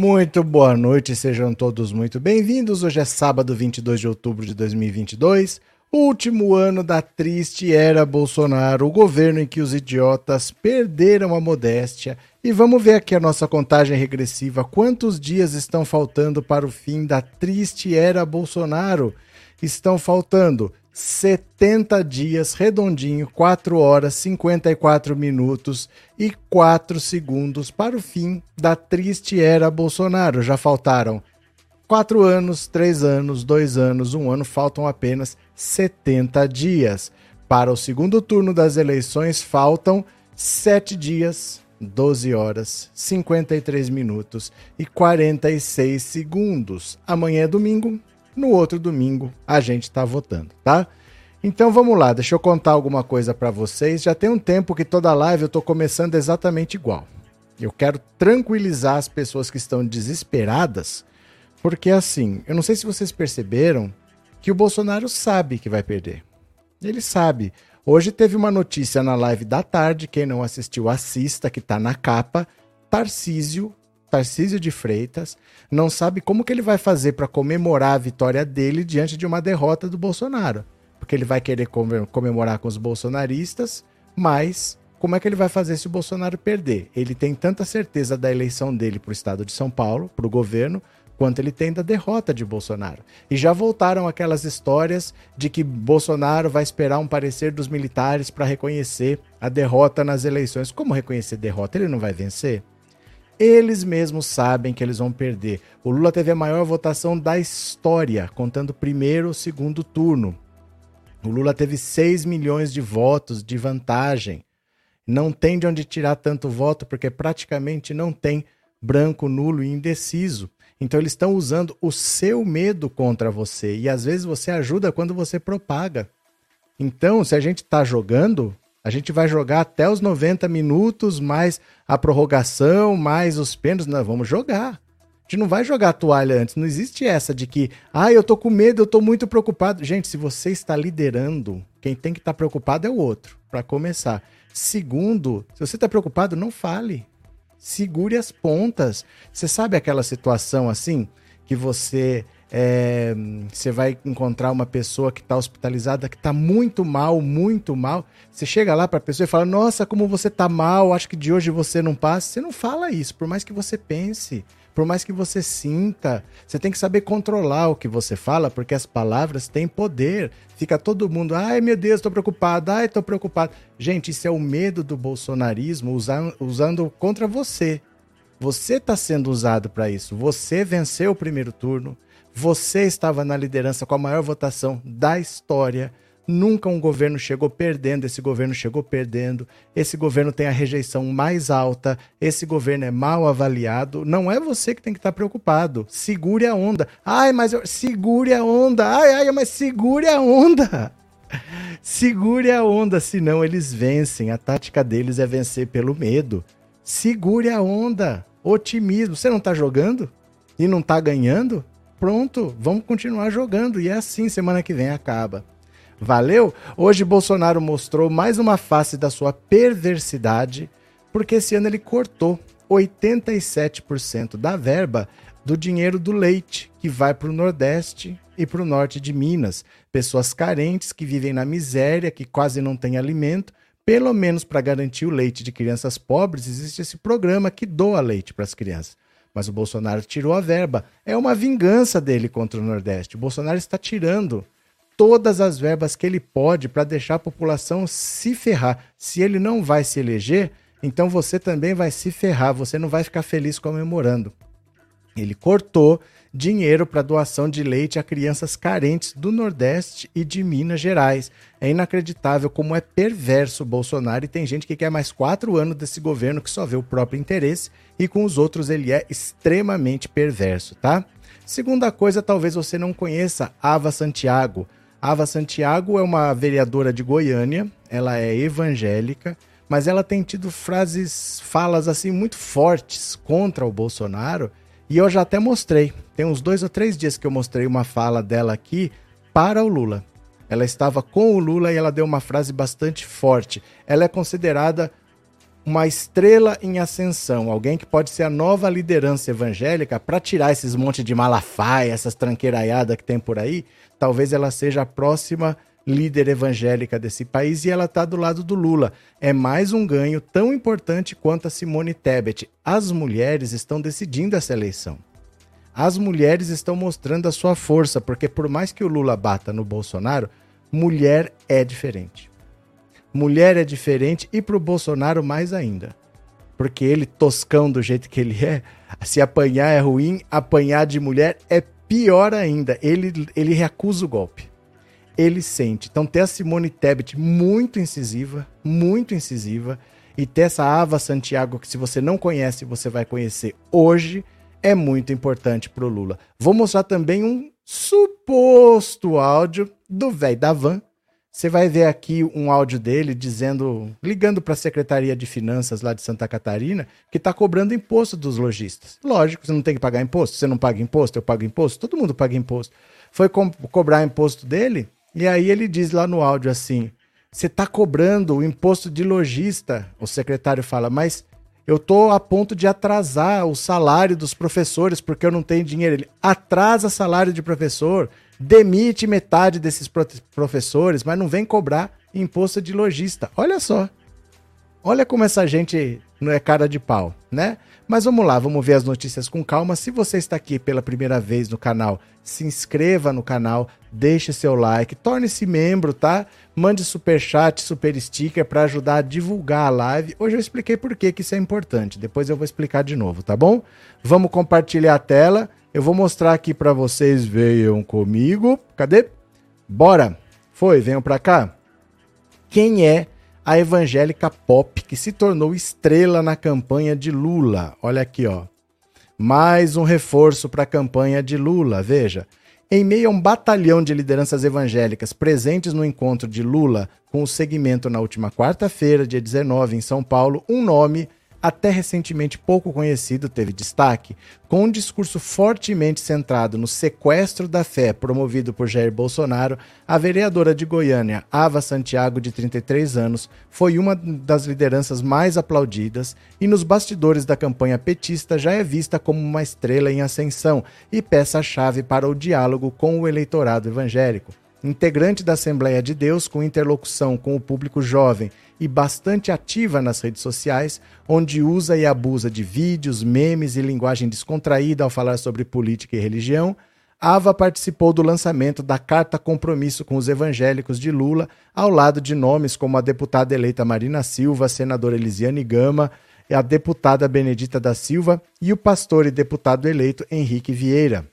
Muito boa noite, sejam todos muito bem-vindos. Hoje é sábado, 22 de outubro de 2022, último ano da triste era Bolsonaro, o governo em que os idiotas perderam a modéstia. E vamos ver aqui a nossa contagem regressiva. Quantos dias estão faltando para o fim da triste era Bolsonaro? Estão faltando 70 dias redondinho, 4 horas, 54 minutos e 4 segundos para o fim da triste era Bolsonaro. Já faltaram 4 anos, 3 anos, 2 anos, 1 ano, faltam apenas 70 dias. Para o segundo turno das eleições, faltam 7 dias, 12 horas, 53 minutos e 46 segundos. Amanhã é domingo, no outro domingo a gente está votando, tá? Então vamos lá, deixa eu contar alguma coisa para vocês. Já tem um tempo que toda live eu estou começando exatamente igual. Eu quero tranquilizar as pessoas que estão desesperadas, porque assim, eu não sei se vocês perceberam que o Bolsonaro sabe que vai perder. Ele sabe. Hoje teve uma notícia na live da tarde, quem não assistiu, assista, que está na capa. Tarcísio Tarcísio de Freitas não sabe como que ele vai fazer para comemorar a vitória dele diante de uma derrota do Bolsonaro. Porque ele vai querer comemorar com os bolsonaristas, mas como é que ele vai fazer se o Bolsonaro perder? Ele tem tanta certeza da eleição dele para o estado de São Paulo, para o governo, quanto ele tem da derrota de Bolsonaro. E já voltaram aquelas histórias de que Bolsonaro vai esperar um parecer dos militares para reconhecer a derrota nas eleições. Como reconhecer derrota? Ele não vai vencer? Eles mesmos sabem que eles vão perder. O Lula teve a maior votação da história, contando primeiro ou segundo turno. O Lula teve 6 milhões de votos de vantagem. Não tem de onde tirar tanto voto, porque praticamente não tem branco, nulo e indeciso. Então eles estão usando o seu medo contra você. E às vezes você ajuda quando você propaga. Então, se a gente está jogando, a gente vai jogar até os 90 minutos, mais a prorrogação, mais os pênaltis. Nós vamos jogar. A gente não vai jogar a toalha antes. Não existe essa de que, ah, eu tô com medo, eu tô muito preocupado. Gente, se você está liderando, quem tem que estar tá preocupado é o outro, para começar. Segundo, se você está preocupado, não fale. Segure as pontas. Você sabe aquela situação assim que você é, você vai encontrar uma pessoa que está hospitalizada, que está muito mal, muito mal. Você chega lá para a pessoa e fala: Nossa, como você está mal, acho que de hoje você não passa. Você não fala isso, por mais que você pense, por mais que você sinta. Você tem que saber controlar o que você fala, porque as palavras têm poder. Fica todo mundo: Ai meu Deus, estou preocupado, ai, estou preocupado. Gente, isso é o medo do bolsonarismo usando, usando contra você. Você está sendo usado para isso. Você venceu o primeiro turno. Você estava na liderança com a maior votação da história. Nunca um governo chegou perdendo, esse governo chegou perdendo. Esse governo tem a rejeição mais alta, esse governo é mal avaliado. Não é você que tem que estar preocupado. Segure a onda. Ai, mas eu... segure a onda. Ai, ai, mas segure a onda. Segure a onda, senão eles vencem. A tática deles é vencer pelo medo. Segure a onda. Otimismo. Você não está jogando? E não está ganhando? Pronto, vamos continuar jogando. E é assim, semana que vem acaba. Valeu? Hoje Bolsonaro mostrou mais uma face da sua perversidade, porque esse ano ele cortou 87% da verba do dinheiro do leite que vai para o Nordeste e para o Norte de Minas. Pessoas carentes que vivem na miséria, que quase não têm alimento. Pelo menos para garantir o leite de crianças pobres, existe esse programa que doa leite para as crianças. Mas o Bolsonaro tirou a verba. É uma vingança dele contra o Nordeste. O Bolsonaro está tirando todas as verbas que ele pode para deixar a população se ferrar. Se ele não vai se eleger, então você também vai se ferrar. Você não vai ficar feliz comemorando. Ele cortou dinheiro para doação de leite a crianças carentes do Nordeste e de Minas Gerais. É inacreditável como é perverso o Bolsonaro e tem gente que quer mais quatro anos desse governo que só vê o próprio interesse e com os outros ele é extremamente perverso, tá? Segunda coisa, talvez você não conheça Ava Santiago. Ava Santiago é uma vereadora de Goiânia, ela é evangélica, mas ela tem tido frases, falas assim muito fortes contra o Bolsonaro e eu já até mostrei, tem uns dois ou três dias que eu mostrei uma fala dela aqui para o Lula. Ela estava com o Lula e ela deu uma frase bastante forte. Ela é considerada uma estrela em ascensão, alguém que pode ser a nova liderança evangélica para tirar esses monte de malafaia, essas tranqueiraiadas que tem por aí, talvez ela seja a próxima líder evangélica desse país e ela está do lado do Lula. É mais um ganho tão importante quanto a Simone Tebet. As mulheres estão decidindo essa eleição. As mulheres estão mostrando a sua força, porque por mais que o Lula bata no Bolsonaro, mulher é diferente. Mulher é diferente e para o Bolsonaro mais ainda. Porque ele, toscão do jeito que ele é, se apanhar é ruim, apanhar de mulher é pior ainda. Ele, ele recusa o golpe ele sente. Então, ter a Simone Tebet muito incisiva, muito incisiva, e ter essa Ava Santiago, que se você não conhece, você vai conhecer hoje, é muito importante para o Lula. Vou mostrar também um suposto áudio do velho da Van. Você vai ver aqui um áudio dele dizendo, ligando para a Secretaria de Finanças lá de Santa Catarina, que está cobrando imposto dos lojistas. Lógico, você não tem que pagar imposto. Você não paga imposto, eu pago imposto, todo mundo paga imposto. Foi co cobrar imposto dele, e aí ele diz lá no áudio assim: você está cobrando o imposto de lojista. O secretário fala, mas eu estou a ponto de atrasar o salário dos professores porque eu não tenho dinheiro. Ele atrasa salário de professor, demite metade desses professores, mas não vem cobrar imposto de lojista. Olha só. Olha como essa gente não é cara de pau, né? Mas vamos lá, vamos ver as notícias com calma. Se você está aqui pela primeira vez no canal, se inscreva no canal, deixe seu like, torne-se membro, tá? Mande super chat, super sticker para ajudar a divulgar a live. Hoje eu expliquei por que, que isso é importante. Depois eu vou explicar de novo, tá bom? Vamos compartilhar a tela. Eu vou mostrar aqui para vocês. Venham comigo. Cadê? Bora. Foi, venham para cá. Quem é a evangélica pop que se tornou estrela na campanha de Lula. Olha aqui, ó. Mais um reforço para a campanha de Lula, veja. Em meio a um batalhão de lideranças evangélicas presentes no encontro de Lula com o segmento na última quarta-feira, dia 19, em São Paulo, um nome até recentemente pouco conhecido, teve destaque, com um discurso fortemente centrado no sequestro da fé promovido por Jair Bolsonaro, a vereadora de Goiânia, Ava Santiago, de 33 anos, foi uma das lideranças mais aplaudidas e nos bastidores da campanha petista já é vista como uma estrela em ascensão e peça-chave para o diálogo com o eleitorado evangélico. Integrante da Assembleia de Deus com interlocução com o público jovem e bastante ativa nas redes sociais, onde usa e abusa de vídeos, memes e linguagem descontraída ao falar sobre política e religião, Ava participou do lançamento da Carta Compromisso com os Evangélicos de Lula, ao lado de nomes como a deputada eleita Marina Silva, a senadora Elisiane Gama, a deputada Benedita da Silva e o pastor e deputado eleito Henrique Vieira.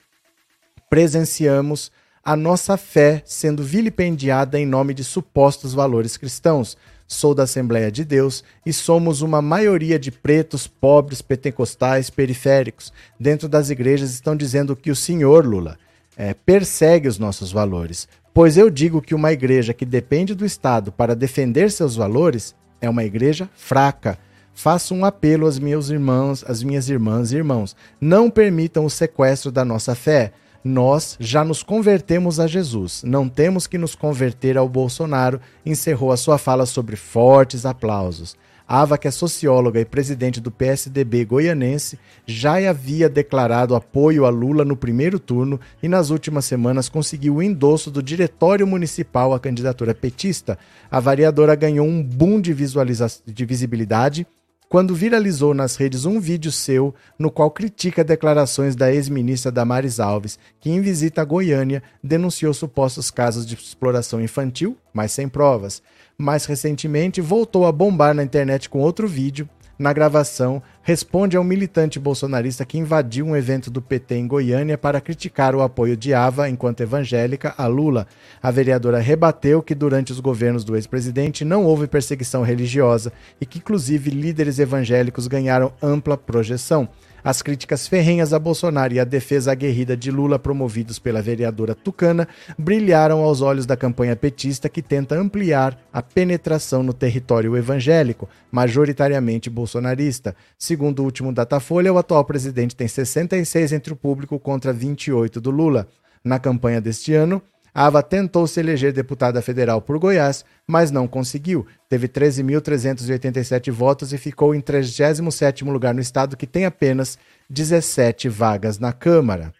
Presenciamos a nossa fé sendo vilipendiada em nome de supostos valores cristãos, sou da Assembleia de Deus e somos uma maioria de pretos, pobres, pentecostais, periféricos. Dentro das igrejas estão dizendo que o senhor, Lula, é, persegue os nossos valores. Pois eu digo que uma igreja que depende do Estado para defender seus valores é uma igreja fraca. Faço um apelo aos meus irmãos, às minhas irmãs e irmãos. Não permitam o sequestro da nossa fé nós já nos convertemos a Jesus, não temos que nos converter ao Bolsonaro, encerrou a sua fala sobre fortes aplausos. Ava, que é socióloga e presidente do PSDB goianense, já havia declarado apoio a Lula no primeiro turno e nas últimas semanas conseguiu o endosso do diretório municipal à candidatura petista. A variadora ganhou um boom de, de visibilidade quando viralizou nas redes um vídeo seu no qual critica declarações da ex-ministra Damares Alves, que em visita a Goiânia denunciou supostos casos de exploração infantil, mas sem provas. Mais recentemente, voltou a bombar na internet com outro vídeo na gravação, responde a um militante bolsonarista que invadiu um evento do PT em Goiânia para criticar o apoio de Ava, enquanto evangélica, a Lula. A vereadora rebateu que durante os governos do ex-presidente não houve perseguição religiosa e que, inclusive, líderes evangélicos ganharam ampla projeção. As críticas ferrenhas a Bolsonaro e a defesa aguerrida de Lula, promovidos pela vereadora Tucana, brilharam aos olhos da campanha petista que tenta ampliar a penetração no território evangélico, majoritariamente bolsonarista. Segundo o último Datafolha, o atual presidente tem 66 entre o público contra 28 do Lula. Na campanha deste ano, Ava tentou se eleger deputada federal por Goiás, mas não conseguiu. Teve 13.387 votos e ficou em 37º lugar no estado, que tem apenas 17 vagas na Câmara.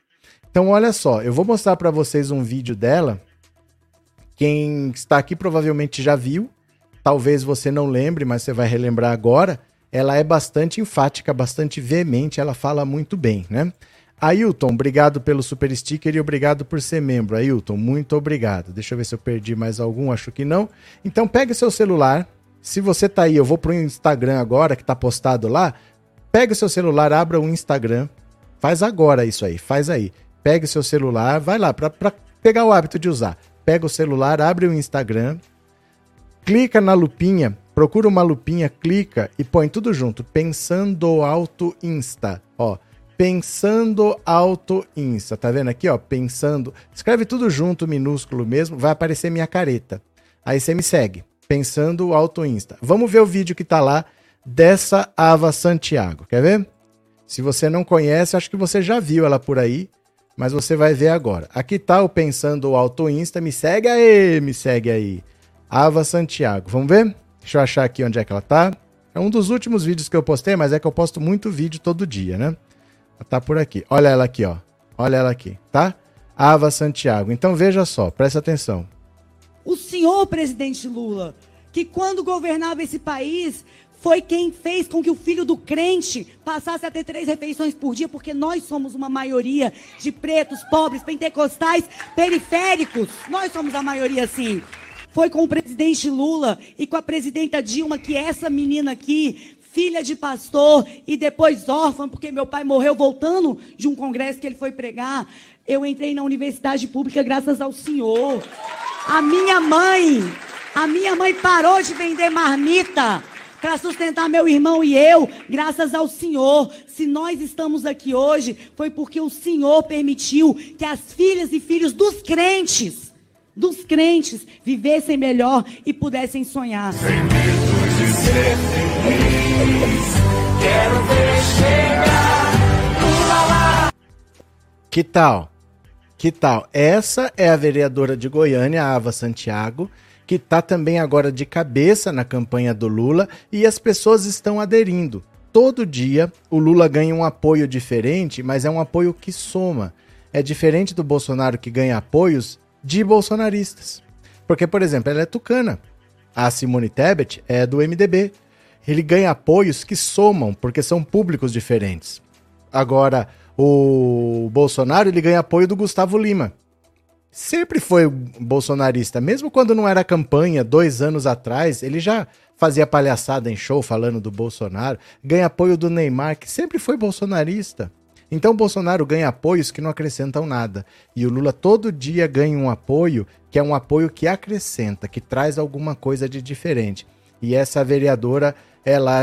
Então, olha só, eu vou mostrar para vocês um vídeo dela. Quem está aqui provavelmente já viu, talvez você não lembre, mas você vai relembrar agora. Ela é bastante enfática, bastante veemente, ela fala muito bem, né? Ailton, obrigado pelo super sticker e obrigado por ser membro. Ailton, muito obrigado. Deixa eu ver se eu perdi mais algum, acho que não. Então pegue seu celular. Se você tá aí, eu vou pro Instagram agora, que tá postado lá. Pega o seu celular, abra o Instagram. Faz agora isso aí, faz aí. Pega o seu celular, vai lá, para pegar o hábito de usar. Pega o celular, abre o Instagram, clica na lupinha, procura uma lupinha, clica e põe tudo junto. Pensando Alto Insta. Ó, Pensando Auto Insta. Tá vendo aqui, ó? Pensando. Escreve tudo junto, minúsculo mesmo, vai aparecer minha careta. Aí você me segue. Pensando Auto Insta. Vamos ver o vídeo que tá lá dessa Ava Santiago. Quer ver? Se você não conhece, acho que você já viu ela por aí, mas você vai ver agora. Aqui tá o Pensando Auto Insta. Me segue aí, me segue aí. Ava Santiago. Vamos ver? Deixa eu achar aqui onde é que ela tá. É um dos últimos vídeos que eu postei, mas é que eu posto muito vídeo todo dia, né? Tá por aqui. Olha ela aqui, ó. Olha ela aqui, tá? Ava Santiago. Então veja só, presta atenção. O senhor presidente Lula, que quando governava esse país, foi quem fez com que o filho do crente passasse a ter três refeições por dia, porque nós somos uma maioria de pretos, pobres, pentecostais, periféricos. Nós somos a maioria, sim. Foi com o presidente Lula e com a presidenta Dilma que essa menina aqui filha de pastor e depois órfã, porque meu pai morreu voltando de um congresso que ele foi pregar. Eu entrei na universidade pública graças ao Senhor. A minha mãe, a minha mãe parou de vender marmita para sustentar meu irmão e eu, graças ao Senhor. Se nós estamos aqui hoje, foi porque o Senhor permitiu que as filhas e filhos dos crentes, dos crentes, vivessem melhor e pudessem sonhar. Sem medo de ser feliz. Quero ver chegar. Que tal? Que tal? Essa é a vereadora de Goiânia, Ava Santiago, que está também agora de cabeça na campanha do Lula e as pessoas estão aderindo. Todo dia o Lula ganha um apoio diferente, mas é um apoio que soma. É diferente do Bolsonaro que ganha apoios de bolsonaristas. Porque, por exemplo, ela é tucana. A Simone Tebet é do MDB ele ganha apoios que somam, porque são públicos diferentes. Agora, o Bolsonaro ele ganha apoio do Gustavo Lima. Sempre foi bolsonarista, mesmo quando não era campanha, dois anos atrás, ele já fazia palhaçada em show falando do Bolsonaro. Ganha apoio do Neymar, que sempre foi bolsonarista. Então, Bolsonaro ganha apoios que não acrescentam nada. E o Lula todo dia ganha um apoio que é um apoio que acrescenta, que traz alguma coisa de diferente. E essa vereadora ela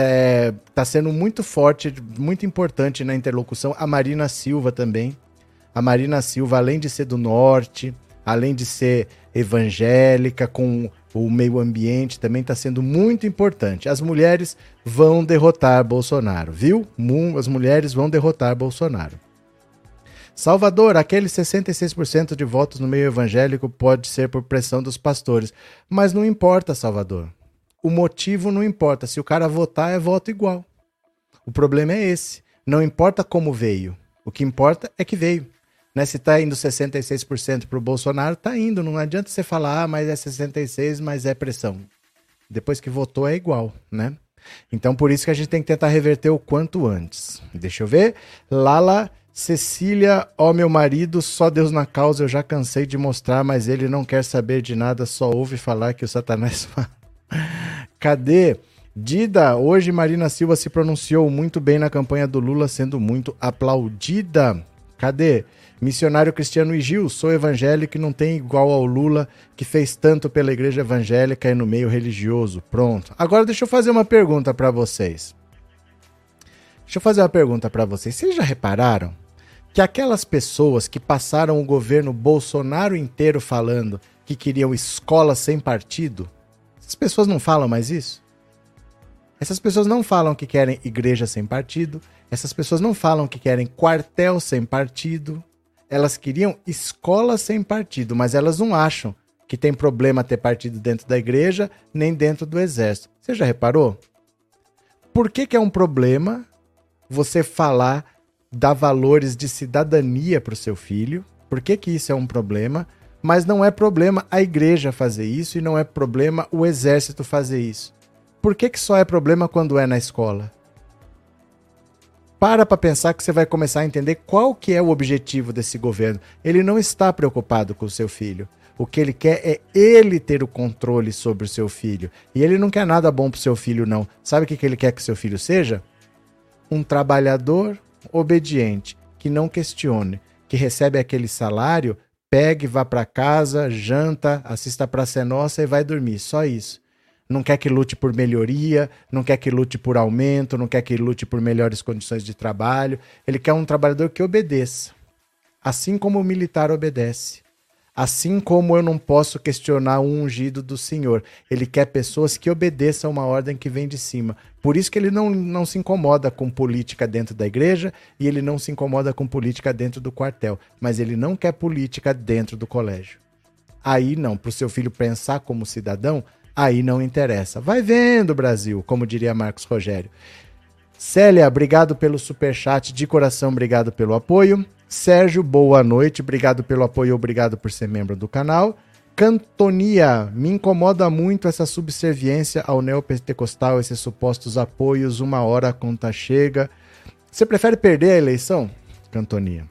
está é, sendo muito forte, muito importante na interlocução. A Marina Silva também. A Marina Silva, além de ser do norte, além de ser evangélica, com o meio ambiente, também está sendo muito importante. As mulheres vão derrotar Bolsonaro, viu? As mulheres vão derrotar Bolsonaro. Salvador, aqueles 66% de votos no meio evangélico pode ser por pressão dos pastores. Mas não importa, Salvador o motivo não importa. Se o cara votar, é voto igual. O problema é esse. Não importa como veio. O que importa é que veio. Né? Se está indo 66% para o Bolsonaro, está indo. Não adianta você falar, ah, mas é 66%, mas é pressão. Depois que votou, é igual, né? Então, por isso que a gente tem que tentar reverter o quanto antes. Deixa eu ver. Lala Cecília, ó meu marido, só Deus na causa, eu já cansei de mostrar, mas ele não quer saber de nada, só ouve falar que o Satanás fala. Cadê? Dida, hoje Marina Silva se pronunciou muito bem na campanha do Lula, sendo muito aplaudida. Cadê? Missionário Cristiano e Gil, sou evangélico e não tem igual ao Lula, que fez tanto pela igreja evangélica e no meio religioso. Pronto. Agora deixa eu fazer uma pergunta para vocês. Deixa eu fazer uma pergunta para vocês. Vocês já repararam que aquelas pessoas que passaram o governo Bolsonaro inteiro falando que queriam escola sem partido, essas pessoas não falam mais isso? Essas pessoas não falam que querem igreja sem partido. Essas pessoas não falam que querem quartel sem partido. Elas queriam escola sem partido, mas elas não acham que tem problema ter partido dentro da igreja nem dentro do exército. Você já reparou? Por que, que é um problema você falar dar valores de cidadania para o seu filho? Por que, que isso é um problema? Mas não é problema a igreja fazer isso e não é problema o exército fazer isso. Por que, que só é problema quando é na escola? Para para pensar que você vai começar a entender qual que é o objetivo desse governo. Ele não está preocupado com o seu filho. O que ele quer é ele ter o controle sobre o seu filho. E ele não quer nada bom para o seu filho, não. Sabe o que, que ele quer que seu filho seja? Um trabalhador obediente, que não questione, que recebe aquele salário, pegue, vá para casa, janta, assista a Praça é Nossa e vai dormir. Só isso. Não quer que lute por melhoria, não quer que lute por aumento, não quer que lute por melhores condições de trabalho. Ele quer um trabalhador que obedeça. Assim como o militar obedece. Assim como eu não posso questionar o ungido do Senhor, ele quer pessoas que obedeçam uma ordem que vem de cima. Por isso que ele não, não se incomoda com política dentro da igreja e ele não se incomoda com política dentro do quartel, mas ele não quer política dentro do colégio. Aí não, para o seu filho pensar como cidadão, aí não interessa. Vai vendo, Brasil, como diria Marcos Rogério. Célia, obrigado pelo super chat, de coração, obrigado pelo apoio. Sérgio, boa noite, obrigado pelo apoio, obrigado por ser membro do canal. Cantonia, me incomoda muito essa subserviência ao neopentecostal, esses supostos apoios, uma hora a conta chega. Você prefere perder a eleição? Cantonia.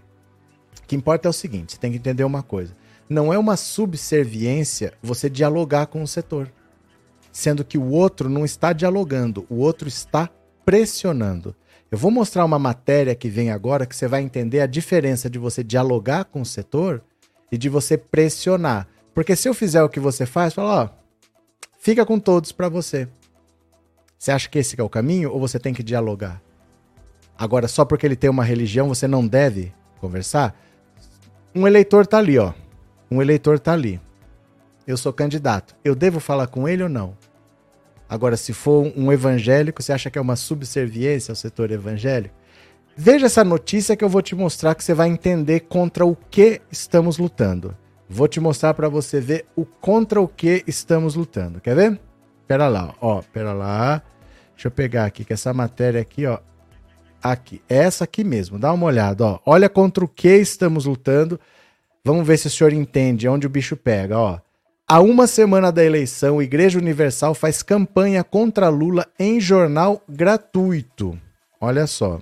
O que importa é o seguinte, você tem que entender uma coisa. Não é uma subserviência você dialogar com o setor. Sendo que o outro não está dialogando, o outro está pressionando. Eu vou mostrar uma matéria que vem agora que você vai entender a diferença de você dialogar com o setor e de você pressionar. Porque se eu fizer o que você faz, fala, ó, fica com todos para você. Você acha que esse é o caminho ou você tem que dialogar? Agora, só porque ele tem uma religião, você não deve conversar? Um eleitor tá ali, ó. Um eleitor tá ali. Eu sou candidato. Eu devo falar com ele ou não? Agora, se for um evangélico, você acha que é uma subserviência ao setor evangélico? Veja essa notícia que eu vou te mostrar que você vai entender contra o que estamos lutando. Vou te mostrar para você ver o contra o que estamos lutando. Quer ver? Pera lá, ó, pera lá. Deixa eu pegar aqui que essa matéria aqui, ó, aqui, essa aqui mesmo. Dá uma olhada, ó. Olha contra o que estamos lutando. Vamos ver se o senhor entende onde o bicho pega, ó. Há uma semana da eleição, Igreja Universal faz campanha contra Lula em jornal gratuito. Olha só.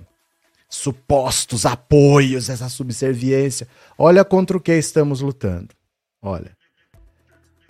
Supostos apoios, essa subserviência. Olha contra o que estamos lutando. Olha.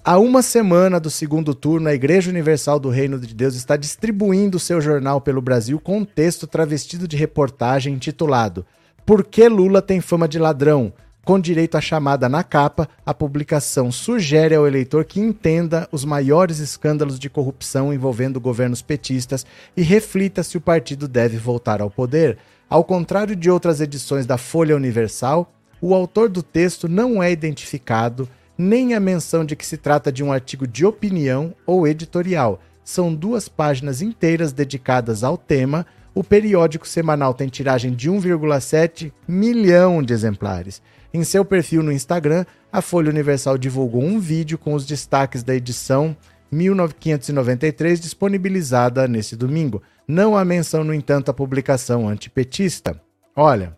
Há uma semana do segundo turno, a Igreja Universal do Reino de Deus está distribuindo seu jornal pelo Brasil com um texto travestido de reportagem intitulado Por que Lula tem fama de ladrão? Com direito à chamada na capa, a publicação sugere ao eleitor que entenda os maiores escândalos de corrupção envolvendo governos petistas e reflita se o partido deve voltar ao poder. Ao contrário de outras edições da Folha Universal, o autor do texto não é identificado, nem a menção de que se trata de um artigo de opinião ou editorial. São duas páginas inteiras dedicadas ao tema. O periódico semanal tem tiragem de 1,7 milhão de exemplares. Em seu perfil no Instagram, a Folha Universal divulgou um vídeo com os destaques da edição 1593 disponibilizada nesse domingo. Não há menção, no entanto, à publicação antipetista. Olha,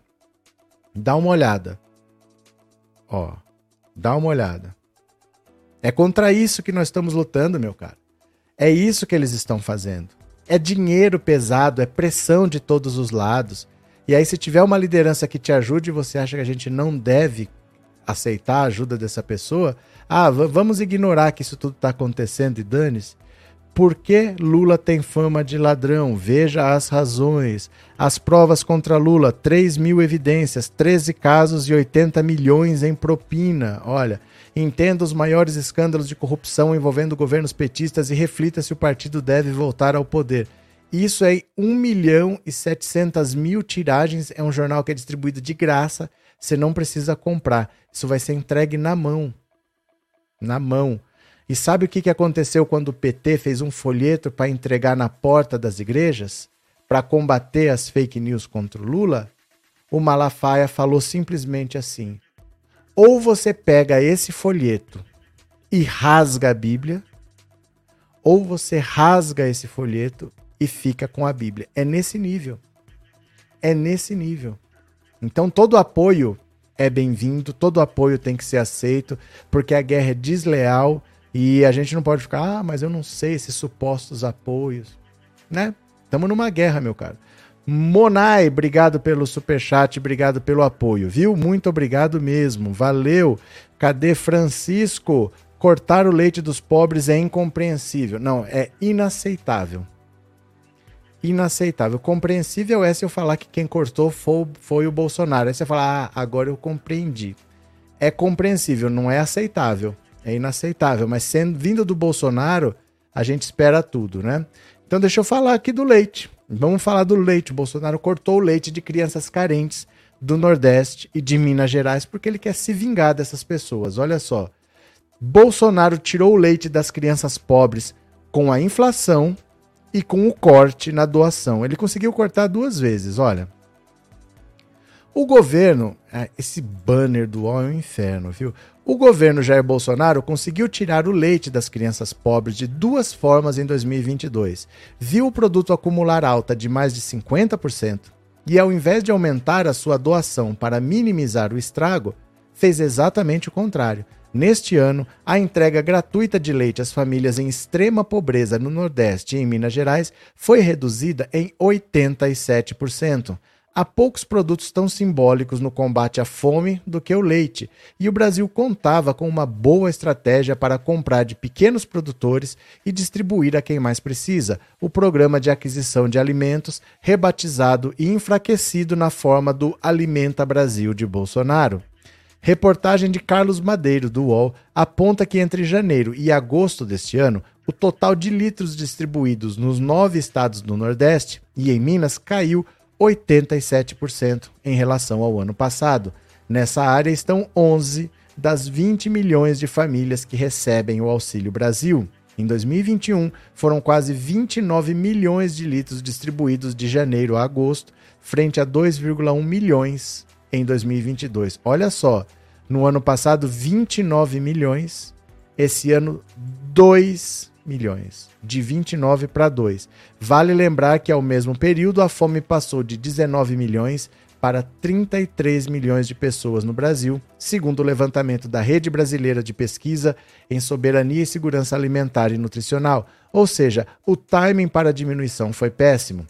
dá uma olhada. Ó, dá uma olhada. É contra isso que nós estamos lutando, meu cara. É isso que eles estão fazendo. É dinheiro pesado, é pressão de todos os lados. E aí, se tiver uma liderança que te ajude você acha que a gente não deve aceitar a ajuda dessa pessoa, ah, vamos ignorar que isso tudo está acontecendo e dane-se. Por que Lula tem fama de ladrão? Veja as razões. As provas contra Lula: 3 mil evidências, 13 casos e 80 milhões em propina. Olha, entenda os maiores escândalos de corrupção envolvendo governos petistas e reflita se o partido deve voltar ao poder. Isso é 1 milhão e 700 mil tiragens. É um jornal que é distribuído de graça. Você não precisa comprar. Isso vai ser entregue na mão. Na mão. E sabe o que aconteceu quando o PT fez um folheto para entregar na porta das igrejas? Para combater as fake news contra o Lula? O Malafaia falou simplesmente assim: Ou você pega esse folheto e rasga a Bíblia, ou você rasga esse folheto e fica com a Bíblia. É nesse nível. É nesse nível. Então todo apoio é bem-vindo, todo apoio tem que ser aceito, porque a guerra é desleal e a gente não pode ficar, ah, mas eu não sei esses supostos apoios, né? Estamos numa guerra, meu caro. Monai, obrigado pelo superchat, obrigado pelo apoio, viu? Muito obrigado mesmo, valeu. Cadê Francisco? Cortar o leite dos pobres é incompreensível. Não, é inaceitável. Inaceitável. Compreensível é se eu falar que quem cortou foi, foi o Bolsonaro. Aí você fala, ah, agora eu compreendi. É compreensível, não é aceitável. É inaceitável. Mas sendo vindo do Bolsonaro, a gente espera tudo, né? Então deixa eu falar aqui do leite. Vamos falar do leite. O Bolsonaro cortou o leite de crianças carentes do Nordeste e de Minas Gerais porque ele quer se vingar dessas pessoas. Olha só. Bolsonaro tirou o leite das crianças pobres com a inflação e com o corte na doação. Ele conseguiu cortar duas vezes, olha. O governo, ah, esse banner do ó é um inferno, viu? O governo Jair Bolsonaro conseguiu tirar o leite das crianças pobres de duas formas em 2022. Viu o produto acumular alta de mais de 50% e, ao invés de aumentar a sua doação para minimizar o estrago, fez exatamente o contrário. Neste ano, a entrega gratuita de leite às famílias em extrema pobreza no Nordeste e em Minas Gerais foi reduzida em 87%. Há poucos produtos tão simbólicos no combate à fome do que o leite, e o Brasil contava com uma boa estratégia para comprar de pequenos produtores e distribuir a quem mais precisa, o Programa de Aquisição de Alimentos, rebatizado e enfraquecido na forma do Alimenta Brasil de Bolsonaro. Reportagem de Carlos Madeiro, do UOL, aponta que entre janeiro e agosto deste ano, o total de litros distribuídos nos nove estados do Nordeste e em Minas caiu 87% em relação ao ano passado. Nessa área estão 11 das 20 milhões de famílias que recebem o Auxílio Brasil. Em 2021, foram quase 29 milhões de litros distribuídos de janeiro a agosto, frente a 2,1 milhões em 2022. Olha só, no ano passado 29 milhões, esse ano 2 milhões, de 29 para 2. Vale lembrar que ao mesmo período a fome passou de 19 milhões para 33 milhões de pessoas no Brasil, segundo o levantamento da Rede Brasileira de Pesquisa em Soberania e Segurança Alimentar e Nutricional. Ou seja, o timing para a diminuição foi péssimo.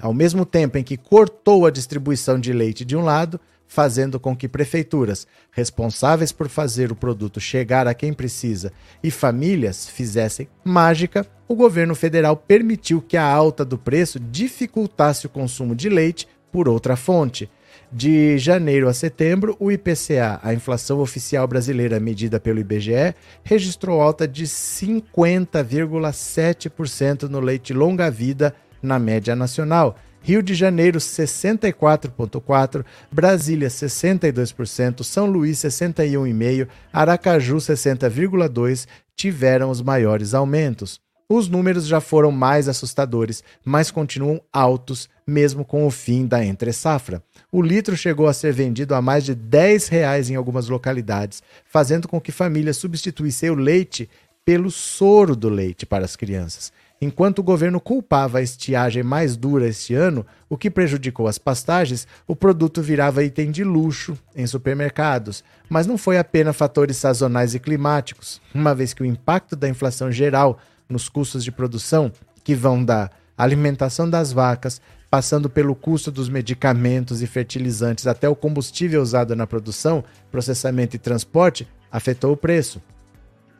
Ao mesmo tempo em que cortou a distribuição de leite de um lado, fazendo com que prefeituras responsáveis por fazer o produto chegar a quem precisa e famílias fizessem mágica, o governo federal permitiu que a alta do preço dificultasse o consumo de leite por outra fonte. De janeiro a setembro, o IPCA, a inflação oficial brasileira medida pelo IBGE, registrou alta de 50,7% no leite longa-vida na média nacional Rio de Janeiro 64,4%, Brasília 62%, São Luís 61,5%, Aracaju 60,2% tiveram os maiores aumentos. Os números já foram mais assustadores, mas continuam altos mesmo com o fim da entre-safra. O litro chegou a ser vendido a mais de 10 reais em algumas localidades, fazendo com que famílias substituíssem o leite pelo soro do leite para as crianças. Enquanto o governo culpava a estiagem mais dura este ano, o que prejudicou as pastagens, o produto virava item de luxo em supermercados. Mas não foi apenas fatores sazonais e climáticos, uma vez que o impacto da inflação geral nos custos de produção, que vão da alimentação das vacas, passando pelo custo dos medicamentos e fertilizantes até o combustível usado na produção, processamento e transporte, afetou o preço.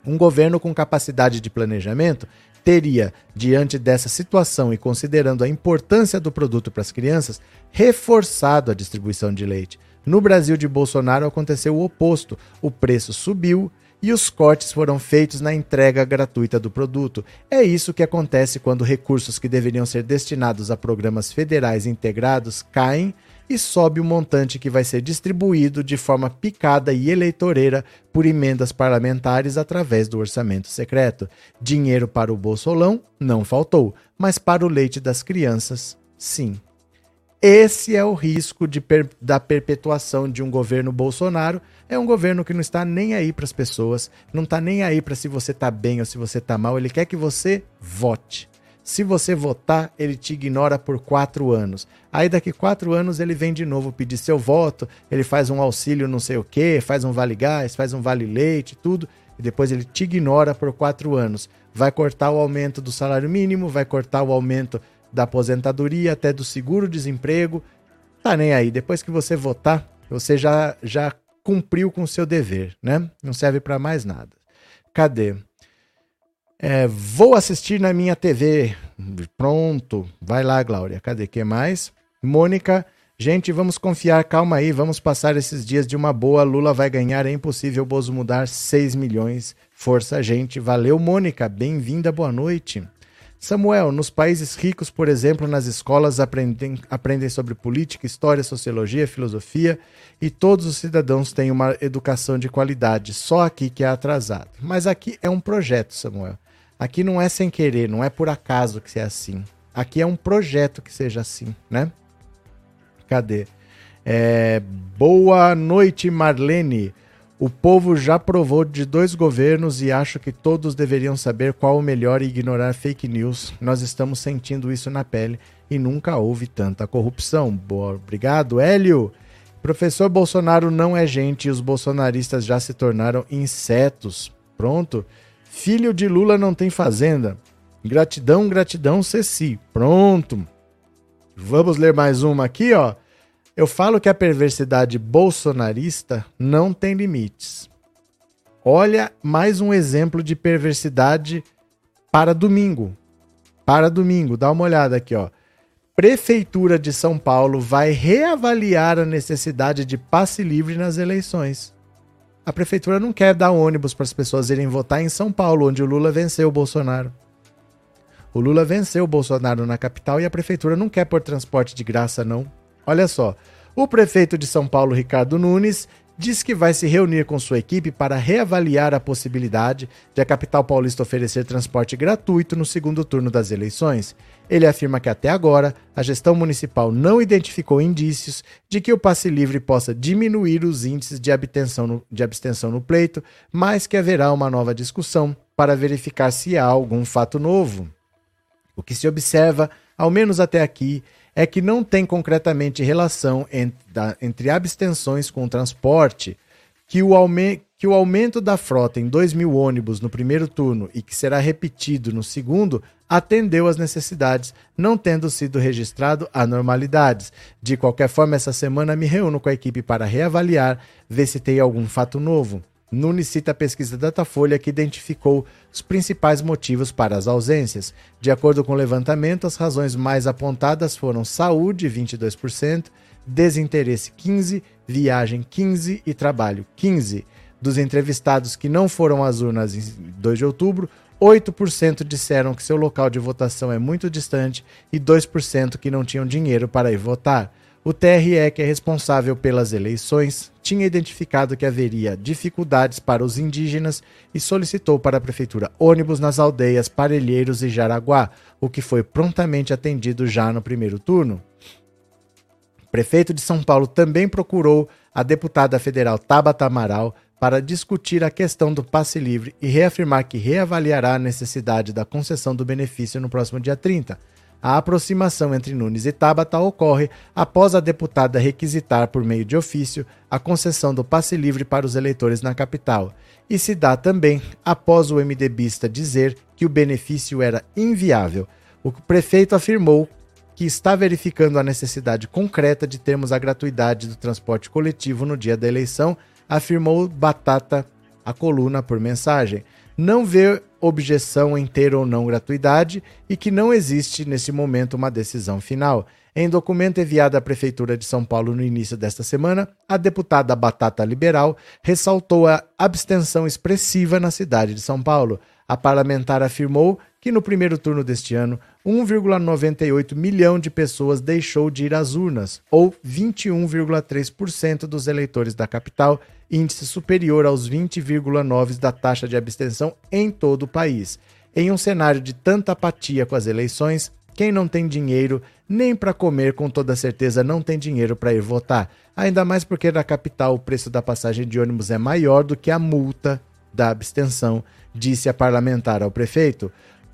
Um governo com capacidade de planejamento teria, diante dessa situação e considerando a importância do produto para as crianças, reforçado a distribuição de leite. No Brasil de Bolsonaro aconteceu o oposto: o preço subiu e os cortes foram feitos na entrega gratuita do produto. É isso que acontece quando recursos que deveriam ser destinados a programas federais integrados caem e sobe o montante que vai ser distribuído de forma picada e eleitoreira por emendas parlamentares através do orçamento secreto. Dinheiro para o bolsolão não faltou, mas para o leite das crianças, sim. Esse é o risco per, da perpetuação de um governo Bolsonaro. É um governo que não está nem aí para as pessoas, não está nem aí para se você está bem ou se você está mal. Ele quer que você vote. Se você votar, ele te ignora por quatro anos. Aí daqui quatro anos ele vem de novo pedir seu voto, ele faz um auxílio não sei o que, faz um vale gás, faz um vale leite, tudo, e depois ele te ignora por quatro anos. Vai cortar o aumento do salário mínimo, vai cortar o aumento da aposentadoria, até do seguro-desemprego. Tá nem aí. Depois que você votar, você já, já cumpriu com o seu dever, né? Não serve para mais nada. Cadê? É, vou assistir na minha TV. Pronto. Vai lá, Glória. Cadê? que mais? Mônica. Gente, vamos confiar. Calma aí. Vamos passar esses dias de uma boa. Lula vai ganhar. É impossível o Bozo mudar 6 milhões. Força, gente. Valeu, Mônica. Bem-vinda. Boa noite. Samuel, nos países ricos, por exemplo, nas escolas aprendem, aprendem sobre política, história, sociologia, filosofia e todos os cidadãos têm uma educação de qualidade. Só aqui que é atrasado. Mas aqui é um projeto, Samuel. Aqui não é sem querer, não é por acaso que é assim. Aqui é um projeto que seja assim, né? Cadê? É, boa noite, Marlene. O povo já provou de dois governos e acho que todos deveriam saber qual o melhor e ignorar fake news. Nós estamos sentindo isso na pele e nunca houve tanta corrupção. Boa, obrigado, Hélio. Professor Bolsonaro não é gente e os bolsonaristas já se tornaram insetos. Pronto. Filho de Lula não tem fazenda. Gratidão, gratidão, Ceci. Pronto. Vamos ler mais uma aqui, ó. Eu falo que a perversidade bolsonarista não tem limites. Olha mais um exemplo de perversidade para domingo. Para domingo, dá uma olhada aqui, ó. Prefeitura de São Paulo vai reavaliar a necessidade de passe livre nas eleições a prefeitura não quer dar ônibus para as pessoas irem votar em São Paulo, onde o Lula venceu o Bolsonaro. O Lula venceu o Bolsonaro na capital e a prefeitura não quer pôr transporte de graça, não. Olha só, o prefeito de São Paulo, Ricardo Nunes, diz que vai se reunir com sua equipe para reavaliar a possibilidade de a capital paulista oferecer transporte gratuito no segundo turno das eleições. Ele afirma que até agora a gestão municipal não identificou indícios de que o passe livre possa diminuir os índices de abstenção no, de abstenção no pleito, mas que haverá uma nova discussão para verificar se há algum fato novo. O que se observa, ao menos até aqui, é que não tem concretamente relação entre abstenções com o transporte, que o, que o aumento da frota em 2 mil ônibus no primeiro turno e que será repetido no segundo atendeu às necessidades, não tendo sido registrado anormalidades. De qualquer forma, essa semana me reúno com a equipe para reavaliar, ver se tem algum fato novo. Nunes cita a pesquisa Datafolha que identificou os principais motivos para as ausências. De acordo com o levantamento, as razões mais apontadas foram saúde, 22%, desinteresse, 15%, viagem, 15% e trabalho, 15%. Dos entrevistados que não foram às urnas em 2 de outubro, 8% disseram que seu local de votação é muito distante e 2% que não tinham dinheiro para ir votar. O TRE, que é responsável pelas eleições, tinha identificado que haveria dificuldades para os indígenas e solicitou para a prefeitura ônibus nas aldeias Parelheiros e Jaraguá, o que foi prontamente atendido já no primeiro turno. O prefeito de São Paulo também procurou a deputada federal Tabata Amaral para discutir a questão do passe livre e reafirmar que reavaliará a necessidade da concessão do benefício no próximo dia 30. A aproximação entre Nunes e Tabata ocorre após a deputada requisitar, por meio de ofício, a concessão do passe livre para os eleitores na capital, e se dá também após o MDBista dizer que o benefício era inviável. O prefeito afirmou que está verificando a necessidade concreta de termos a gratuidade do transporte coletivo no dia da eleição, afirmou Batata a coluna por mensagem não vê objeção em ter ou não gratuidade e que não existe nesse momento uma decisão final. Em documento enviado à Prefeitura de São Paulo no início desta semana, a deputada Batata Liberal ressaltou a abstenção expressiva na cidade de São Paulo. A parlamentar afirmou que no primeiro turno deste ano, 1,98 milhão de pessoas deixou de ir às urnas, ou 21,3% dos eleitores da capital, índice superior aos 20,9% da taxa de abstenção em todo o país. Em um cenário de tanta apatia com as eleições, quem não tem dinheiro nem para comer com toda certeza não tem dinheiro para ir votar. Ainda mais porque na capital o preço da passagem de ônibus é maior do que a multa da abstenção, disse a parlamentar ao prefeito.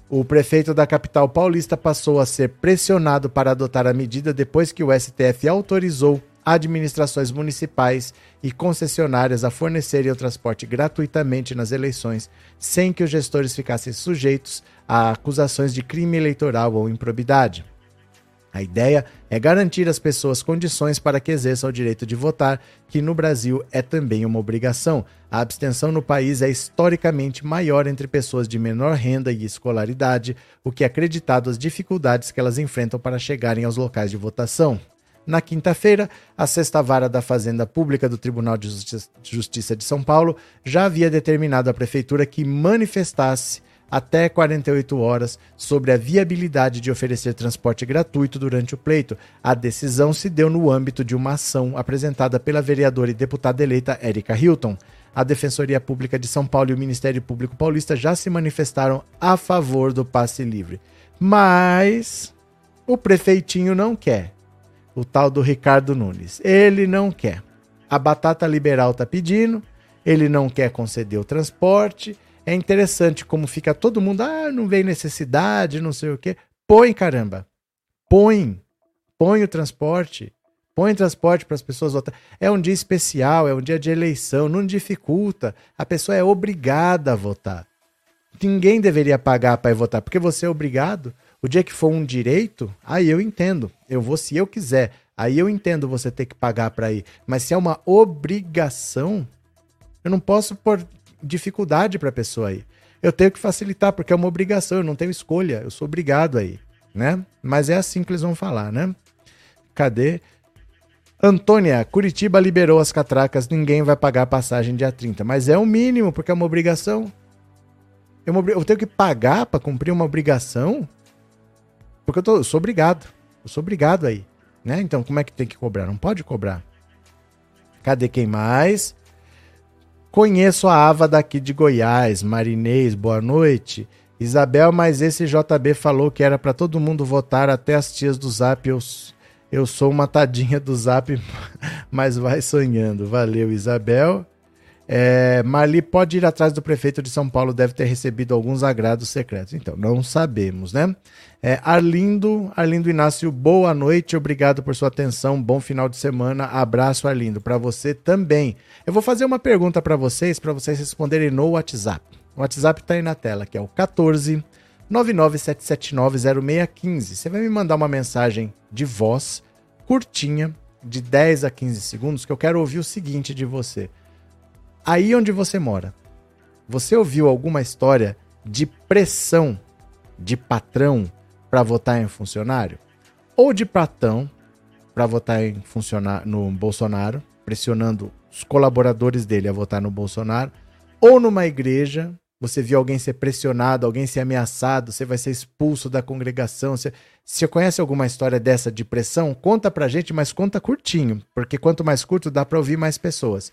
O prefeito da capital paulista passou a ser pressionado para adotar a medida depois que o STF autorizou administrações municipais e concessionárias a fornecerem o transporte gratuitamente nas eleições, sem que os gestores ficassem sujeitos a acusações de crime eleitoral ou improbidade. A ideia é garantir às pessoas condições para que exerçam o direito de votar, que no Brasil é também uma obrigação. A abstenção no país é historicamente maior entre pessoas de menor renda e escolaridade, o que é acreditado às dificuldades que elas enfrentam para chegarem aos locais de votação. Na quinta-feira, a sexta vara da Fazenda Pública do Tribunal de Justiça de São Paulo já havia determinado à prefeitura que manifestasse até 48 horas sobre a viabilidade de oferecer transporte gratuito durante o pleito. A decisão se deu no âmbito de uma ação apresentada pela vereadora e deputada eleita Érica Hilton. A Defensoria Pública de São Paulo e o Ministério Público Paulista já se manifestaram a favor do passe livre. Mas o prefeitinho não quer. O tal do Ricardo Nunes. Ele não quer. A batata liberal está pedindo, ele não quer conceder o transporte é interessante como fica todo mundo, ah, não vem necessidade, não sei o quê. Põe, caramba. Põe. Põe o transporte. Põe transporte para as pessoas votarem. É um dia especial, é um dia de eleição, não dificulta. A pessoa é obrigada a votar. Ninguém deveria pagar para ir votar, porque você é obrigado. O dia que for um direito, aí eu entendo. Eu vou se eu quiser. Aí eu entendo você ter que pagar para ir. Mas se é uma obrigação, eu não posso pôr dificuldade para a pessoa aí. Eu tenho que facilitar, porque é uma obrigação, eu não tenho escolha, eu sou obrigado aí, né? Mas é assim que eles vão falar, né? Cadê? Antônia, Curitiba liberou as catracas, ninguém vai pagar a passagem dia 30. Mas é o mínimo, porque é uma obrigação. Eu, eu tenho que pagar para cumprir uma obrigação? Porque eu, tô, eu sou obrigado. Eu sou obrigado aí. Né? Então, como é que tem que cobrar? Não pode cobrar. Cadê quem mais? Conheço a Ava daqui de Goiás, Marinês, boa noite. Isabel, mas esse JB falou que era para todo mundo votar, até as tias do Zap. Eu, eu sou uma tadinha do Zap, mas vai sonhando. Valeu, Isabel. É, Marli pode ir atrás do prefeito de São Paulo, deve ter recebido alguns agrados secretos. Então, não sabemos, né? É, Arlindo, Arlindo Inácio, boa noite, obrigado por sua atenção, bom final de semana, abraço, Arlindo, para você também. Eu vou fazer uma pergunta para vocês, para vocês responderem no WhatsApp. O WhatsApp está aí na tela, que é o 14 997790615. Você vai me mandar uma mensagem de voz curtinha, de 10 a 15 segundos, que eu quero ouvir o seguinte de você. Aí onde você mora, você ouviu alguma história de pressão de patrão para votar em funcionário? Ou de patrão para votar em funcionário no Bolsonaro, pressionando os colaboradores dele a votar no Bolsonaro? Ou numa igreja, você viu alguém ser pressionado, alguém ser ameaçado, você vai ser expulso da congregação. Você, você conhece alguma história dessa de pressão? Conta pra gente, mas conta curtinho, porque quanto mais curto dá para ouvir mais pessoas.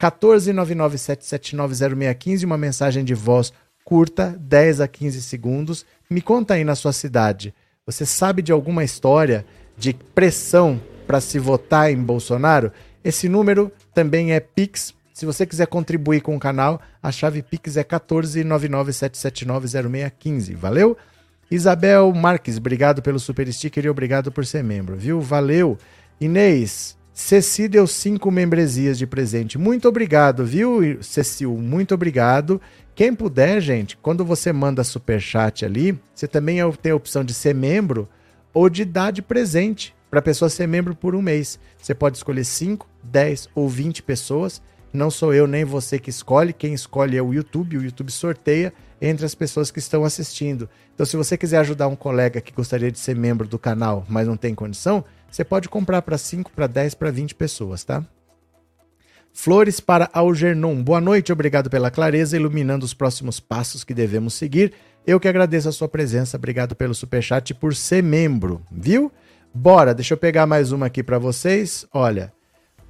14997790615, uma mensagem de voz curta, 10 a 15 segundos. Me conta aí na sua cidade. Você sabe de alguma história de pressão para se votar em Bolsonaro? Esse número também é Pix. Se você quiser contribuir com o canal, a chave Pix é 14997790615. Valeu? Isabel Marques, obrigado pelo super sticker e obrigado por ser membro, viu? Valeu. Inês, Ceci deu cinco membresias de presente. Muito obrigado, viu, Cecil? Muito obrigado. Quem puder, gente, quando você manda super chat ali, você também tem a opção de ser membro ou de dar de presente para a pessoa ser membro por um mês. Você pode escolher 5, 10 ou 20 pessoas. Não sou eu nem você que escolhe, quem escolhe é o YouTube. O YouTube sorteia entre as pessoas que estão assistindo. Então, se você quiser ajudar um colega que gostaria de ser membro do canal, mas não tem condição, você pode comprar para 5, para 10, para 20 pessoas, tá? Flores para Algernon. Boa noite, obrigado pela clareza, iluminando os próximos passos que devemos seguir. Eu que agradeço a sua presença, obrigado pelo superchat e por ser membro, viu? Bora, deixa eu pegar mais uma aqui para vocês. Olha,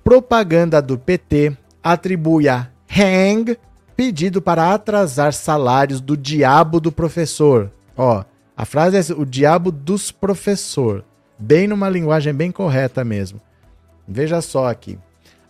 propaganda do PT atribui a Hang pedido para atrasar salários do diabo do professor. Ó, a frase é o diabo dos professor. Bem numa linguagem bem correta mesmo. Veja só aqui.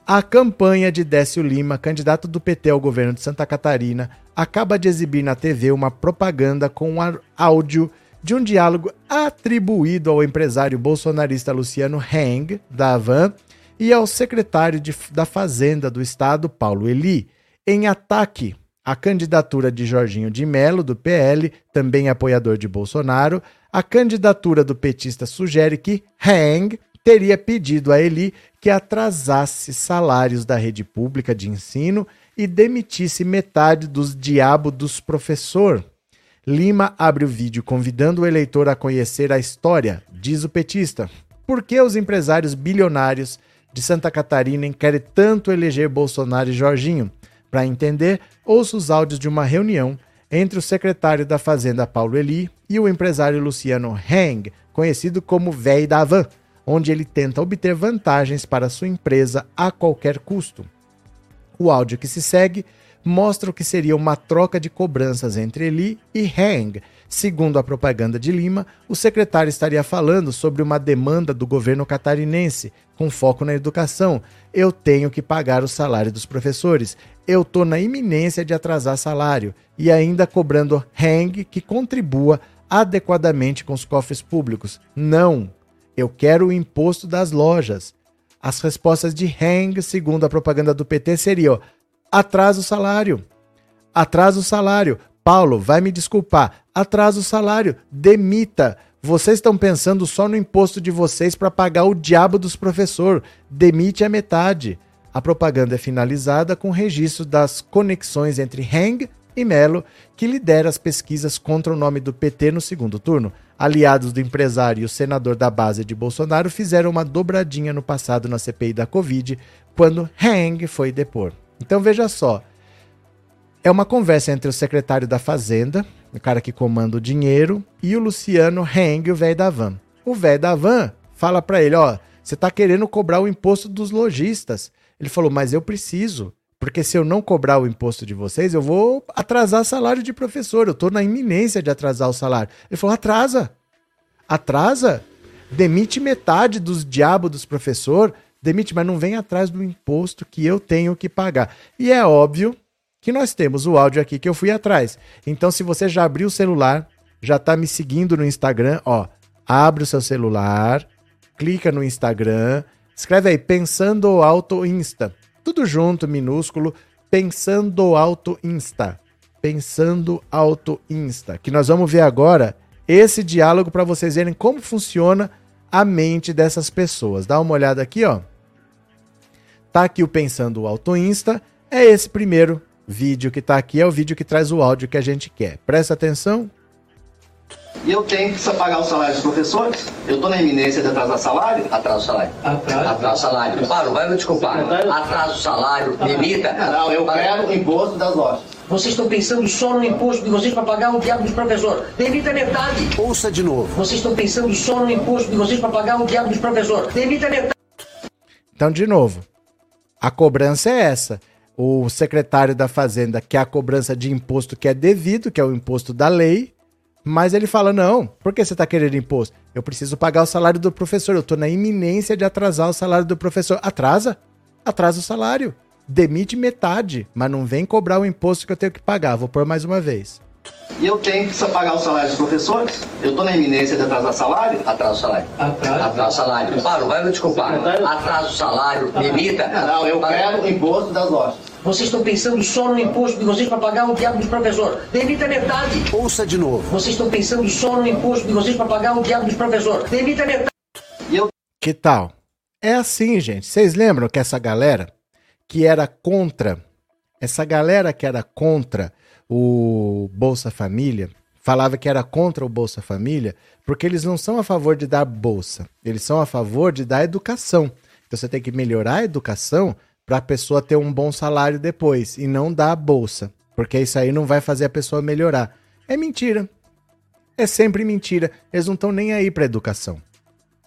A campanha de Décio Lima, candidato do PT ao governo de Santa Catarina, acaba de exibir na TV uma propaganda com um áudio de um diálogo atribuído ao empresário bolsonarista Luciano Heng, da Avan, e ao secretário de, da Fazenda do Estado, Paulo Eli, em ataque à candidatura de Jorginho de Melo, do PL, também apoiador de Bolsonaro. A candidatura do petista sugere que Heng teria pedido a Eli que atrasasse salários da rede pública de ensino e demitisse metade dos diabos dos professor. Lima abre o vídeo convidando o eleitor a conhecer a história, diz o petista. Por que os empresários bilionários de Santa Catarina querem tanto eleger Bolsonaro e Jorginho? Para entender, ouça os áudios de uma reunião entre o secretário da Fazenda Paulo Eli e o empresário Luciano Heng, conhecido como Véi da Van, onde ele tenta obter vantagens para sua empresa a qualquer custo. O áudio que se segue mostra o que seria uma troca de cobranças entre Eli e Hang. Segundo a propaganda de Lima, o secretário estaria falando sobre uma demanda do governo catarinense, com foco na educação. Eu tenho que pagar o salário dos professores. Eu estou na iminência de atrasar salário. E ainda cobrando Hang que contribua adequadamente com os cofres públicos. Não, eu quero o imposto das lojas. As respostas de Heng, segundo a propaganda do PT, seriam: atrasa o salário. Atrasa o salário. Paulo, vai me desculpar. Atrasa o salário. Demita. Vocês estão pensando só no imposto de vocês para pagar o diabo dos professores. Demite a metade. A propaganda é finalizada com registro das conexões entre Heng e Melo, que lidera as pesquisas contra o nome do PT no segundo turno aliados do empresário e o senador da base de Bolsonaro fizeram uma dobradinha no passado na CPI da Covid, quando Hang foi depor. Então veja só, é uma conversa entre o secretário da Fazenda, o cara que comanda o dinheiro, e o Luciano Hang, o velho da van. O velho da van fala para ele, ó, você tá querendo cobrar o imposto dos lojistas. Ele falou, mas eu preciso. Porque se eu não cobrar o imposto de vocês, eu vou atrasar salário de professor. Eu estou na iminência de atrasar o salário. Ele falou: atrasa. Atrasa. Demite metade dos diabos dos professor. Demite, mas não vem atrás do imposto que eu tenho que pagar. E é óbvio que nós temos o áudio aqui que eu fui atrás. Então, se você já abriu o celular, já está me seguindo no Instagram, ó, abre o seu celular, clica no Instagram, escreve aí Pensando Auto Insta tudo junto, minúsculo, Pensando Alto Insta. Pensando Alto Insta. Que nós vamos ver agora esse diálogo para vocês verem como funciona a mente dessas pessoas. Dá uma olhada aqui, ó. Tá aqui o Pensando Alto Insta. É esse primeiro vídeo que tá aqui, é o vídeo que traz o áudio que a gente quer. Presta atenção. E eu tenho que pagar o salário dos professores? Eu estou na iminência de atrasar salário? Atrasa o salário. Atrasa. Atrasa o salário. Paulo, vai me desculpar. Atrasa o salário, demita. Não, eu quero o imposto das lojas. Vocês estão pensando só no imposto de vocês para pagar o diabo dos professores. Demita metade. Ouça de novo. Vocês estão pensando só no imposto de vocês para pagar o diabo dos professores. Demita metade. Então, de novo, a cobrança é essa. O secretário da Fazenda quer a cobrança de imposto que é devido, que é o imposto da lei, mas ele fala: não, por que você está querendo imposto? Eu preciso pagar o salário do professor. Eu estou na iminência de atrasar o salário do professor. Atrasa? Atrasa o salário. Demite metade, mas não vem cobrar o imposto que eu tenho que pagar. Vou pôr mais uma vez. E eu tenho que pagar o salário dos professores? Eu estou na iminência de atrasar salário? Atrasa o salário. Atrasa. Atrasa o salário. Paulo, vai me desculpar. Atrasa o salário, demita. Não, eu quero o imposto das lojas. Vocês estão pensando só no imposto de vocês para pagar o diabo dos professores. Demita metade. Ouça de novo. Vocês estão pensando só no imposto de vocês para pagar o diabo dos professores. Demita metade. Eu... Que tal? É assim, gente. Vocês lembram que essa galera que era contra, essa galera que era contra o Bolsa Família, falava que era contra o Bolsa Família, porque eles não são a favor de dar bolsa, eles são a favor de dar educação. Então você tem que melhorar a educação para a pessoa ter um bom salário depois e não dar a bolsa, porque isso aí não vai fazer a pessoa melhorar. É mentira. É sempre mentira. Eles não estão nem aí para educação.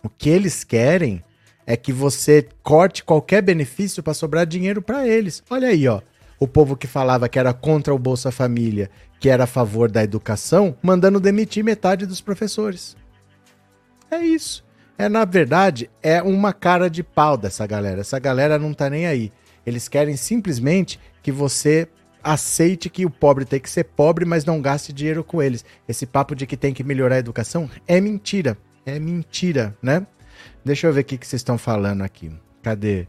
O que eles querem é que você corte qualquer benefício para sobrar dinheiro para eles. Olha aí, ó o povo que falava que era contra o Bolsa Família, que era a favor da educação, mandando demitir metade dos professores. É isso. É, na verdade, é uma cara de pau dessa galera. Essa galera não tá nem aí. Eles querem simplesmente que você aceite que o pobre tem que ser pobre, mas não gaste dinheiro com eles. Esse papo de que tem que melhorar a educação é mentira. É mentira, né? Deixa eu ver o que, que vocês estão falando aqui. Cadê?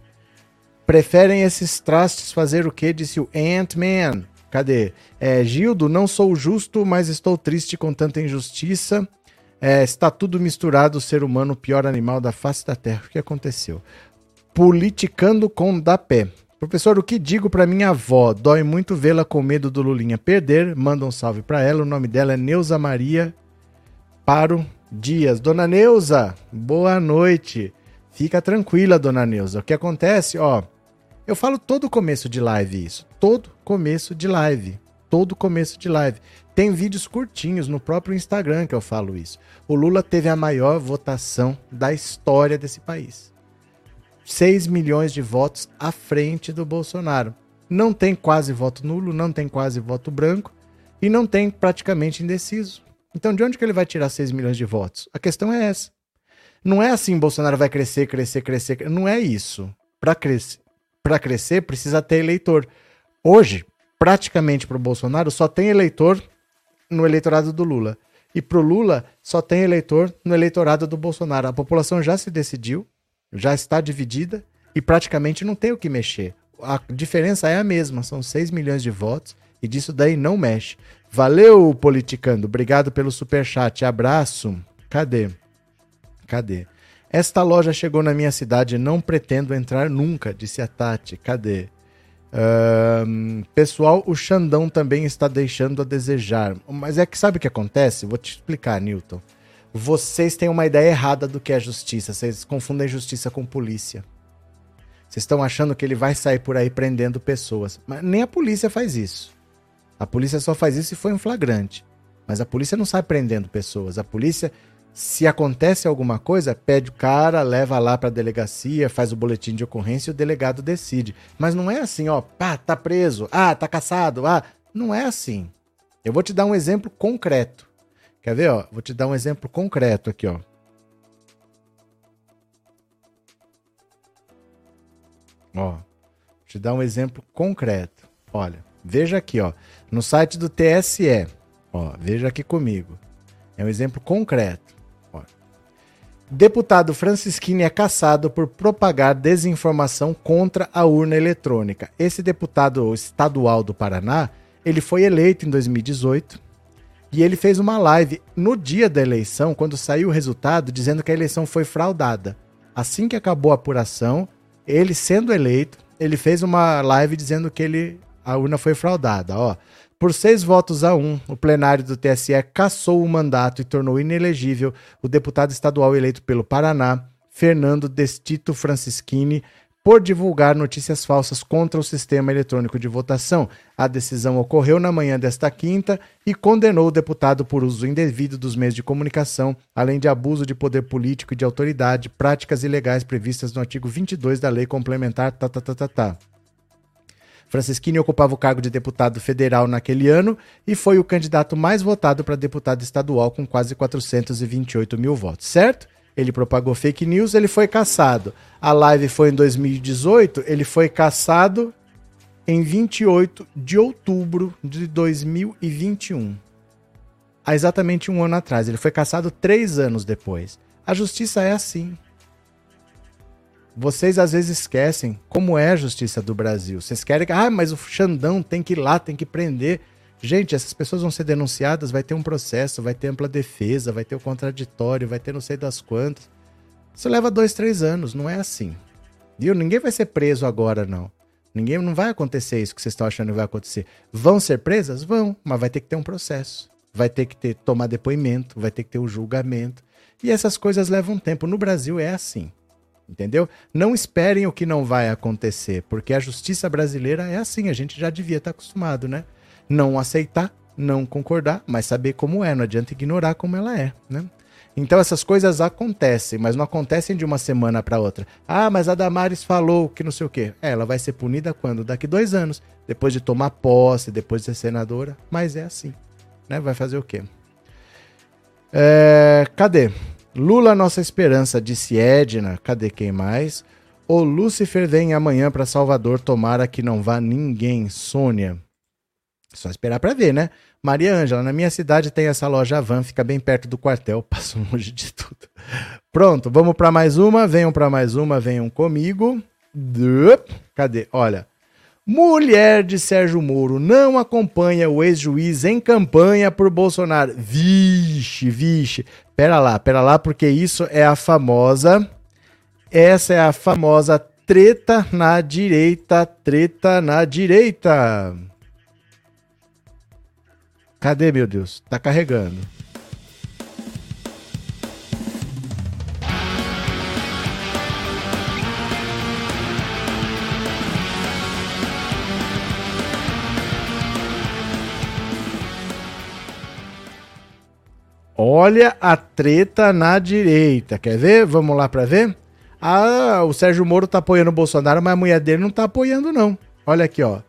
Preferem esses trastes fazer o que? Disse o Ant-Man. Cadê? É, Gildo, não sou justo, mas estou triste com tanta injustiça. É, está tudo misturado, o ser humano, o pior animal da face da terra. O que aconteceu? Politicando com da pé. Professor, o que digo para minha avó? Dói muito vê-la com medo do Lulinha perder. Manda um salve para ela. O nome dela é Neuza Maria Paro Dias. Dona Neuza, boa noite. Fica tranquila, dona Neuza. O que acontece, ó, eu falo todo começo de live isso. Todo começo de live. Todo começo de live. Tem vídeos curtinhos no próprio Instagram que eu falo isso. O Lula teve a maior votação da história desse país. 6 milhões de votos à frente do Bolsonaro. Não tem quase voto nulo, não tem quase voto branco e não tem praticamente indeciso. Então, de onde que ele vai tirar 6 milhões de votos? A questão é essa. Não é assim, Bolsonaro vai crescer, crescer, crescer. Não é isso. Para crescer, crescer, precisa ter eleitor. Hoje, praticamente para o Bolsonaro, só tem eleitor no eleitorado do Lula. E para o Lula, só tem eleitor no eleitorado do Bolsonaro. A população já se decidiu, já está dividida e praticamente não tem o que mexer. A diferença é a mesma, são 6 milhões de votos e disso daí não mexe. Valeu, politicando. Obrigado pelo super chat. Abraço. Cadê? Cadê? Esta loja chegou na minha cidade, não pretendo entrar nunca, disse a Tati. Cadê? Pessoal, o Xandão também está deixando a desejar. Mas é que sabe o que acontece? Vou te explicar, Newton vocês têm uma ideia errada do que é justiça. Vocês confundem justiça com polícia. Vocês estão achando que ele vai sair por aí prendendo pessoas. Mas nem a polícia faz isso. A polícia só faz isso se for em flagrante. Mas a polícia não sai prendendo pessoas. A polícia, se acontece alguma coisa, pede o cara, leva lá para a delegacia, faz o boletim de ocorrência e o delegado decide. Mas não é assim, ó, pá, tá preso, ah, tá caçado, ah. Não é assim. Eu vou te dar um exemplo concreto. Quer ver, ó? Vou te dar um exemplo concreto aqui, ó. Ó, vou te dar um exemplo concreto. Olha, veja aqui, ó, no site do TSE. Ó, veja aqui comigo. É um exemplo concreto. Deputado Francisquini é caçado por propagar desinformação contra a urna eletrônica. Esse deputado estadual do Paraná, ele foi eleito em 2018 e ele fez uma live no dia da eleição, quando saiu o resultado, dizendo que a eleição foi fraudada. Assim que acabou a apuração, ele sendo eleito, ele fez uma live dizendo que ele, a urna foi fraudada. Ó, por seis votos a um, o plenário do TSE cassou o mandato e tornou inelegível o deputado estadual eleito pelo Paraná, Fernando Destito Francischini, por divulgar notícias falsas contra o sistema eletrônico de votação. A decisão ocorreu na manhã desta quinta e condenou o deputado por uso indevido dos meios de comunicação, além de abuso de poder político e de autoridade, práticas ilegais previstas no artigo 22 da Lei Complementar. Tá, tá, tá, tá, tá. Francisquini ocupava o cargo de deputado federal naquele ano e foi o candidato mais votado para deputado estadual com quase 428 mil votos, certo? Ele propagou fake news, ele foi caçado. A live foi em 2018, ele foi caçado em 28 de outubro de 2021. Há exatamente um ano atrás. Ele foi caçado três anos depois. A justiça é assim. Vocês às vezes esquecem como é a justiça do Brasil. Vocês querem que, ah, mas o Xandão tem que ir lá, tem que prender. Gente, essas pessoas vão ser denunciadas, vai ter um processo, vai ter ampla defesa, vai ter o contraditório, vai ter não sei das quantas. Isso leva dois, três anos, não é assim. Viu? Ninguém vai ser preso agora, não. Ninguém não vai acontecer isso que vocês estão achando que vai acontecer. Vão ser presas? Vão, mas vai ter que ter um processo. Vai ter que ter tomar depoimento, vai ter que ter o um julgamento. E essas coisas levam tempo. No Brasil é assim. Entendeu? Não esperem o que não vai acontecer, porque a justiça brasileira é assim, a gente já devia estar acostumado, né? não aceitar, não concordar, mas saber como é, não adianta ignorar como ela é, né? Então essas coisas acontecem, mas não acontecem de uma semana para outra. Ah, mas a Damares falou que não sei o quê. É, ela vai ser punida quando? Daqui dois anos, depois de tomar posse, depois de ser senadora. Mas é assim, né? Vai fazer o quê? É, cadê? Lula, nossa esperança, disse Edna. Cadê quem mais? O Lúcifer vem amanhã para Salvador, tomara que não vá ninguém. Sônia. Só esperar para ver, né? Maria Ângela, na minha cidade tem essa loja Van, fica bem perto do quartel, passo longe de tudo. Pronto, vamos para mais uma, venham para mais uma, venham comigo. Cadê? Olha. Mulher de Sérgio Moro não acompanha o ex-juiz em campanha por Bolsonaro. Vixe, vixe. Pera lá, pera lá, porque isso é a famosa. Essa é a famosa treta na direita, treta na direita. Cadê, meu Deus? Tá carregando. Olha a treta na direita. Quer ver? Vamos lá para ver? Ah, o Sérgio Moro tá apoiando o Bolsonaro, mas a mulher dele não tá apoiando, não. Olha aqui, ó.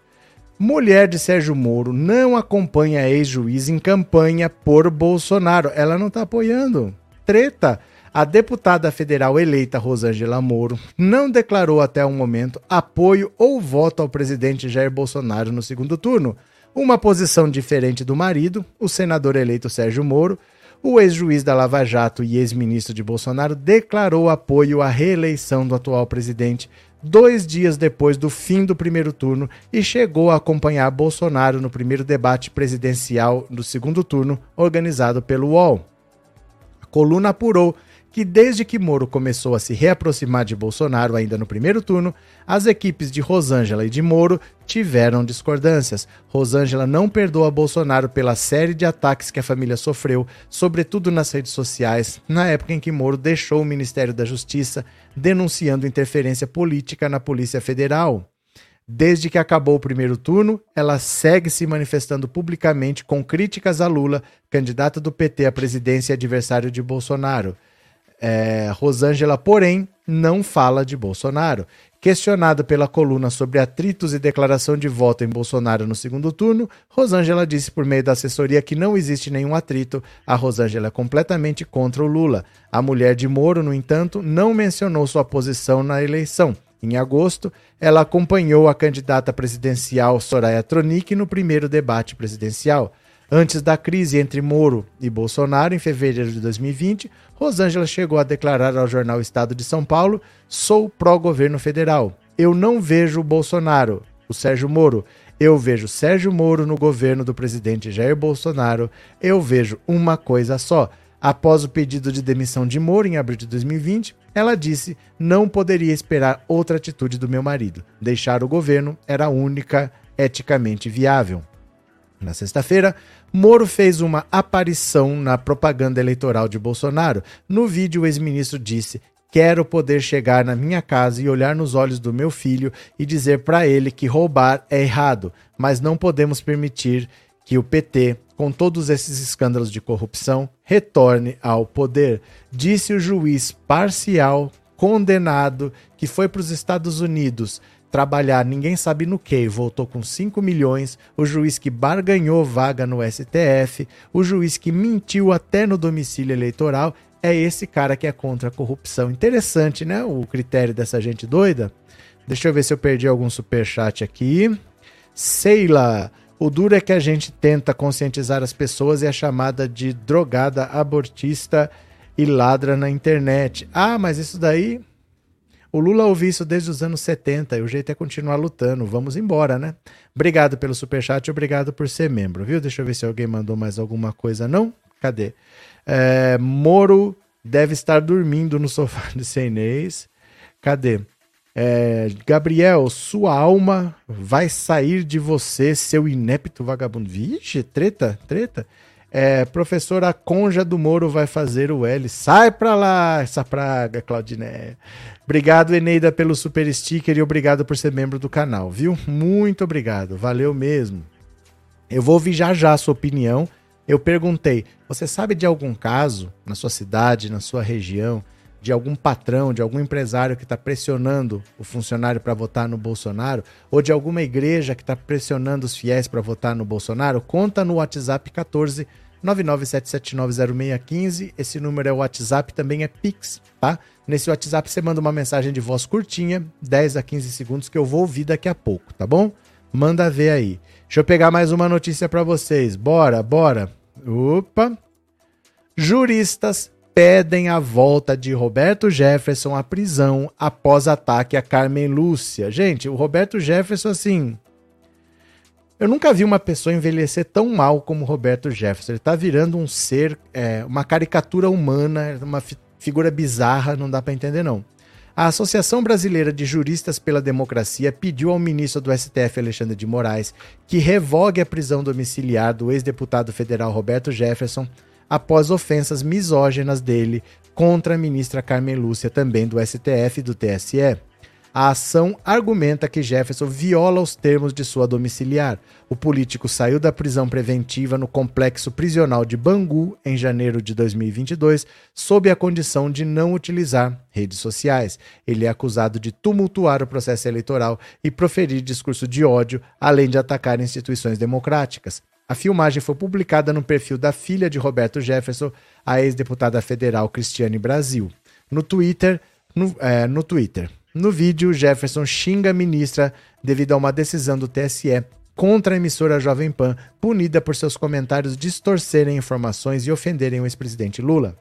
Mulher de Sérgio Moro não acompanha ex-juiz em campanha por Bolsonaro. Ela não está apoiando. Treta. A deputada federal eleita Rosângela Moro não declarou até o momento apoio ou voto ao presidente Jair Bolsonaro no segundo turno. Uma posição diferente do marido, o senador eleito Sérgio Moro, o ex-juiz da Lava Jato e ex-ministro de Bolsonaro declarou apoio à reeleição do atual presidente dois dias depois do fim do primeiro turno e chegou a acompanhar Bolsonaro no primeiro debate presidencial do segundo turno, organizado pelo UOL. A coluna apurou que desde que Moro começou a se reaproximar de Bolsonaro ainda no primeiro turno, as equipes de Rosângela e de Moro tiveram discordâncias. Rosângela não perdoa Bolsonaro pela série de ataques que a família sofreu, sobretudo nas redes sociais, na época em que Moro deixou o Ministério da Justiça, denunciando interferência política na Polícia Federal. Desde que acabou o primeiro turno, ela segue se manifestando publicamente com críticas a Lula, candidato do PT à presidência e adversário de Bolsonaro. É, Rosângela, porém, não fala de Bolsonaro. Questionada pela coluna sobre atritos e declaração de voto em Bolsonaro no segundo turno, Rosângela disse por meio da assessoria que não existe nenhum atrito. A Rosângela é completamente contra o Lula. A mulher de Moro, no entanto, não mencionou sua posição na eleição. Em agosto, ela acompanhou a candidata presidencial Soraya Tronic no primeiro debate presidencial. Antes da crise entre Moro e Bolsonaro, em fevereiro de 2020, Rosângela chegou a declarar ao jornal Estado de São Paulo: sou pró-governo federal. Eu não vejo o Bolsonaro, o Sérgio Moro. Eu vejo Sérgio Moro no governo do presidente Jair Bolsonaro. Eu vejo uma coisa só. Após o pedido de demissão de Moro em abril de 2020, ela disse não poderia esperar outra atitude do meu marido. Deixar o governo era a única eticamente viável. Na sexta-feira, Moro fez uma aparição na propaganda eleitoral de Bolsonaro. No vídeo, o ex-ministro disse: Quero poder chegar na minha casa e olhar nos olhos do meu filho e dizer para ele que roubar é errado, mas não podemos permitir que o PT, com todos esses escândalos de corrupção, retorne ao poder, disse o juiz parcial condenado que foi para os Estados Unidos trabalhar ninguém sabe no que, voltou com 5 milhões, o juiz que barganhou vaga no STF, o juiz que mentiu até no domicílio eleitoral, é esse cara que é contra a corrupção. Interessante, né? O critério dessa gente doida. Deixa eu ver se eu perdi algum super chat aqui. Seila, o duro é que a gente tenta conscientizar as pessoas e é chamada de drogada, abortista e ladra na internet. Ah, mas isso daí o Lula ouviu isso desde os anos 70 e o jeito é continuar lutando. Vamos embora, né? Obrigado pelo superchat e obrigado por ser membro, viu? Deixa eu ver se alguém mandou mais alguma coisa. Não? Cadê? É, Moro deve estar dormindo no sofá de Senês. Cadê? É, Gabriel, sua alma vai sair de você, seu inepto vagabundo. Vixe, treta, treta. É, professora Conja do Moro vai fazer o L. Sai pra lá, essa praga, Claudiné. Obrigado, Eneida, pelo super sticker e obrigado por ser membro do canal, viu? Muito obrigado, valeu mesmo. Eu vou ouvir já já a sua opinião. Eu perguntei: você sabe de algum caso na sua cidade, na sua região, de algum patrão, de algum empresário que está pressionando o funcionário para votar no Bolsonaro, ou de alguma igreja que está pressionando os fiéis para votar no Bolsonaro? Conta no WhatsApp 14 997790615. Esse número é o WhatsApp, também é Pix, tá? Nesse WhatsApp você manda uma mensagem de voz curtinha, 10 a 15 segundos, que eu vou ouvir daqui a pouco, tá bom? Manda ver aí. Deixa eu pegar mais uma notícia para vocês. Bora, bora. Opa. Juristas pedem a volta de Roberto Jefferson à prisão após ataque a Carmen Lúcia. Gente, o Roberto Jefferson, assim. Eu nunca vi uma pessoa envelhecer tão mal como Roberto Jefferson. Ele tá virando um ser, é, uma caricatura humana, uma fi figura bizarra, não dá para entender não. A Associação Brasileira de Juristas pela Democracia pediu ao ministro do STF, Alexandre de Moraes, que revogue a prisão domiciliar do ex-deputado federal Roberto Jefferson após ofensas misóginas dele contra a ministra Carmen Lúcia, também do STF e do TSE. A ação argumenta que Jefferson viola os termos de sua domiciliar. O político saiu da prisão preventiva no complexo prisional de Bangu em janeiro de 2022, sob a condição de não utilizar redes sociais. Ele é acusado de tumultuar o processo eleitoral e proferir discurso de ódio, além de atacar instituições democráticas. A filmagem foi publicada no perfil da filha de Roberto Jefferson, a ex-deputada federal Cristiane Brasil. No Twitter, no, é, no Twitter. No vídeo, Jefferson xinga a ministra devido a uma decisão do TSE contra a emissora Jovem Pan, punida por seus comentários distorcerem informações e ofenderem o ex-presidente Lula.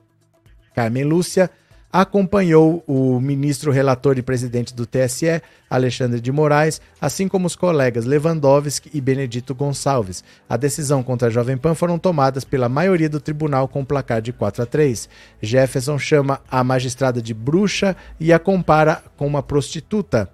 Carmen Lúcia acompanhou o ministro relator e presidente do TSE, Alexandre de Moraes, assim como os colegas Lewandowski e Benedito Gonçalves. A decisão contra a Jovem Pan foram tomadas pela maioria do tribunal com placar de 4 a 3. Jefferson chama a magistrada de bruxa e a compara com uma prostituta.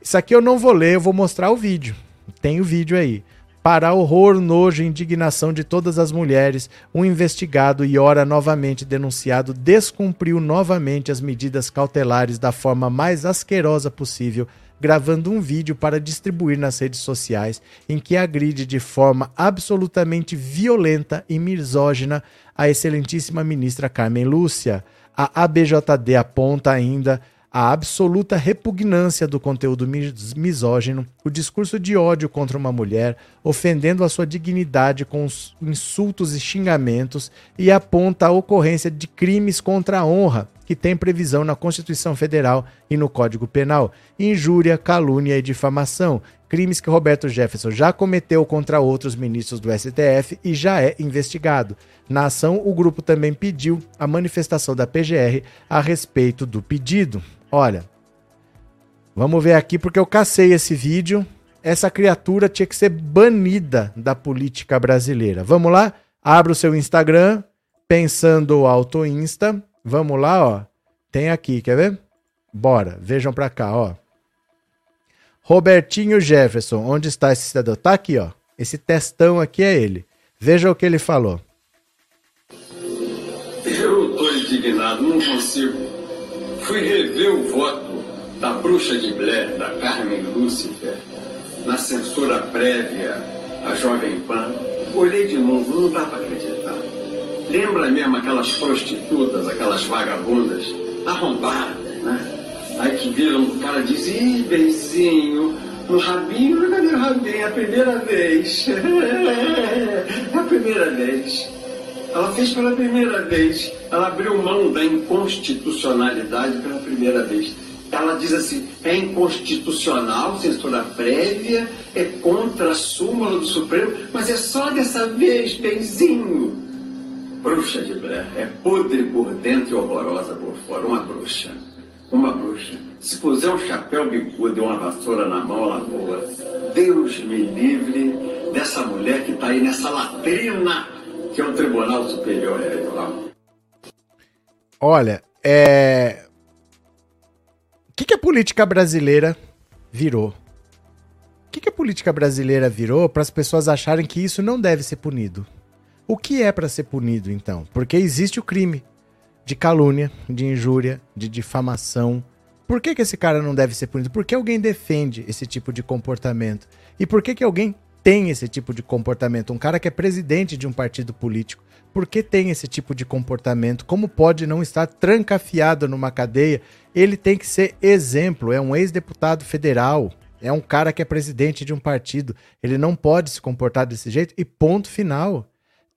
Isso aqui eu não vou ler, eu vou mostrar o vídeo. Tem o vídeo aí. Para horror, nojo e indignação de todas as mulheres, um investigado e ora novamente denunciado descumpriu novamente as medidas cautelares da forma mais asquerosa possível, gravando um vídeo para distribuir nas redes sociais em que agride de forma absolutamente violenta e misógina a excelentíssima ministra Carmen Lúcia. A ABJD aponta ainda a absoluta repugnância do conteúdo misógino, o discurso de ódio contra uma mulher, ofendendo a sua dignidade com insultos e xingamentos, e aponta a ocorrência de crimes contra a honra, que tem previsão na Constituição Federal e no Código Penal, injúria, calúnia e difamação, crimes que Roberto Jefferson já cometeu contra outros ministros do STF e já é investigado. Na ação, o grupo também pediu a manifestação da PGR a respeito do pedido. Olha, vamos ver aqui porque eu cacei esse vídeo. Essa criatura tinha que ser banida da política brasileira. Vamos lá? Abra o seu Instagram, pensando Auto Insta. Vamos lá, ó. Tem aqui, quer ver? Bora, vejam pra cá, ó. Robertinho Jefferson, onde está esse cidadão? Tá aqui, ó. Esse testão aqui é ele. Veja o que ele falou. Eu tô indignado, não consigo Fui rever o voto da bruxa de Blair, da Carmen Lúcifer, na censura prévia à Jovem Pan. Olhei de novo, não dá para acreditar. Lembra mesmo aquelas prostitutas, aquelas vagabundas, arrombadas, né? Aí que viram o cara diz, ih, beicinho, no rabinho, cadê o rabinho? É a primeira vez. É a primeira vez. Ela fez pela primeira vez. Ela abriu mão da inconstitucionalidade pela primeira vez. Ela diz assim: é inconstitucional, censura prévia, é contra a súmula do Supremo, mas é só dessa vez, benzinho. Bruxa de Blair é podre por dentro e horrorosa por fora. Uma bruxa. Uma bruxa. Se puser um chapéu bicudo e uma vassoura na mão, ela voa. Deus me livre dessa mulher que está aí nessa latrina que é um Tribunal Superior Eleitoral? Olha, é. O que, que a política brasileira virou? O que, que a política brasileira virou para as pessoas acharem que isso não deve ser punido? O que é para ser punido, então? Porque existe o crime de calúnia, de injúria, de difamação. Por que, que esse cara não deve ser punido? Por que alguém defende esse tipo de comportamento? E por que, que alguém tem esse tipo de comportamento? Um cara que é presidente de um partido político, por que tem esse tipo de comportamento? Como pode não estar trancafiado numa cadeia? Ele tem que ser exemplo, é um ex-deputado federal, é um cara que é presidente de um partido, ele não pode se comportar desse jeito e ponto final.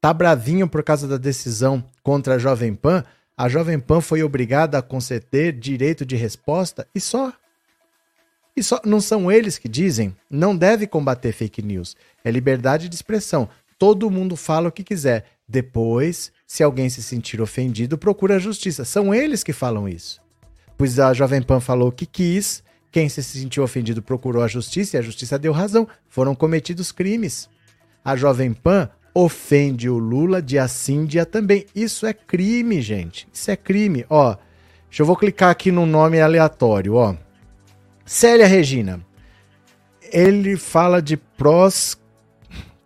tá bravinho por causa da decisão contra a Jovem Pan. A Jovem Pan foi obrigada a conceder direito de resposta e só. E só não são eles que dizem, não deve combater fake news. É liberdade de expressão. Todo mundo fala o que quiser. Depois, se alguém se sentir ofendido, procura a justiça. São eles que falam isso. Pois a Jovem Pan falou o que quis, quem se sentiu ofendido procurou a justiça e a justiça deu razão. Foram cometidos crimes. A Jovem Pan ofende o Lula dia sim, dia também. Isso é crime, gente. Isso é crime. Ó, deixa eu vou clicar aqui no nome aleatório, ó. Célia Regina. Ele fala de prós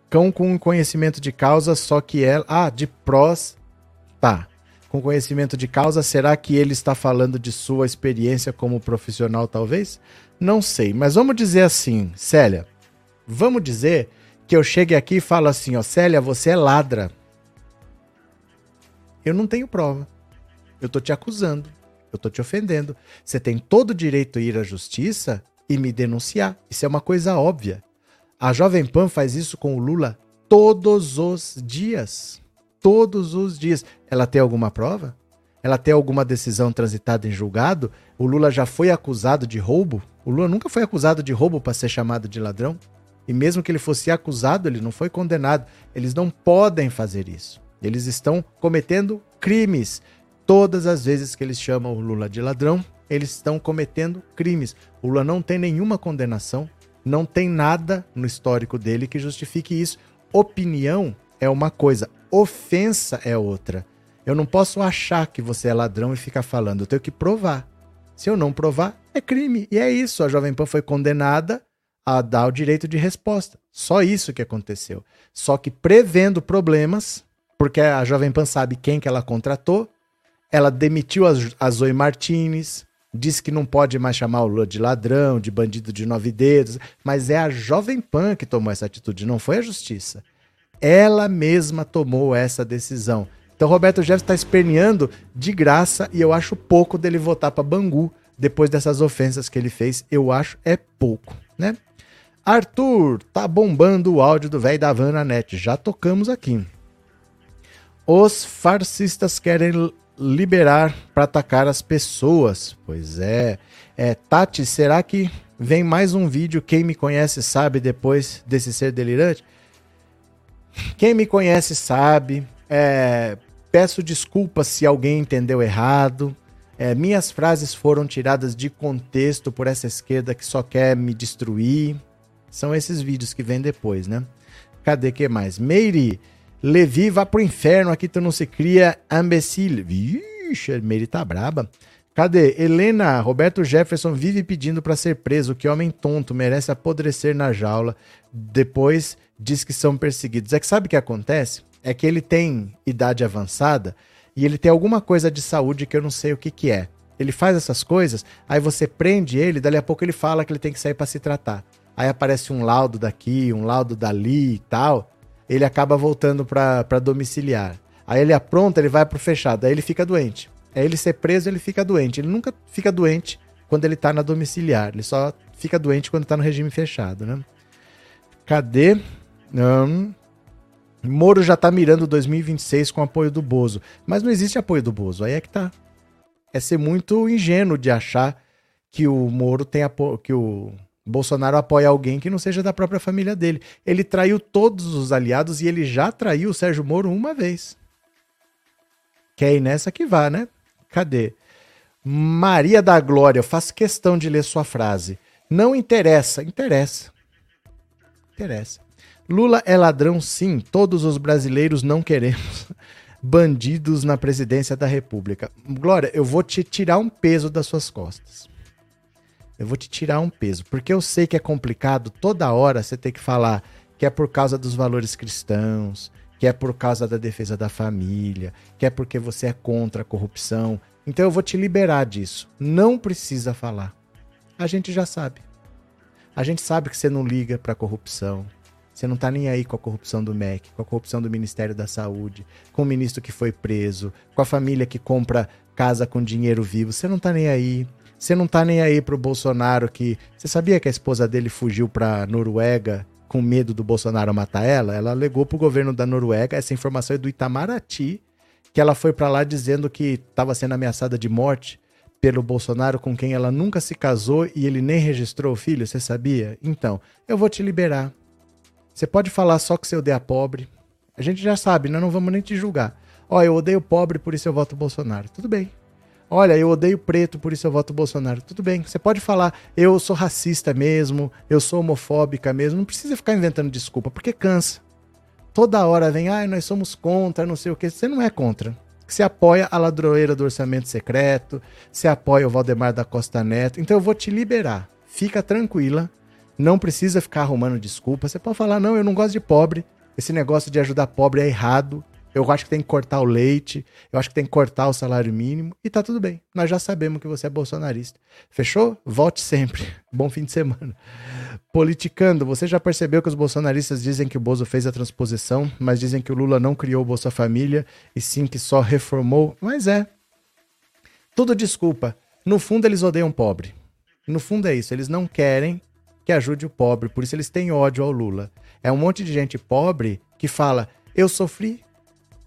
cão com conhecimento de causa, só que ela, ah, de prós, tá. Com conhecimento de causa, será que ele está falando de sua experiência como profissional talvez? Não sei, mas vamos dizer assim, Célia. Vamos dizer que eu chegue aqui e falo assim, ó, Célia, você é ladra. Eu não tenho prova. Eu tô te acusando. Eu tô te ofendendo. Você tem todo o direito a ir à justiça e me denunciar. Isso é uma coisa óbvia. A Jovem Pan faz isso com o Lula todos os dias. Todos os dias. Ela tem alguma prova? Ela tem alguma decisão transitada em julgado? O Lula já foi acusado de roubo? O Lula nunca foi acusado de roubo para ser chamado de ladrão? E mesmo que ele fosse acusado, ele não foi condenado. Eles não podem fazer isso. Eles estão cometendo crimes. Todas as vezes que eles chamam o Lula de ladrão, eles estão cometendo crimes. O Lula não tem nenhuma condenação, não tem nada no histórico dele que justifique isso. Opinião é uma coisa, ofensa é outra. Eu não posso achar que você é ladrão e ficar falando, eu tenho que provar. Se eu não provar, é crime. E é isso. A Jovem Pan foi condenada a dar o direito de resposta. Só isso que aconteceu. Só que prevendo problemas, porque a Jovem Pan sabe quem que ela contratou, ela demitiu a Zoe Martinez, disse que não pode mais chamar o Lula de ladrão, de bandido de nove dedos, mas é a Jovem Pan que tomou essa atitude, não foi a justiça. Ela mesma tomou essa decisão. Então Roberto Jefferson está esperneando de graça e eu acho pouco dele votar para Bangu depois dessas ofensas que ele fez. Eu acho é pouco, né? Arthur, tá bombando o áudio do velho da van na net. Já tocamos aqui. Os farcistas querem liberar para atacar as pessoas. Pois é. é. Tati, será que vem mais um vídeo? Quem me conhece sabe depois desse ser delirante? Quem me conhece sabe. É, peço desculpas se alguém entendeu errado. É, minhas frases foram tiradas de contexto por essa esquerda que só quer me destruir. São esses vídeos que vêm depois, né? Cadê que mais? Meire, Levi, vá pro inferno, aqui tu não se cria, imbecil. Vixe, Meire tá braba. Cadê? Helena, Roberto Jefferson vive pedindo para ser preso. Que homem tonto, merece apodrecer na jaula. Depois diz que são perseguidos. É que sabe o que acontece? É que ele tem idade avançada e ele tem alguma coisa de saúde que eu não sei o que, que é. Ele faz essas coisas, aí você prende ele, dali a pouco ele fala que ele tem que sair para se tratar aí aparece um laudo daqui, um laudo dali e tal, ele acaba voltando para domiciliar. Aí ele apronta, ele vai pro fechado, aí ele fica doente. Aí ele ser preso, ele fica doente. Ele nunca fica doente quando ele tá na domiciliar, ele só fica doente quando tá no regime fechado, né? Cadê? Moro já tá mirando 2026 com apoio do Bozo. Mas não existe apoio do Bozo, aí é que tá. É ser muito ingênuo de achar que o Moro tem apoio, que o Bolsonaro apoia alguém que não seja da própria família dele. Ele traiu todos os aliados e ele já traiu o Sérgio Moro uma vez. Quer ir nessa que vá, né? Cadê? Maria da Glória, eu faço questão de ler sua frase. Não interessa, interessa. Interessa. Lula é ladrão, sim. Todos os brasileiros não queremos bandidos na presidência da República. Glória, eu vou te tirar um peso das suas costas eu vou te tirar um peso, porque eu sei que é complicado toda hora você ter que falar que é por causa dos valores cristãos, que é por causa da defesa da família, que é porque você é contra a corrupção. Então eu vou te liberar disso. Não precisa falar. A gente já sabe. A gente sabe que você não liga para corrupção. Você não tá nem aí com a corrupção do MEC, com a corrupção do Ministério da Saúde, com o ministro que foi preso, com a família que compra casa com dinheiro vivo. Você não tá nem aí. Você não tá nem aí pro Bolsonaro que. Você sabia que a esposa dele fugiu pra Noruega com medo do Bolsonaro matar ela, ela alegou pro governo da Noruega, essa informação é do Itamaraty, que ela foi para lá dizendo que estava sendo ameaçada de morte pelo Bolsonaro com quem ela nunca se casou e ele nem registrou o filho, você sabia? Então, eu vou te liberar. Você pode falar só que você odeia pobre. A gente já sabe, nós não vamos nem te julgar. Ó, eu odeio pobre, por isso eu voto Bolsonaro. Tudo bem. Olha, eu odeio preto, por isso eu voto Bolsonaro. Tudo bem, você pode falar, eu sou racista mesmo, eu sou homofóbica mesmo. Não precisa ficar inventando desculpa, porque cansa. Toda hora vem, ai, nós somos contra, não sei o que. Você não é contra. Você apoia a ladroeira do orçamento secreto, você apoia o Valdemar da Costa Neto. Então eu vou te liberar. Fica tranquila, não precisa ficar arrumando desculpa. Você pode falar, não, eu não gosto de pobre. Esse negócio de ajudar pobre é errado. Eu acho que tem que cortar o leite, eu acho que tem que cortar o salário mínimo e tá tudo bem. Nós já sabemos que você é bolsonarista. Fechou? Volte sempre. Bom fim de semana. Politicando, você já percebeu que os bolsonaristas dizem que o Bozo fez a transposição, mas dizem que o Lula não criou o Bolsa Família e sim que só reformou? Mas é. Tudo desculpa. No fundo, eles odeiam pobre. No fundo é isso. Eles não querem que ajude o pobre, por isso eles têm ódio ao Lula. É um monte de gente pobre que fala: eu sofri,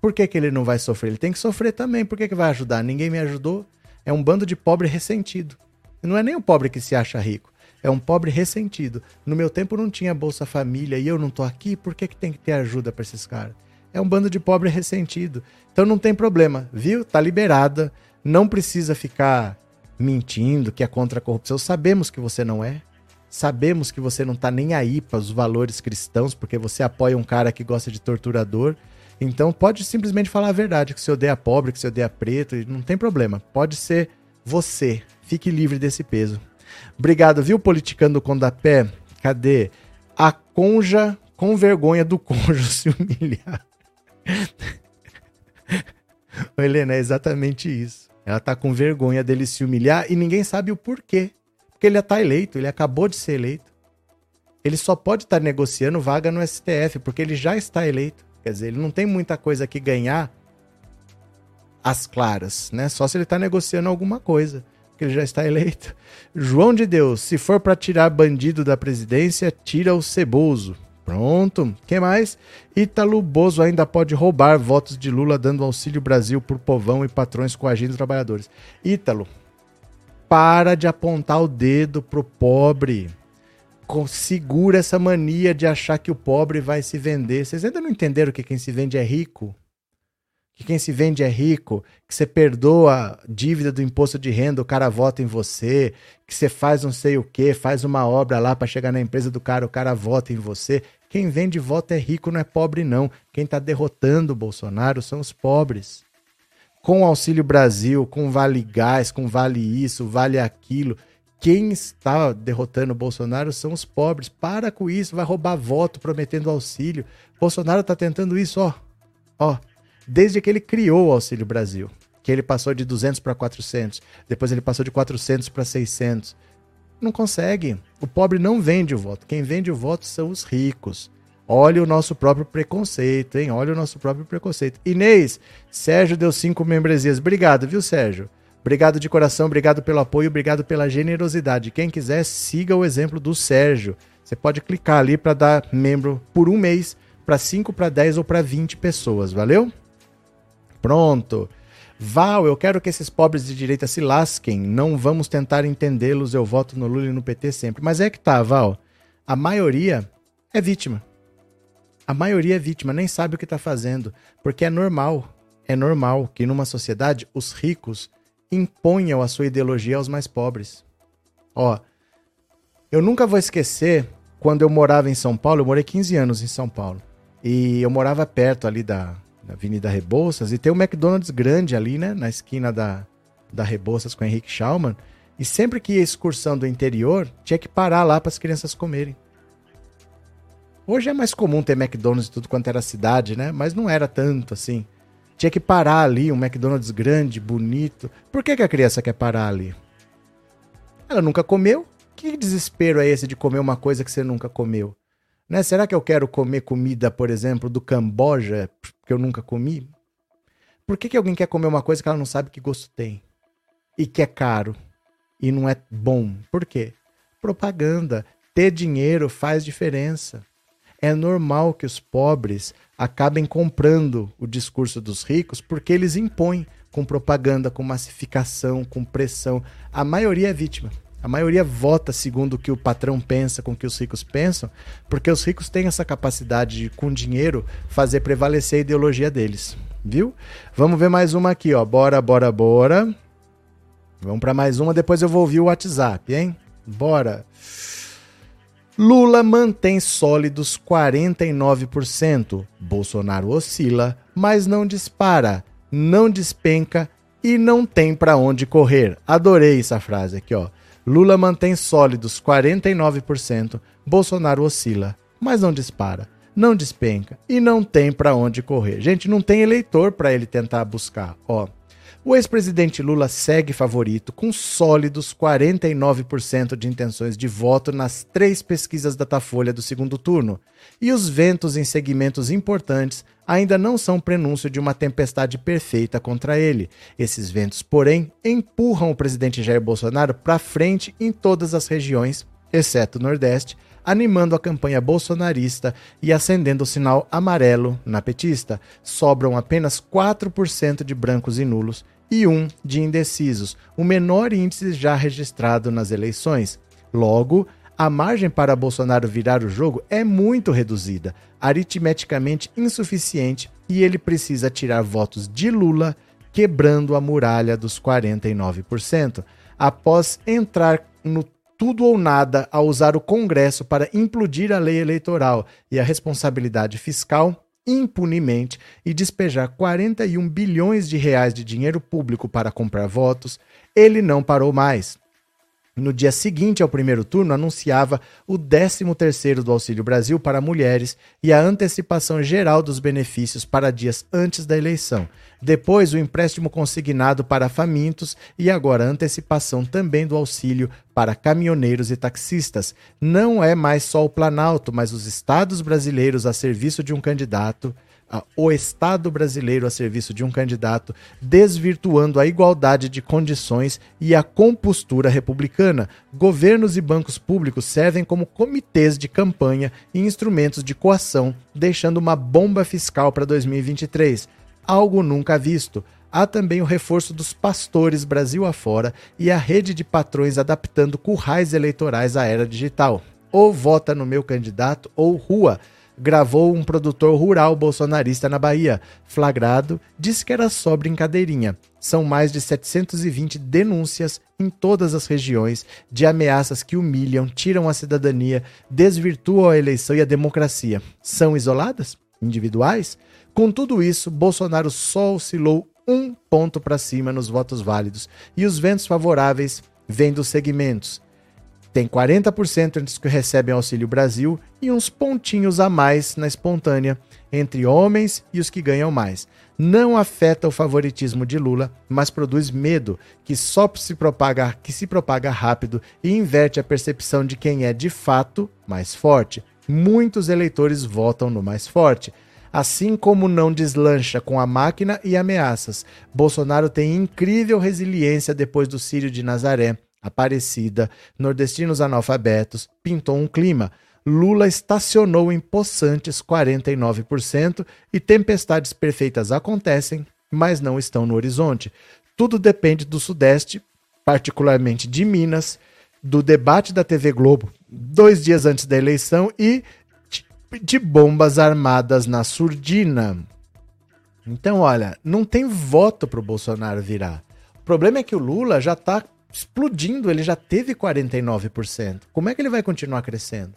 por que, que ele não vai sofrer? Ele tem que sofrer também. Por que, que vai ajudar? Ninguém me ajudou. É um bando de pobre ressentido. Não é nem o pobre que se acha rico. É um pobre ressentido. No meu tempo não tinha Bolsa Família e eu não tô aqui, por que, que tem que ter ajuda para esses caras? É um bando de pobre ressentido. Então não tem problema, viu? Tá liberada. Não precisa ficar mentindo que é contra a corrupção. Sabemos que você não é. Sabemos que você não tá nem aí para os valores cristãos, porque você apoia um cara que gosta de torturador. Então pode simplesmente falar a verdade, que você odeia pobre, que você odeia preto, não tem problema. Pode ser você. Fique livre desse peso. Obrigado, viu, politicando com da pé? Cadê? A conja com vergonha do cônjuge se humilhar. Helena, é exatamente isso. Ela tá com vergonha dele se humilhar e ninguém sabe o porquê. Porque ele tá eleito, ele acabou de ser eleito. Ele só pode estar tá negociando vaga no STF, porque ele já está eleito. Quer dizer, ele não tem muita coisa que ganhar às claras, né? Só se ele está negociando alguma coisa, que ele já está eleito. João de Deus, se for para tirar bandido da presidência, tira o Ceboso. Pronto. que mais? Ítalo Bozo ainda pode roubar votos de Lula dando auxílio Brasil por povão e patrões coagindo trabalhadores. Ítalo, para de apontar o dedo pro pobre segura essa mania de achar que o pobre vai se vender. Vocês ainda não entenderam que quem se vende é rico? Que quem se vende é rico, que você perdoa a dívida do imposto de renda, o cara vota em você, que você faz não sei o que, faz uma obra lá para chegar na empresa do cara, o cara vota em você. Quem vende voto é rico, não é pobre não. Quem está derrotando o Bolsonaro são os pobres. Com o Auxílio Brasil, com Vale Gás, com Vale isso, Vale aquilo, quem está derrotando o Bolsonaro são os pobres. Para com isso, vai roubar voto prometendo auxílio. Bolsonaro está tentando isso, ó. Ó, desde que ele criou o Auxílio Brasil, que ele passou de 200 para 400, depois ele passou de 400 para 600. Não consegue. O pobre não vende o voto. Quem vende o voto são os ricos. Olha o nosso próprio preconceito, hein? Olha o nosso próprio preconceito. Inês, Sérgio deu cinco membresias. Obrigado, viu, Sérgio? Obrigado de coração, obrigado pelo apoio, obrigado pela generosidade. Quem quiser, siga o exemplo do Sérgio. Você pode clicar ali para dar membro por um mês, para 5, para 10 ou para 20 pessoas, valeu? Pronto. Val, eu quero que esses pobres de direita se lasquem. Não vamos tentar entendê-los. Eu voto no Lula e no PT sempre. Mas é que tá, Val. A maioria é vítima. A maioria é vítima, nem sabe o que está fazendo. Porque é normal. É normal que numa sociedade os ricos imponham a sua ideologia aos mais pobres. Ó, eu nunca vou esquecer quando eu morava em São Paulo, eu morei 15 anos em São Paulo. E eu morava perto ali da, da Avenida Rebouças e tem um McDonald's grande ali, né, na esquina da, da Rebouças com Henrique Schaumann. E sempre que ia excursão do interior, tinha que parar lá para as crianças comerem. Hoje é mais comum ter McDonald's e tudo quanto era cidade, né? Mas não era tanto assim. Tinha que parar ali, um McDonald's grande, bonito. Por que, que a criança quer parar ali? Ela nunca comeu? Que desespero é esse de comer uma coisa que você nunca comeu? Né? Será que eu quero comer comida, por exemplo, do Camboja, que eu nunca comi? Por que, que alguém quer comer uma coisa que ela não sabe que gosto tem? E que é caro? E não é bom? Por quê? Propaganda. Ter dinheiro faz diferença. É normal que os pobres acabem comprando o discurso dos ricos porque eles impõem com propaganda, com massificação, com pressão. A maioria é vítima. A maioria vota segundo o que o patrão pensa, com o que os ricos pensam, porque os ricos têm essa capacidade de, com dinheiro, fazer prevalecer a ideologia deles. Viu? Vamos ver mais uma aqui, ó. Bora, bora, bora. Vamos para mais uma, depois eu vou ouvir o WhatsApp, hein? Bora. Lula mantém sólidos 49%. Bolsonaro oscila, mas não dispara, não despenca e não tem para onde correr. Adorei essa frase aqui, ó. Lula mantém sólidos 49%, Bolsonaro oscila, mas não dispara, não despenca e não tem para onde correr. Gente, não tem eleitor para ele tentar buscar, ó. O ex-presidente Lula segue favorito, com sólidos 49% de intenções de voto nas três pesquisas Datafolha do segundo turno. E os ventos em segmentos importantes ainda não são prenúncio de uma tempestade perfeita contra ele. Esses ventos, porém, empurram o presidente Jair Bolsonaro para frente em todas as regiões, exceto o Nordeste, animando a campanha bolsonarista e acendendo o sinal amarelo na petista. Sobram apenas 4% de brancos e nulos e 1 de indecisos, o menor índice já registrado nas eleições. Logo, a margem para Bolsonaro virar o jogo é muito reduzida, aritmeticamente insuficiente, e ele precisa tirar votos de Lula, quebrando a muralha dos 49%. Após entrar no tudo ou nada a usar o Congresso para implodir a lei eleitoral e a responsabilidade fiscal impunemente e despejar 41 bilhões de reais de dinheiro público para comprar votos, ele não parou mais. No dia seguinte ao primeiro turno, anunciava o 13º do Auxílio Brasil para mulheres e a antecipação geral dos benefícios para dias antes da eleição. Depois, o empréstimo consignado para famintos e agora a antecipação também do auxílio para caminhoneiros e taxistas. Não é mais só o Planalto, mas os estados brasileiros a serviço de um candidato o Estado brasileiro a serviço de um candidato, desvirtuando a igualdade de condições e a compostura republicana. Governos e bancos públicos servem como comitês de campanha e instrumentos de coação, deixando uma bomba fiscal para 2023. Algo nunca visto. Há também o reforço dos pastores Brasil afora e a rede de patrões adaptando currais eleitorais à era digital. Ou vota no meu candidato ou rua gravou um produtor rural bolsonarista na Bahia. Flagrado, disse que era só brincadeirinha. São mais de 720 denúncias em todas as regiões de ameaças que humilham, tiram a cidadania, desvirtuam a eleição e a democracia. São isoladas? Individuais? Com tudo isso, Bolsonaro só oscilou um ponto para cima nos votos válidos e os ventos favoráveis vêm dos segmentos tem 40% entre os que recebem Auxílio Brasil e uns pontinhos a mais na espontânea entre homens e os que ganham mais. Não afeta o favoritismo de Lula, mas produz medo que só se propaga, que se propaga rápido e inverte a percepção de quem é de fato mais forte. Muitos eleitores votam no mais forte. Assim como não deslancha com a máquina e ameaças, Bolsonaro tem incrível resiliência depois do Sírio de Nazaré Aparecida, nordestinos analfabetos, pintou um clima. Lula estacionou em possantes 49% e tempestades perfeitas acontecem, mas não estão no horizonte. Tudo depende do Sudeste, particularmente de Minas, do debate da TV Globo dois dias antes da eleição e de bombas armadas na surdina. Então, olha, não tem voto para o Bolsonaro virar. O problema é que o Lula já está explodindo, ele já teve 49%. Como é que ele vai continuar crescendo?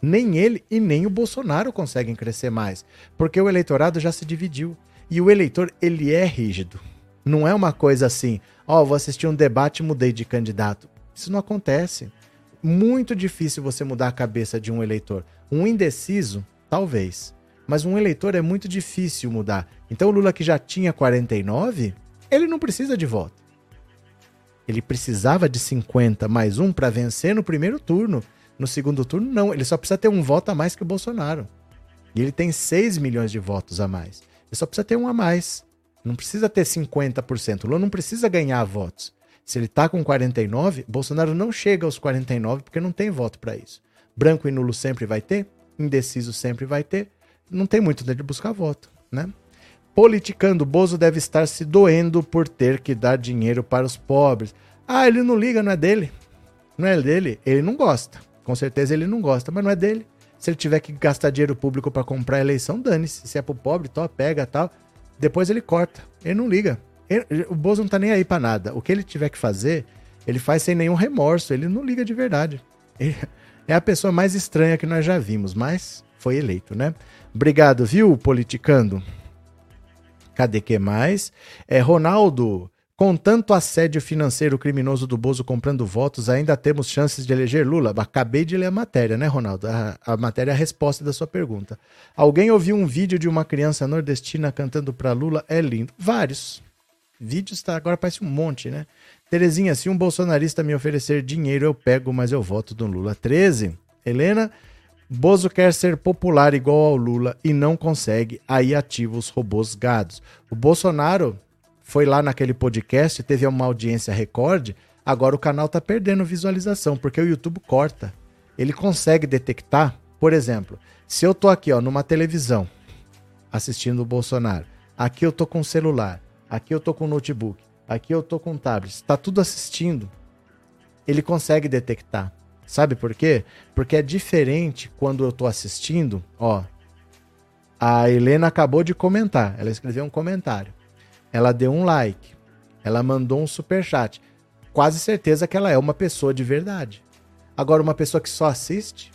Nem ele e nem o Bolsonaro conseguem crescer mais, porque o eleitorado já se dividiu. E o eleitor, ele é rígido. Não é uma coisa assim, ó, oh, vou assistir um debate e mudei de candidato. Isso não acontece. Muito difícil você mudar a cabeça de um eleitor. Um indeciso, talvez. Mas um eleitor é muito difícil mudar. Então o Lula que já tinha 49, ele não precisa de voto. Ele precisava de 50 mais um para vencer no primeiro turno. No segundo turno, não. Ele só precisa ter um voto a mais que o Bolsonaro. E ele tem 6 milhões de votos a mais. Ele só precisa ter um a mais. Não precisa ter 50%. O Lula não precisa ganhar votos. Se ele está com 49, Bolsonaro não chega aos 49 porque não tem voto para isso. Branco e nulo sempre vai ter? indeciso sempre vai ter. Não tem muito de buscar voto, né? Politicando, Bozo deve estar se doendo por ter que dar dinheiro para os pobres. Ah, ele não liga, não é dele. Não é dele, ele não gosta. Com certeza ele não gosta, mas não é dele. Se ele tiver que gastar dinheiro público para comprar a eleição, dane-se. Se é pro pobre, tó, pega tal. Depois ele corta. Ele não liga. Ele, o Bozo não tá nem aí pra nada. O que ele tiver que fazer, ele faz sem nenhum remorso. Ele não liga de verdade. Ele é a pessoa mais estranha que nós já vimos, mas foi eleito, né? Obrigado, viu, politicando? Cadê que mais? É Ronaldo. Com tanto assédio financeiro criminoso do Bozo comprando votos, ainda temos chances de eleger Lula? Acabei de ler a matéria, né, Ronaldo? A, a matéria é a resposta da sua pergunta. Alguém ouviu um vídeo de uma criança nordestina cantando para Lula? É lindo. Vários. Vídeos tá agora parece um monte, né? Terezinha, se um bolsonarista me oferecer dinheiro, eu pego, mas eu voto do Lula. 13. Helena, Bozo quer ser popular igual ao Lula e não consegue, aí ativa os robôs gados. O Bolsonaro foi lá naquele podcast, teve uma audiência recorde, agora o canal tá perdendo visualização, porque o YouTube corta. Ele consegue detectar, por exemplo, se eu tô aqui, ó, numa televisão, assistindo o Bolsonaro, aqui eu tô com celular, aqui eu tô com notebook, aqui eu tô com tablet, está tudo assistindo. Ele consegue detectar. Sabe por quê? Porque é diferente quando eu tô assistindo, ó. A Helena acabou de comentar, ela escreveu um comentário ela deu um like, ela mandou um super chat. Quase certeza que ela é uma pessoa de verdade. Agora, uma pessoa que só assiste,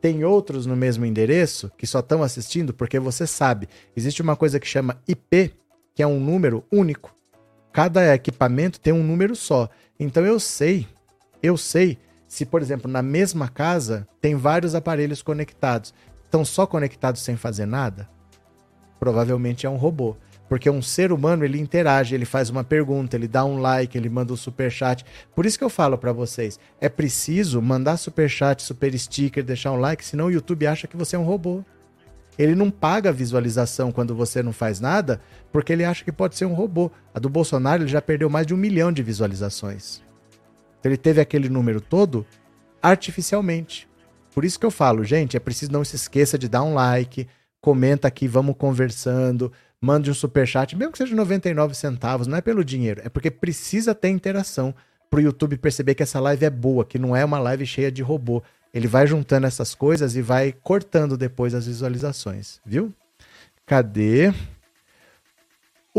tem outros no mesmo endereço que só estão assistindo porque você sabe, existe uma coisa que chama IP, que é um número único. Cada equipamento tem um número só. Então eu sei, eu sei se, por exemplo, na mesma casa tem vários aparelhos conectados, estão só conectados sem fazer nada, provavelmente é um robô. Porque um ser humano, ele interage, ele faz uma pergunta, ele dá um like, ele manda um super chat. Por isso que eu falo para vocês, é preciso mandar super chat, super sticker, deixar um like, senão o YouTube acha que você é um robô. Ele não paga visualização quando você não faz nada, porque ele acha que pode ser um robô. A do Bolsonaro ele já perdeu mais de um milhão de visualizações. Então ele teve aquele número todo artificialmente. Por isso que eu falo, gente, é preciso não se esqueça de dar um like, comenta aqui, vamos conversando mande um super chat, mesmo que seja 99 centavos, não é pelo dinheiro, é porque precisa ter interação para o YouTube perceber que essa live é boa, que não é uma live cheia de robô. Ele vai juntando essas coisas e vai cortando depois as visualizações, viu? Cadê?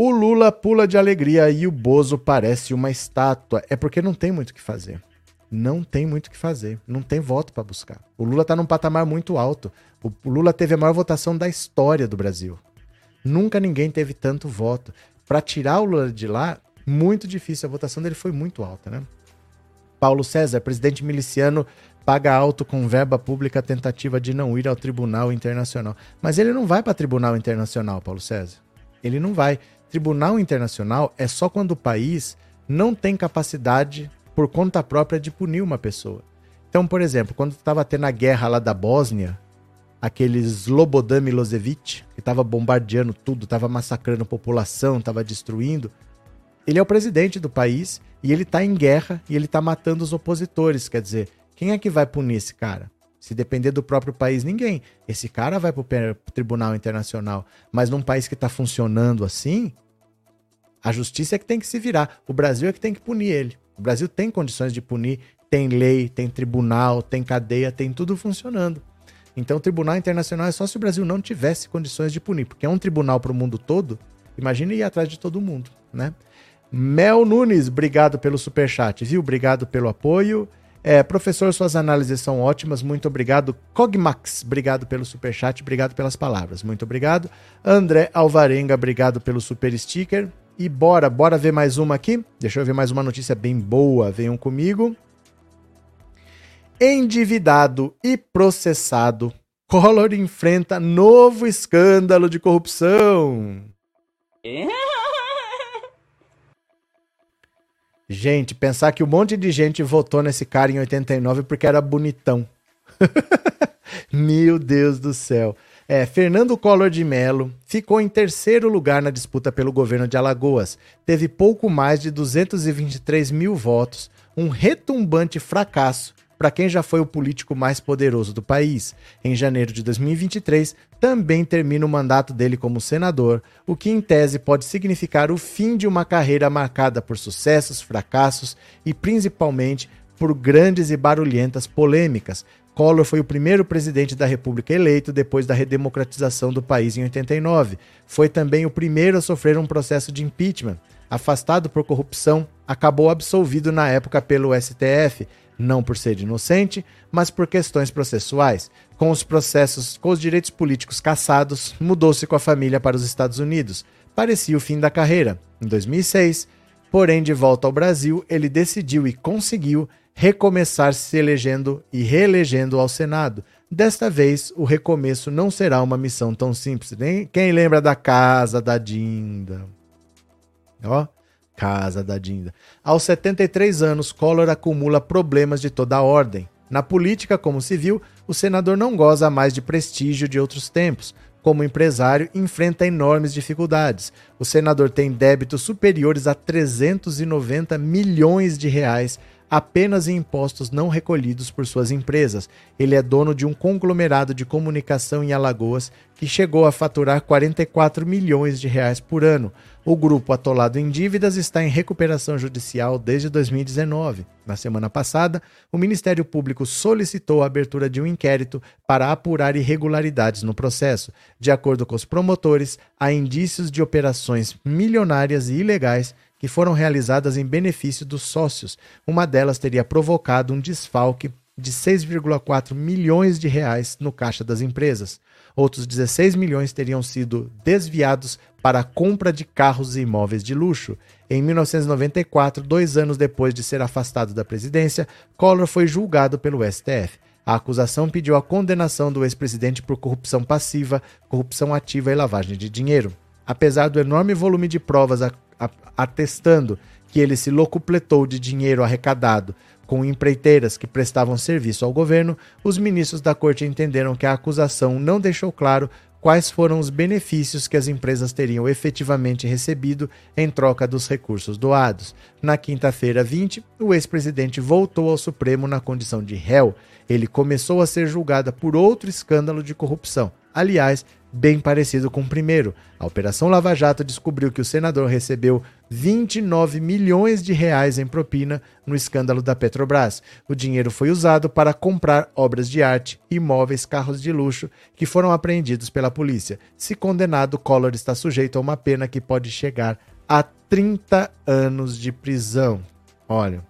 O Lula pula de alegria e o Bozo parece uma estátua. É porque não tem muito o que fazer. Não tem muito o que fazer. Não tem voto para buscar. O Lula está num patamar muito alto. O Lula teve a maior votação da história do Brasil. Nunca ninguém teve tanto voto. Para tirar o Lula de lá, muito difícil. A votação dele foi muito alta, né? Paulo César, presidente miliciano, paga alto com verba pública a tentativa de não ir ao Tribunal Internacional. Mas ele não vai para Tribunal Internacional, Paulo César. Ele não vai. Tribunal Internacional é só quando o país não tem capacidade por conta própria de punir uma pessoa. Então, por exemplo, quando estava tendo a guerra lá da Bósnia, aquele Slobodan Milosevic, que estava bombardeando tudo, estava massacrando a população, estava destruindo. Ele é o presidente do país e ele está em guerra e ele está matando os opositores. Quer dizer, quem é que vai punir esse cara? Se depender do próprio país, ninguém. Esse cara vai para o Tribunal Internacional. Mas num país que está funcionando assim, a justiça é que tem que se virar. O Brasil é que tem que punir ele. O Brasil tem condições de punir, tem lei, tem tribunal, tem cadeia, tem tudo funcionando. Então, o Tribunal Internacional é só se o Brasil não tivesse condições de punir, porque é um tribunal para o mundo todo. Imagina ir atrás de todo mundo, né? Mel Nunes, obrigado pelo super chat, viu? Obrigado pelo apoio. É, professor, suas análises são ótimas, muito obrigado. Cogmax, obrigado pelo super chat, obrigado pelas palavras, muito obrigado. André Alvarenga, obrigado pelo super sticker. E bora, bora ver mais uma aqui. Deixa eu ver mais uma notícia bem boa. Venham comigo endividado e processado, Collor enfrenta novo escândalo de corrupção. Gente, pensar que um monte de gente votou nesse cara em 89 porque era bonitão. Meu Deus do céu. É, Fernando Collor de Mello ficou em terceiro lugar na disputa pelo governo de Alagoas. Teve pouco mais de 223 mil votos, um retumbante fracasso para quem já foi o político mais poderoso do país. Em janeiro de 2023, também termina o mandato dele como senador, o que em tese pode significar o fim de uma carreira marcada por sucessos, fracassos e principalmente por grandes e barulhentas polêmicas. Collor foi o primeiro presidente da República eleito depois da redemocratização do país em 89. Foi também o primeiro a sofrer um processo de impeachment. Afastado por corrupção, acabou absolvido na época pelo STF, não por ser inocente, mas por questões processuais. Com os processos, com os direitos políticos cassados, mudou-se com a família para os Estados Unidos. Parecia o fim da carreira. Em 2006, porém, de volta ao Brasil, ele decidiu e conseguiu recomeçar se elegendo e reelegendo ao Senado. Desta vez, o recomeço não será uma missão tão simples. Quem lembra da casa da Dinda? Ó, Casa da Dinda. Aos 73 anos, Collor acumula problemas de toda ordem. Na política, como civil, o senador não goza mais de prestígio de outros tempos. Como empresário, enfrenta enormes dificuldades. O senador tem débitos superiores a 390 milhões de reais apenas em impostos não recolhidos por suas empresas. Ele é dono de um conglomerado de comunicação em Alagoas que chegou a faturar 44 milhões de reais por ano. O grupo atolado em dívidas está em recuperação judicial desde 2019. Na semana passada, o Ministério Público solicitou a abertura de um inquérito para apurar irregularidades no processo. De acordo com os promotores, há indícios de operações milionárias e ilegais que foram realizadas em benefício dos sócios. Uma delas teria provocado um desfalque de 6,4 milhões de reais no caixa das empresas. Outros 16 milhões teriam sido desviados para a compra de carros e imóveis de luxo. Em 1994, dois anos depois de ser afastado da presidência, Collor foi julgado pelo STF. A acusação pediu a condenação do ex-presidente por corrupção passiva, corrupção ativa e lavagem de dinheiro. Apesar do enorme volume de provas atestando que ele se locupletou de dinheiro arrecadado com empreiteiras que prestavam serviço ao governo, os ministros da corte entenderam que a acusação não deixou claro quais foram os benefícios que as empresas teriam efetivamente recebido em troca dos recursos doados. Na quinta-feira 20, o ex-presidente voltou ao Supremo na condição de réu. Ele começou a ser julgado por outro escândalo de corrupção. Aliás, bem parecido com o primeiro. A Operação Lava Jato descobriu que o senador recebeu 29 milhões de reais em propina no escândalo da Petrobras. O dinheiro foi usado para comprar obras de arte, imóveis, carros de luxo que foram apreendidos pela polícia. Se condenado, Collor está sujeito a uma pena que pode chegar a 30 anos de prisão. Olha,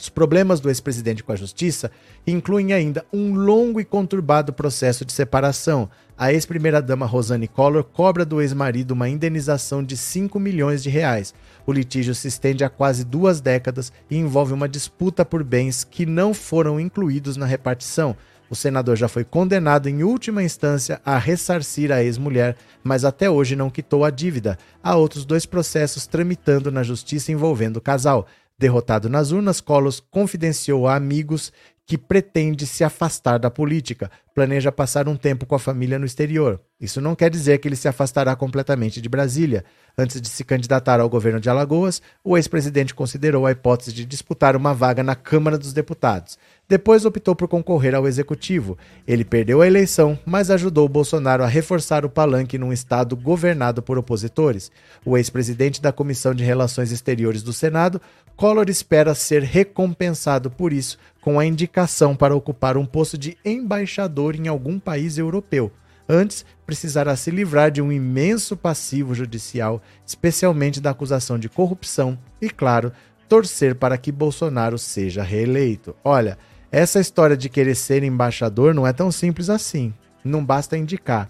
os problemas do ex-presidente com a justiça incluem ainda um longo e conturbado processo de separação. A ex-primeira-dama Rosane Collor cobra do ex-marido uma indenização de 5 milhões de reais. O litígio se estende há quase duas décadas e envolve uma disputa por bens que não foram incluídos na repartição. O senador já foi condenado em última instância a ressarcir a ex-mulher, mas até hoje não quitou a dívida. Há outros dois processos tramitando na justiça envolvendo o casal. Derrotado nas urnas, Colos confidenciou a amigos que pretende se afastar da política, planeja passar um tempo com a família no exterior. Isso não quer dizer que ele se afastará completamente de Brasília. Antes de se candidatar ao governo de Alagoas, o ex-presidente considerou a hipótese de disputar uma vaga na Câmara dos Deputados. Depois optou por concorrer ao executivo. Ele perdeu a eleição, mas ajudou Bolsonaro a reforçar o palanque num estado governado por opositores. O ex-presidente da Comissão de Relações Exteriores do Senado, Collor espera ser recompensado por isso com a indicação para ocupar um posto de embaixador em algum país europeu. Antes, precisará se livrar de um imenso passivo judicial, especialmente da acusação de corrupção, e, claro, torcer para que Bolsonaro seja reeleito. Olha, essa história de querer ser embaixador não é tão simples assim. Não basta indicar.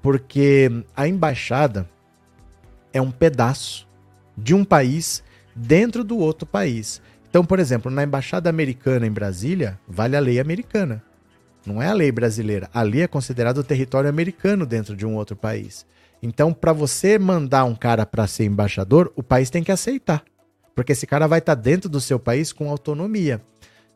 Porque a embaixada é um pedaço de um país dentro do outro país. Então, por exemplo, na embaixada americana em Brasília, vale a lei americana. Não é a lei brasileira. Ali é considerado o território americano dentro de um outro país. Então, para você mandar um cara para ser embaixador, o país tem que aceitar. Porque esse cara vai estar tá dentro do seu país com autonomia.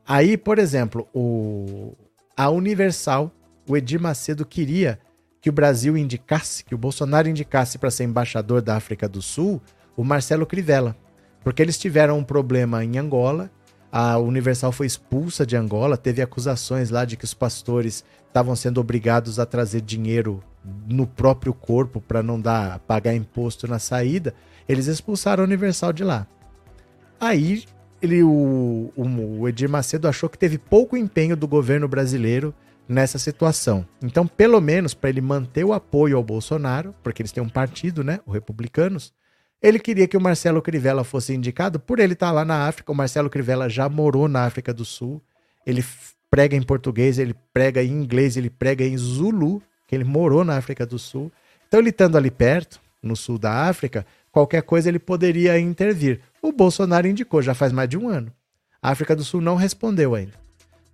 Aí, por exemplo, o, a Universal, o Edir Macedo queria que o Brasil indicasse, que o Bolsonaro indicasse para ser embaixador da África do Sul, o Marcelo Crivella. Porque eles tiveram um problema em Angola, A Universal foi expulsa de Angola, teve acusações lá de que os pastores estavam sendo obrigados a trazer dinheiro no próprio corpo para não dar pagar imposto na saída. Eles expulsaram a Universal de lá. Aí ele, o, o Edir Macedo achou que teve pouco empenho do governo brasileiro nessa situação. Então, pelo menos para ele manter o apoio ao Bolsonaro, porque eles têm um partido, né, os republicanos, ele queria que o Marcelo Crivella fosse indicado por ele estar tá lá na África. O Marcelo Crivella já morou na África do Sul. Ele prega em português, ele prega em inglês, ele prega em Zulu, que ele morou na África do Sul. Então, ele estando ali perto, no sul da África, qualquer coisa ele poderia intervir. O Bolsonaro indicou já faz mais de um ano. A África do Sul não respondeu ainda.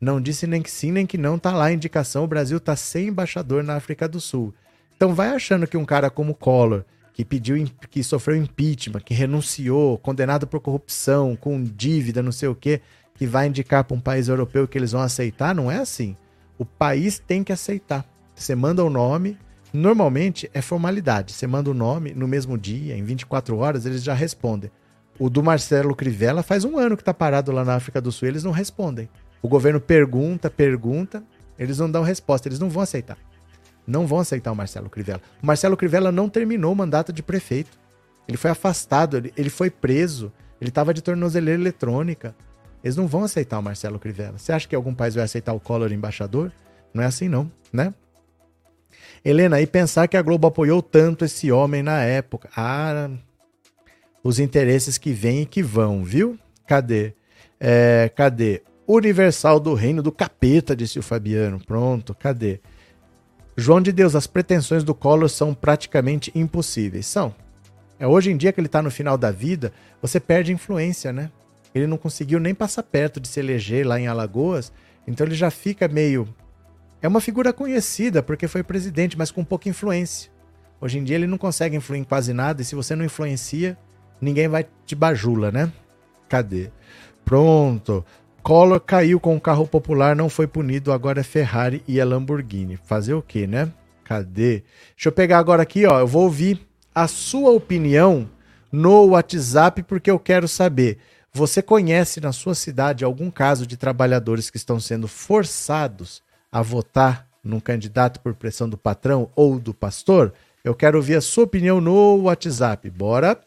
Não disse nem que sim, nem que não, tá lá a indicação. O Brasil tá sem embaixador na África do Sul. Então vai achando que um cara como Collor, que pediu, que sofreu impeachment, que renunciou, condenado por corrupção, com dívida, não sei o quê, que vai indicar para um país europeu que eles vão aceitar, não é assim. O país tem que aceitar. Você manda o nome, normalmente é formalidade. Você manda o nome no mesmo dia, em 24 horas, eles já respondem. O do Marcelo Crivella faz um ano que está parado lá na África do Sul, eles não respondem. O governo pergunta, pergunta, eles não dão resposta, eles não vão aceitar. Não vão aceitar o Marcelo Crivella. O Marcelo Crivella não terminou o mandato de prefeito. Ele foi afastado, ele, ele foi preso, ele estava de tornozeleira eletrônica. Eles não vão aceitar o Marcelo Crivella. Você acha que algum país vai aceitar o Collor embaixador? Não é assim não, né? Helena, e pensar que a Globo apoiou tanto esse homem na época. Ah, os interesses que vêm e que vão, viu? Cadê? É, cadê? Universal do reino do capeta, disse o Fabiano. Pronto, cadê? João de Deus, as pretensões do Collor são praticamente impossíveis. São. É hoje em dia que ele está no final da vida, você perde influência, né? Ele não conseguiu nem passar perto de se eleger lá em Alagoas, então ele já fica meio. É uma figura conhecida porque foi presidente, mas com pouca influência. Hoje em dia ele não consegue influir em quase nada e se você não influencia, ninguém vai te bajula, né? Cadê? Pronto. Collor caiu com o carro popular, não foi punido, agora é Ferrari e é Lamborghini. Fazer o quê, né? Cadê? Deixa eu pegar agora aqui, ó. Eu vou ouvir a sua opinião no WhatsApp porque eu quero saber. Você conhece na sua cidade algum caso de trabalhadores que estão sendo forçados a votar num candidato por pressão do patrão ou do pastor? Eu quero ouvir a sua opinião no WhatsApp. Bora?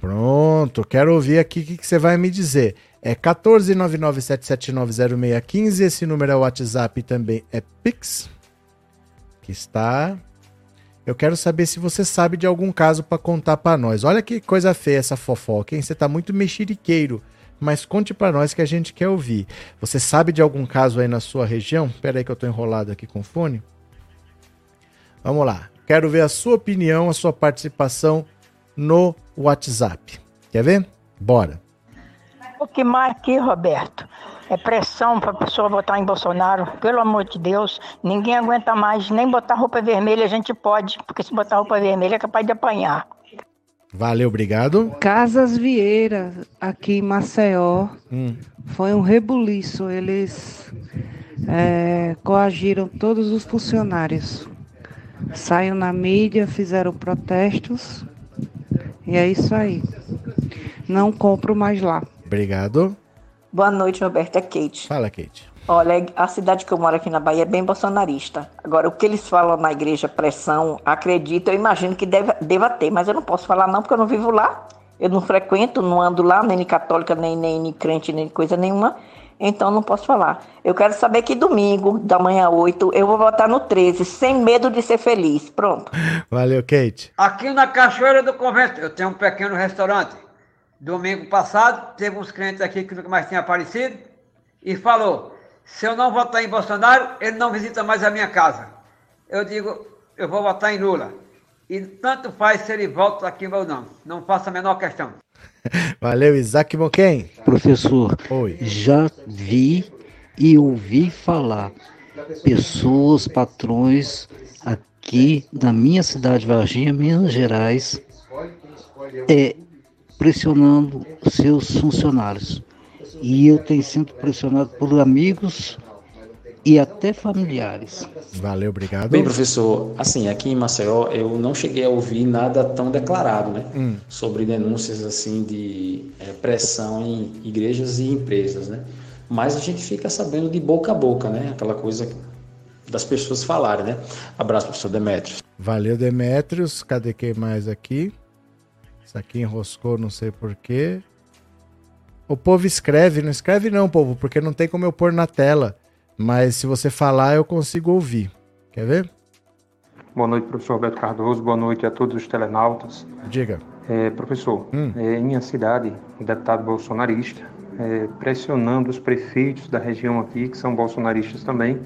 Pronto, quero ouvir aqui o que, você vai me dizer. É 14997790615, esse número é WhatsApp e também é Pix, que está... Eu quero saber se você sabe de algum caso para contar para nós. Olha que coisa feia essa fofoca, hein? Você tá muito mexeriqueiro mas conte para nós que a gente quer ouvir. Você sabe de algum caso aí na sua região? Espera aí que eu estou enrolado aqui com o fone. Vamos lá. Quero ver a sua opinião, a sua participação no WhatsApp. Quer ver? Bora. O que mais aqui, Roberto, é pressão para a pessoa votar em Bolsonaro. Pelo amor de Deus, ninguém aguenta mais. Nem botar roupa vermelha a gente pode, porque se botar roupa vermelha é capaz de apanhar. Valeu, obrigado. Casas Vieira, aqui em Maceió, hum. foi um rebuliço. Eles é, coagiram todos os funcionários. Saiu na mídia, fizeram protestos. E é isso aí. Não compro mais lá. Obrigado. Boa noite, Roberto. É Kate. Fala, Kate. Olha, a cidade que eu moro aqui na Bahia é bem bolsonarista. Agora, o que eles falam na igreja, pressão, acredito, eu imagino que deve, deva ter, mas eu não posso falar não, porque eu não vivo lá. Eu não frequento, não ando lá, nem católica, nem, nem, nem crente, nem coisa nenhuma. Então não posso falar. Eu quero saber que domingo, da manhã 8, eu vou votar no 13, sem medo de ser feliz. Pronto. Valeu, Kate. Aqui na Cachoeira do Convento, eu tenho um pequeno restaurante. Domingo passado, teve uns clientes aqui que nunca mais tinham aparecido e falou: se eu não votar em Bolsonaro, ele não visita mais a minha casa. Eu digo, eu vou votar em Lula. E tanto faz se ele volta aqui ou não. Não faça a menor questão. Valeu, Isaac Moquem. Professor, Oi. já vi e ouvi falar pessoas, patrões aqui na minha cidade, Varginha, Minas Gerais, é, pressionando seus funcionários. E eu tenho sido pressionado por amigos e até familiares. Valeu, obrigado. Bem, professor, assim, aqui em Maceió eu não cheguei a ouvir nada tão declarado, né? Hum. Sobre denúncias assim de é, pressão em igrejas e empresas, né? Mas a gente fica sabendo de boca a boca, né? Aquela coisa das pessoas falarem, né? Abraço, professor Demetrios. Valeu, Demetrios. Cadê quem mais aqui? Isso aqui enroscou, não sei porquê. O povo escreve, não escreve não, povo, porque não tem como eu pôr na tela. Mas se você falar, eu consigo ouvir. Quer ver? Boa noite, professor Roberto Cardoso. Boa noite a todos os telenautas. Diga. É, professor, hum. é, em minha cidade, um deputado bolsonarista, é, pressionando os prefeitos da região aqui, que são bolsonaristas também,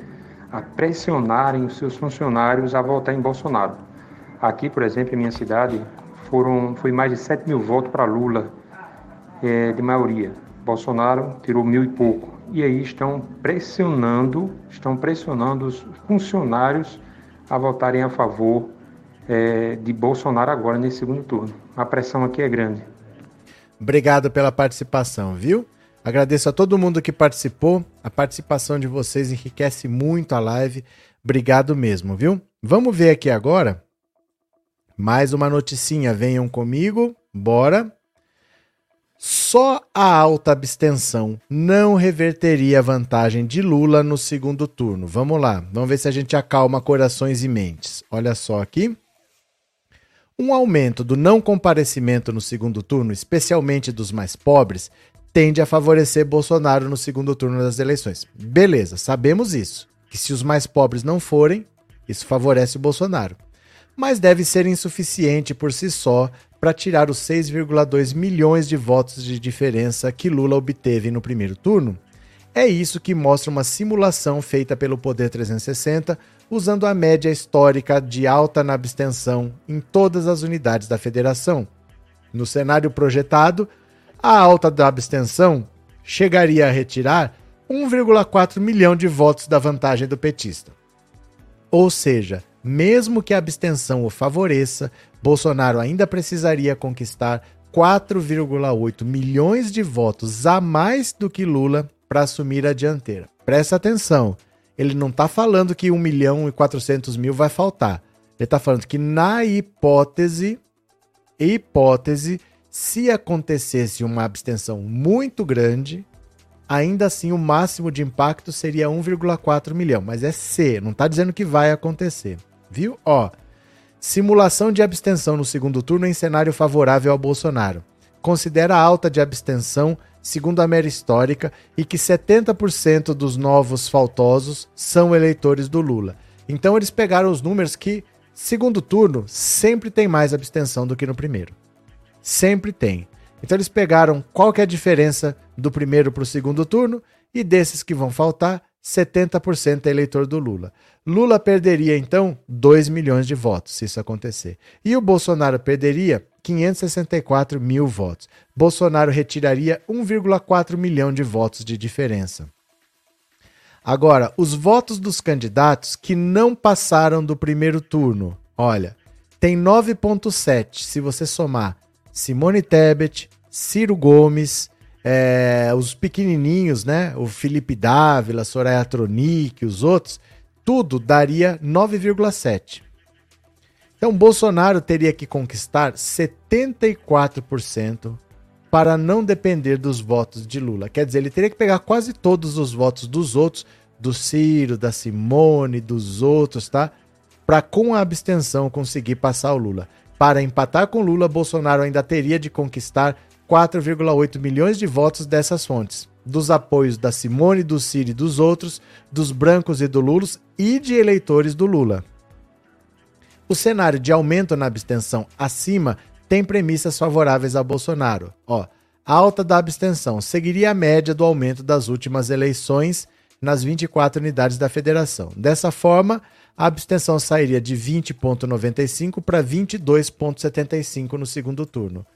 a pressionarem os seus funcionários a votar em Bolsonaro. Aqui, por exemplo, em minha cidade, foram, foi mais de 7 mil votos para Lula é, de maioria. Bolsonaro tirou mil e pouco. E aí estão pressionando, estão pressionando os funcionários a votarem a favor é, de Bolsonaro agora nesse segundo turno. A pressão aqui é grande. Obrigado pela participação, viu? Agradeço a todo mundo que participou. A participação de vocês enriquece muito a live. Obrigado mesmo, viu? Vamos ver aqui agora. Mais uma noticinha. Venham comigo. Bora. Só a alta abstenção não reverteria a vantagem de Lula no segundo turno. Vamos lá, vamos ver se a gente acalma corações e mentes. Olha só aqui. Um aumento do não comparecimento no segundo turno, especialmente dos mais pobres, tende a favorecer Bolsonaro no segundo turno das eleições. Beleza, sabemos isso. Que se os mais pobres não forem, isso favorece o Bolsonaro. Mas deve ser insuficiente por si só para tirar os 6,2 milhões de votos de diferença que Lula obteve no primeiro turno? É isso que mostra uma simulação feita pelo Poder 360, usando a média histórica de alta na abstenção em todas as unidades da federação. No cenário projetado, a alta da abstenção chegaria a retirar 1,4 milhão de votos da vantagem do petista. Ou seja, mesmo que a abstenção o favoreça, Bolsonaro ainda precisaria conquistar 4,8 milhões de votos a mais do que Lula para assumir a dianteira. Presta atenção, ele não está falando que 1 milhão e 400 mil vai faltar. Ele está falando que na hipótese, hipótese, se acontecesse uma abstenção muito grande, ainda assim o máximo de impacto seria 1,4 milhão. Mas é C, não está dizendo que vai acontecer. Viu? Ó, Simulação de abstenção no segundo turno em cenário favorável ao Bolsonaro. Considera alta de abstenção, segundo a média histórica, e que 70% dos novos faltosos são eleitores do Lula. Então eles pegaram os números que, segundo turno, sempre tem mais abstenção do que no primeiro. Sempre tem. Então eles pegaram qual que é a diferença do primeiro para o segundo turno e desses que vão faltar, 70% é eleitor do Lula. Lula perderia, então, 2 milhões de votos, se isso acontecer. E o Bolsonaro perderia 564 mil votos. Bolsonaro retiraria 1,4 milhão de votos de diferença. Agora, os votos dos candidatos que não passaram do primeiro turno, olha, tem 9,7 se você somar Simone Tebet, Ciro Gomes, é, os pequenininhos, né? O Felipe Dávila, Soraya Tronic, os outros, tudo daria 9,7. Então Bolsonaro teria que conquistar 74% para não depender dos votos de Lula. Quer dizer, ele teria que pegar quase todos os votos dos outros, do Ciro, da Simone, dos outros, tá? Para com a abstenção conseguir passar o Lula. Para empatar com Lula, Bolsonaro ainda teria de conquistar 4,8 milhões de votos dessas fontes, dos apoios da Simone, do Ciro e dos outros, dos brancos e do Lulos e de eleitores do Lula. O cenário de aumento na abstenção acima tem premissas favoráveis a Bolsonaro. Ó, a alta da abstenção seguiria a média do aumento das últimas eleições nas 24 unidades da federação. Dessa forma, a abstenção sairia de 20,95 para 22,75 no segundo turno.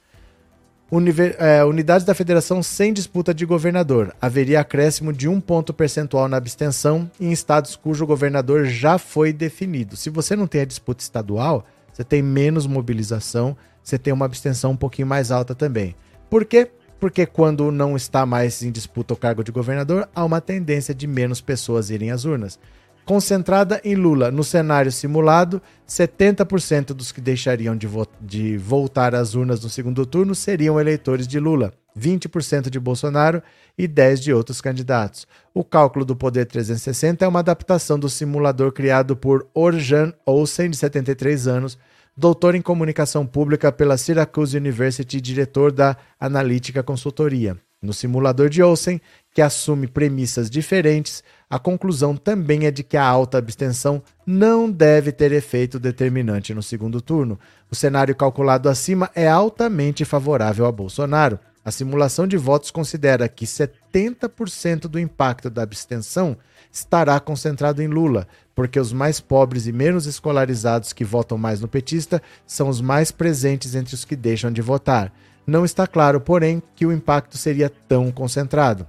É, unidades da federação sem disputa de governador. Haveria acréscimo de um ponto percentual na abstenção em estados cujo governador já foi definido. Se você não tem a disputa estadual, você tem menos mobilização, você tem uma abstenção um pouquinho mais alta também. Por quê? porque quando não está mais em disputa o cargo de governador, há uma tendência de menos pessoas irem às urnas. Concentrada em Lula, no cenário simulado, 70% dos que deixariam de, vo de voltar às urnas no segundo turno seriam eleitores de Lula, 20% de Bolsonaro e 10% de outros candidatos. O cálculo do Poder 360 é uma adaptação do simulador criado por Orjan Olsen, de 73 anos, doutor em comunicação pública pela Syracuse University e diretor da Analítica Consultoria. No simulador de Olsen, que assume premissas diferentes, a conclusão também é de que a alta abstenção não deve ter efeito determinante no segundo turno. O cenário calculado acima é altamente favorável a Bolsonaro. A simulação de votos considera que 70% do impacto da abstenção estará concentrado em Lula, porque os mais pobres e menos escolarizados que votam mais no petista são os mais presentes entre os que deixam de votar. Não está claro, porém, que o impacto seria tão concentrado.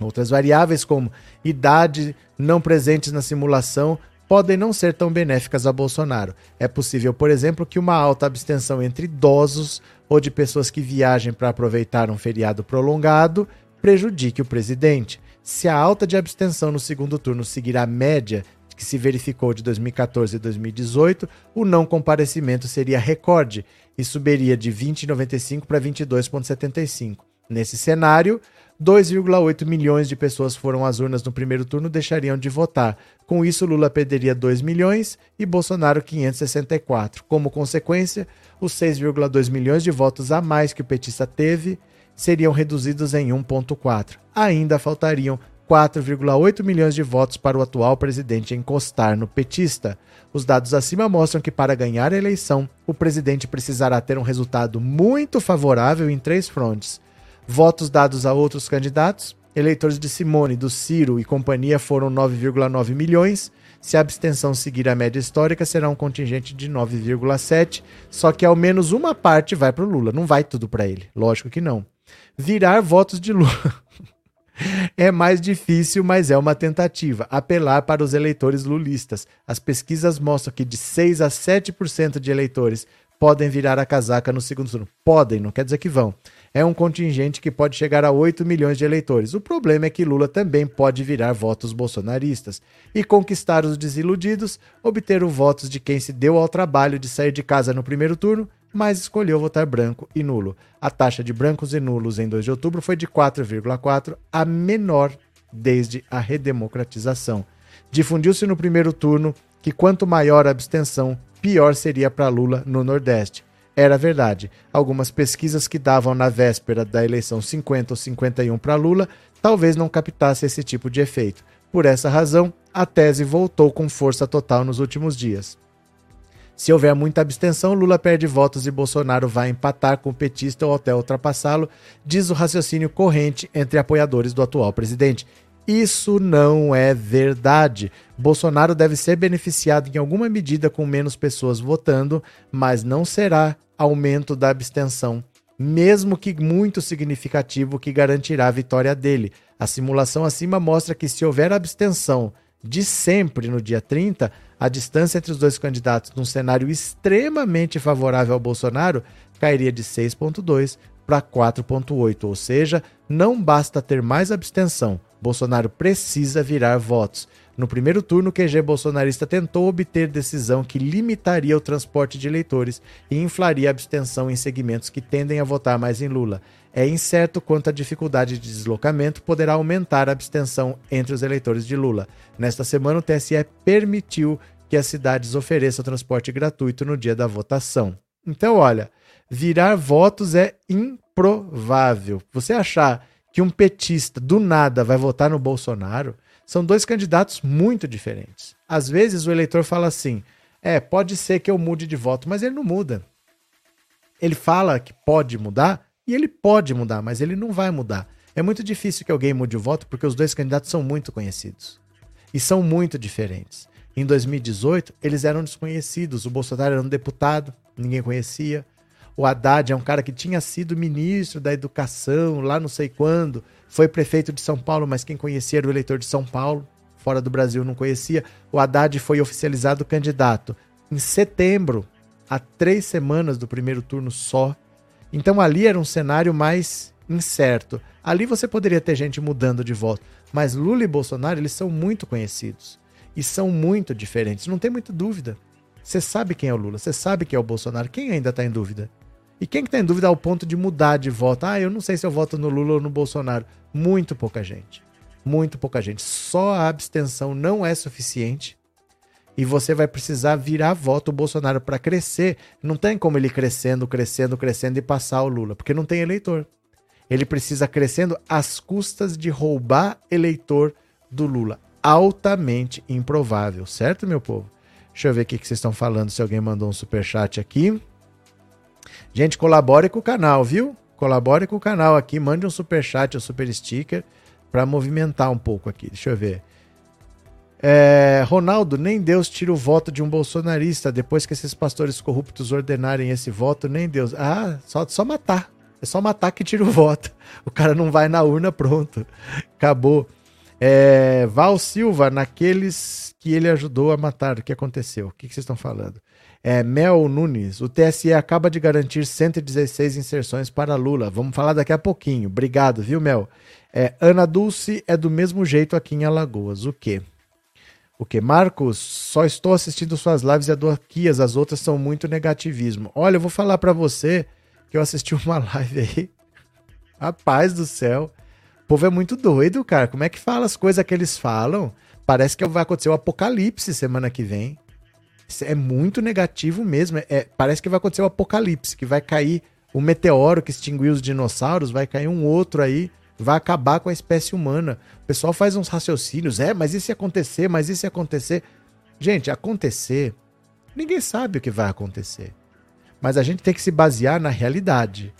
Outras variáveis, como idade não presentes na simulação, podem não ser tão benéficas a Bolsonaro. É possível, por exemplo, que uma alta abstenção entre idosos ou de pessoas que viajem para aproveitar um feriado prolongado prejudique o presidente. Se a alta de abstenção no segundo turno seguir a média que se verificou de 2014 e 2018, o não comparecimento seria recorde e subiria de 20,95 para 22,75. Nesse cenário, 2,8 milhões de pessoas foram às urnas no primeiro turno deixariam de votar. Com isso, Lula perderia 2 milhões e Bolsonaro 564. Como consequência, os 6,2 milhões de votos a mais que o petista teve seriam reduzidos em 1,4. Ainda faltariam 4,8 milhões de votos para o atual presidente encostar no petista. Os dados acima mostram que, para ganhar a eleição, o presidente precisará ter um resultado muito favorável em três frontes: votos dados a outros candidatos, eleitores de Simone, do Ciro e companhia foram 9,9 milhões. Se a abstenção seguir a média histórica, será um contingente de 9,7, só que ao menos uma parte vai para o Lula, não vai tudo para ele. Lógico que não. Virar votos de Lula. É mais difícil, mas é uma tentativa. Apelar para os eleitores lulistas. As pesquisas mostram que de 6 a 7% de eleitores podem virar a casaca no segundo turno. Podem, não quer dizer que vão. É um contingente que pode chegar a 8 milhões de eleitores. O problema é que Lula também pode virar votos bolsonaristas e conquistar os desiludidos, obter os votos de quem se deu ao trabalho de sair de casa no primeiro turno mas escolheu votar branco e nulo. A taxa de brancos e nulos em 2 de outubro foi de 4,4, a menor desde a redemocratização. Difundiu-se no primeiro turno que quanto maior a abstenção, pior seria para Lula no Nordeste. Era verdade. Algumas pesquisas que davam na véspera da eleição 50 ou 51 para Lula talvez não captassem esse tipo de efeito. Por essa razão, a tese voltou com força total nos últimos dias. Se houver muita abstenção, Lula perde votos e Bolsonaro vai empatar com o petista ou até ultrapassá-lo, diz o raciocínio corrente entre apoiadores do atual presidente. Isso não é verdade. Bolsonaro deve ser beneficiado em alguma medida com menos pessoas votando, mas não será aumento da abstenção, mesmo que muito significativo, que garantirá a vitória dele. A simulação acima mostra que se houver abstenção de sempre no dia 30, a distância entre os dois candidatos num cenário extremamente favorável ao Bolsonaro cairia de 6,2 para 4,8, ou seja, não basta ter mais abstenção, Bolsonaro precisa virar votos. No primeiro turno, o QG bolsonarista tentou obter decisão que limitaria o transporte de eleitores e inflaria a abstenção em segmentos que tendem a votar mais em Lula. É incerto quanto a dificuldade de deslocamento poderá aumentar a abstenção entre os eleitores de Lula. Nesta semana, o TSE permitiu que as cidades ofereçam transporte gratuito no dia da votação. Então, olha, virar votos é improvável. Você achar que um petista do nada vai votar no Bolsonaro, são dois candidatos muito diferentes. Às vezes o eleitor fala assim: é, pode ser que eu mude de voto, mas ele não muda. Ele fala que pode mudar e ele pode mudar, mas ele não vai mudar. É muito difícil que alguém mude o voto porque os dois candidatos são muito conhecidos e são muito diferentes. Em 2018, eles eram desconhecidos. O Bolsonaro era um deputado, ninguém conhecia. O Haddad é um cara que tinha sido ministro da educação lá não sei quando, foi prefeito de São Paulo, mas quem conhecia era o eleitor de São Paulo, fora do Brasil não conhecia. O Haddad foi oficializado candidato em setembro, há três semanas do primeiro turno só. Então ali era um cenário mais incerto. Ali você poderia ter gente mudando de voto. Mas Lula e Bolsonaro, eles são muito conhecidos. E são muito diferentes. Não tem muita dúvida. Você sabe quem é o Lula, você sabe quem é o Bolsonaro. Quem ainda está em dúvida? E quem que tá em dúvida ao ponto de mudar de voto? Ah, eu não sei se eu voto no Lula ou no Bolsonaro. Muito pouca gente. Muito pouca gente. Só a abstenção não é suficiente. E você vai precisar virar voto o Bolsonaro para crescer. Não tem como ele crescendo, crescendo, crescendo e passar o Lula, porque não tem eleitor. Ele precisa crescendo às custas de roubar eleitor do Lula. Altamente improvável, certo, meu povo? Deixa eu ver o que vocês estão falando, se alguém mandou um super chat aqui. Gente, colabore com o canal, viu? Colabore com o canal aqui, mande um super chat, um super sticker para movimentar um pouco aqui. Deixa eu ver. É, Ronaldo, nem Deus tira o voto de um bolsonarista depois que esses pastores corruptos ordenarem esse voto, nem Deus. Ah, só, só matar. É só matar que tira o voto. O cara não vai na urna, pronto. Acabou. É, Val Silva, naqueles que ele ajudou a matar, o que aconteceu? O que, que vocês estão falando? É, Mel Nunes, o TSE acaba de garantir 116 inserções para Lula. Vamos falar daqui a pouquinho. Obrigado, viu, Mel? É, Ana Dulce é do mesmo jeito aqui em Alagoas. O quê? O que? Marcos, só estou assistindo suas lives e adoro aqui, as outras são muito negativismo. Olha, eu vou falar para você que eu assisti uma live aí. Rapaz do céu. O povo é muito doido, cara. Como é que fala as coisas que eles falam? Parece que vai acontecer o apocalipse semana que vem. É muito negativo mesmo. É, parece que vai acontecer o apocalipse, que vai cair o meteoro que extinguiu os dinossauros, vai cair um outro aí, vai acabar com a espécie humana. O pessoal faz uns raciocínios, é, mas e se acontecer, mas e se acontecer? Gente, acontecer, ninguém sabe o que vai acontecer. Mas a gente tem que se basear na realidade.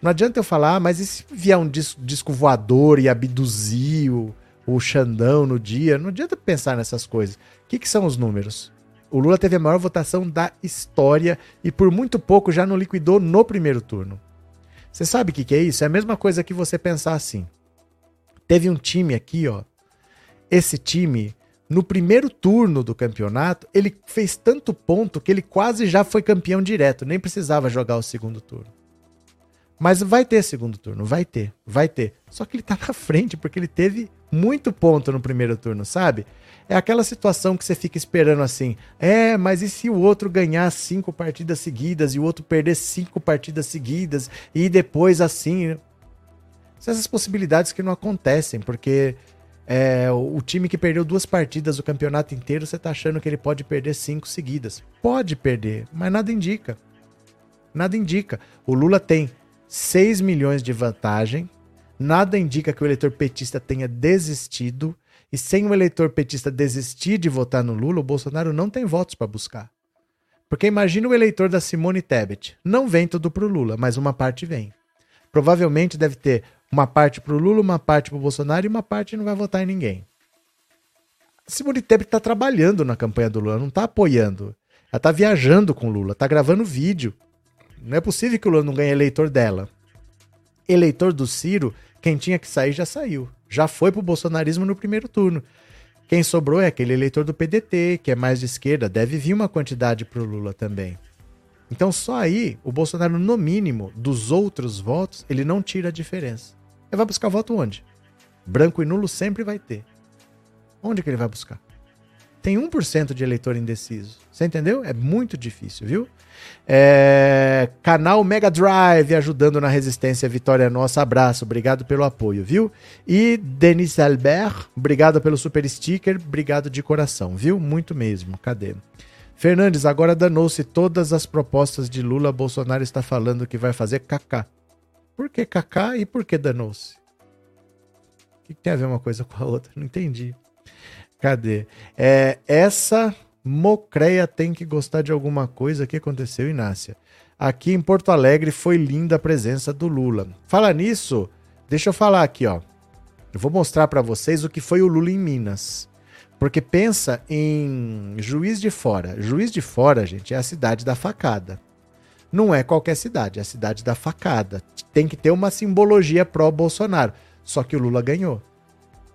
Não adianta eu falar, ah, mas e se vier um disco, disco voador e abduzir o, o Xandão no dia? Não adianta pensar nessas coisas. O que, que são os números? O Lula teve a maior votação da história e por muito pouco já não liquidou no primeiro turno. Você sabe o que, que é isso? É a mesma coisa que você pensar assim. Teve um time aqui, ó. Esse time, no primeiro turno do campeonato, ele fez tanto ponto que ele quase já foi campeão direto, nem precisava jogar o segundo turno. Mas vai ter segundo turno, vai ter, vai ter. Só que ele tá na frente porque ele teve muito ponto no primeiro turno, sabe? É aquela situação que você fica esperando assim. É, mas e se o outro ganhar cinco partidas seguidas e o outro perder cinco partidas seguidas e depois assim? São essas possibilidades que não acontecem, porque é, o time que perdeu duas partidas o campeonato inteiro, você tá achando que ele pode perder cinco seguidas. Pode perder, mas nada indica. Nada indica. O Lula tem 6 milhões de vantagem. Nada indica que o eleitor petista tenha desistido. E sem o eleitor petista desistir de votar no Lula, o Bolsonaro não tem votos para buscar. Porque imagina o eleitor da Simone Tebet. Não vem tudo pro Lula, mas uma parte vem. Provavelmente deve ter uma parte pro Lula, uma parte pro Bolsonaro e uma parte não vai votar em ninguém. A Simone Tebet está trabalhando na campanha do Lula, não está apoiando. Ela está viajando com o Lula, está gravando vídeo. Não é possível que o Lula não ganhe eleitor dela. Eleitor do Ciro, quem tinha que sair já saiu já foi pro bolsonarismo no primeiro turno. Quem sobrou é aquele eleitor do PDT, que é mais de esquerda, deve vir uma quantidade pro Lula também. Então só aí, o Bolsonaro, no mínimo, dos outros votos, ele não tira a diferença. Ele vai buscar voto onde? Branco e nulo sempre vai ter. Onde que ele vai buscar? Tem 1% de eleitor indeciso. Você entendeu? É muito difícil, viu? É, canal Mega Drive ajudando na resistência. Vitória nossa. Abraço. Obrigado pelo apoio, viu? E Denis Albert, obrigado pelo super sticker. Obrigado de coração, viu? Muito mesmo. Cadê? Fernandes, agora danou-se todas as propostas de Lula. Bolsonaro está falando que vai fazer cacá. Por que cacá e por que danou-se? O que tem a ver uma coisa com a outra? Não entendi. Cadê? É, essa Mocreia tem que gostar de alguma coisa que aconteceu, Inácia. Aqui em Porto Alegre foi linda a presença do Lula. Fala nisso, deixa eu falar aqui, ó. Eu vou mostrar para vocês o que foi o Lula em Minas. Porque pensa em Juiz de Fora. Juiz de Fora, gente, é a cidade da facada. Não é qualquer cidade, é a cidade da facada. Tem que ter uma simbologia pró-Bolsonaro. Só que o Lula ganhou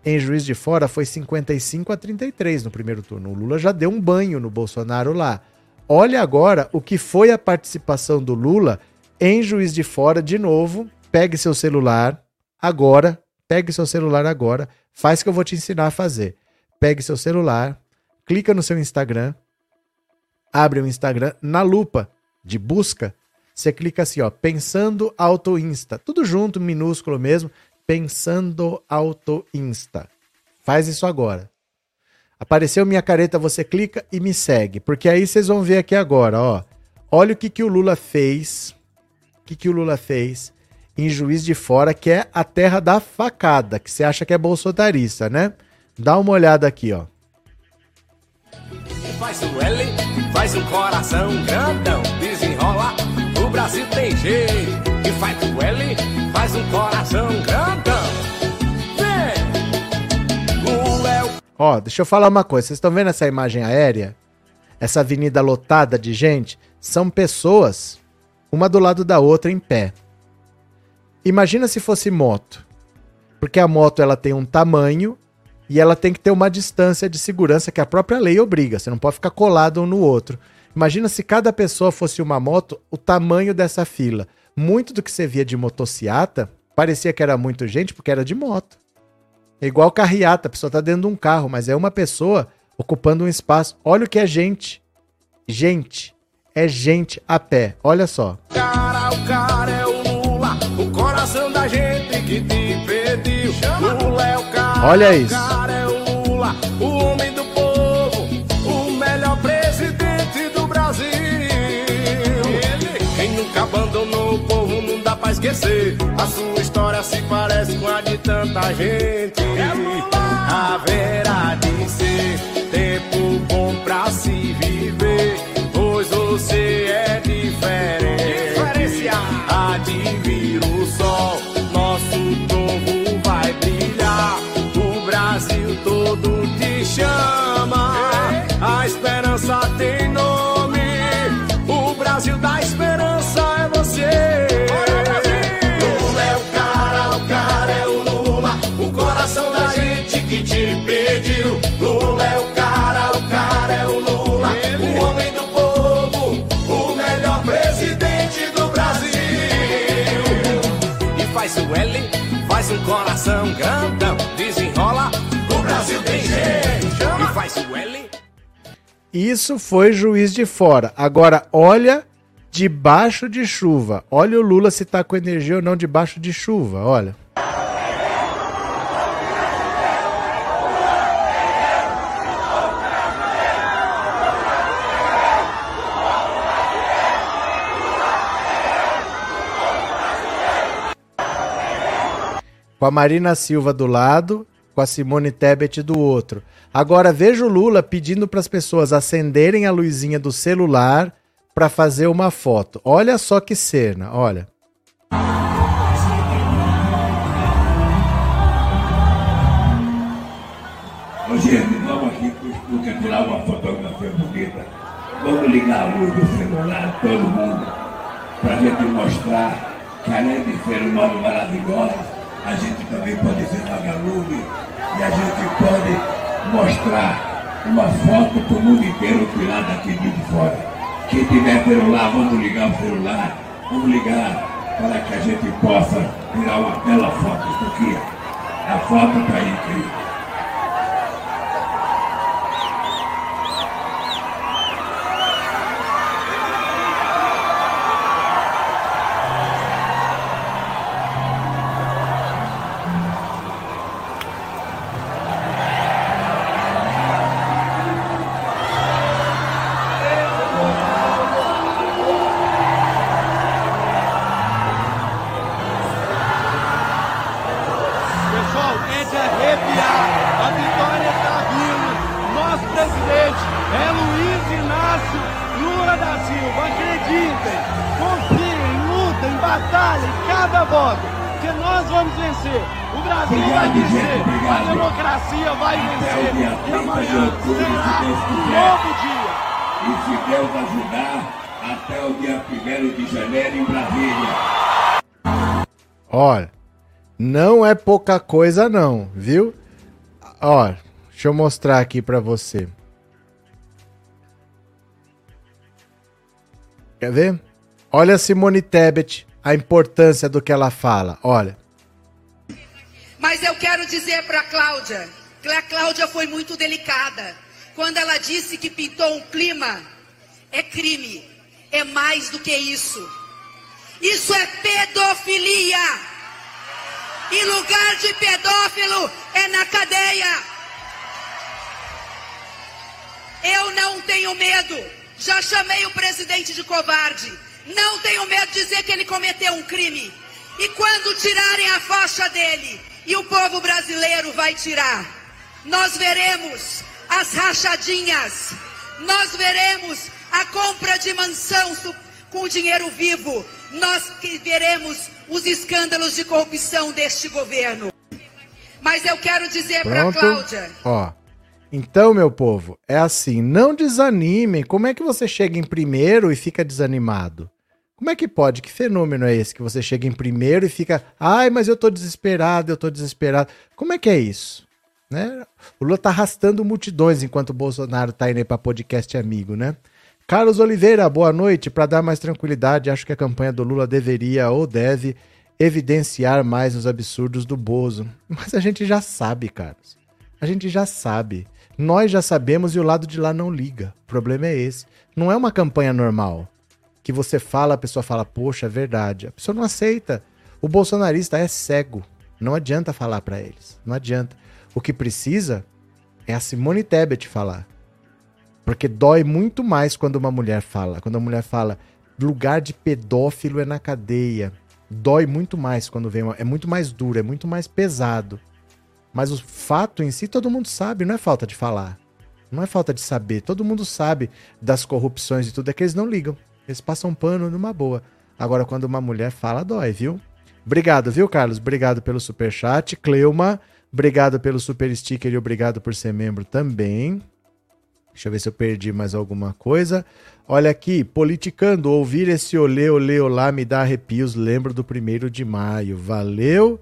em Juiz de Fora foi 55 a 33 no primeiro turno. O Lula já deu um banho no Bolsonaro lá. Olha agora o que foi a participação do Lula em Juiz de Fora de novo pegue seu celular agora, pegue seu celular agora, faz o que eu vou te ensinar a fazer. Pegue seu celular, clica no seu Instagram, abre o Instagram na lupa de busca, você clica assim, ó, pensando auto insta, tudo junto, minúsculo mesmo, pensando auto insta. Faz isso agora. Apareceu minha careta, você clica e me segue, porque aí vocês vão ver aqui agora, ó. Olha o que, que o Lula fez. O que, que o Lula fez em Juiz de Fora, que é a terra da facada, que você acha que é bolsonarista, né? Dá uma olhada aqui, ó. Faz o L, faz um coração grandão, desenrola, o Brasil tem jeito. E faz o L, faz um coração grandão. Ó, deixa eu falar uma coisa. Vocês estão vendo essa imagem aérea? Essa avenida lotada de gente? São pessoas, uma do lado da outra em pé. Imagina se fosse moto. Porque a moto ela tem um tamanho e ela tem que ter uma distância de segurança que a própria lei obriga. Você não pode ficar colado um no outro. Imagina se cada pessoa fosse uma moto, o tamanho dessa fila. Muito do que você via de motociata parecia que era muito gente porque era de moto. É igual carreata, a pessoa tá dentro de um carro, mas é uma pessoa ocupando um espaço. Olha o que é gente. Gente. É gente a pé. Olha só. Cara, o cara é o Lula, o coração da gente que te pediu. Lula é o cara. Olha isso. O cara é o Lula, o homem do esquecer. A sua história se parece com a de tanta gente. Haverá coração grandão, desenrola, o Brasil tem jeito. E faz o L. Isso foi juiz de fora. Agora, olha debaixo de chuva. Olha o Lula se tá com energia ou não debaixo de chuva. Olha. Com a Marina Silva do lado, com a Simone Tebet do outro. Agora veja o Lula pedindo para as pessoas acenderem a luzinha do celular para fazer uma foto. Olha só que cena, olha. Ô, gente, vamos aqui estúdio tirar uma fotografia bonita. Vamos ligar a luz do celular, todo mundo, pra gente mostrar que além de ser um nome maravilhoso, a gente também pode ser vagalume e a gente pode mostrar uma foto pro mundo inteiro tirar daqui de fora. Quem tiver celular, vamos ligar o celular, vamos ligar para que a gente possa tirar uma bela foto. Isso aqui, a foto tá aí, pouca coisa não, viu? Ó, deixa eu mostrar aqui pra você. Quer ver? Olha a Simone Tebet a importância do que ela fala. Olha. Mas eu quero dizer para Cláudia que a Cláudia foi muito delicada. Quando ela disse que pintou um clima, é crime. É mais do que isso. Isso é pedofilia. E lugar de pedófilo é na cadeia. Eu não tenho medo. Já chamei o presidente de covarde. Não tenho medo de dizer que ele cometeu um crime. E quando tirarem a faixa dele, e o povo brasileiro vai tirar, nós veremos as rachadinhas, nós veremos a compra de mansão com dinheiro vivo, nós veremos os escândalos de corrupção deste governo. Mas eu quero dizer para Cláudia. Ó. Então, meu povo, é assim, não desanimem. Como é que você chega em primeiro e fica desanimado? Como é que pode? Que fenômeno é esse que você chega em primeiro e fica, ai, mas eu tô desesperado, eu tô desesperado. Como é que é isso? Né? O Lula tá arrastando multidões enquanto o Bolsonaro tá indo para podcast amigo, né? Carlos Oliveira, boa noite. Para dar mais tranquilidade, acho que a campanha do Lula deveria ou deve evidenciar mais os absurdos do Bozo. Mas a gente já sabe, Carlos. A gente já sabe. Nós já sabemos e o lado de lá não liga. O problema é esse. Não é uma campanha normal. Que você fala, a pessoa fala, poxa, é verdade. A pessoa não aceita. O bolsonarista é cego. Não adianta falar para eles. Não adianta. O que precisa é a Simone Tebet falar. Porque dói muito mais quando uma mulher fala. Quando a mulher fala, lugar de pedófilo é na cadeia. Dói muito mais quando vem uma. É muito mais duro, é muito mais pesado. Mas o fato em si todo mundo sabe, não é falta de falar. Não é falta de saber. Todo mundo sabe das corrupções e tudo, é que eles não ligam. Eles passam pano numa boa. Agora, quando uma mulher fala, dói, viu? Obrigado, viu, Carlos? Obrigado pelo super chat. Cleuma, obrigado pelo super sticker e obrigado por ser membro também. Deixa eu ver se eu perdi mais alguma coisa. Olha aqui, politicando, ouvir esse olê, olê, olá me dá arrepios, lembro do primeiro de maio. Valeu.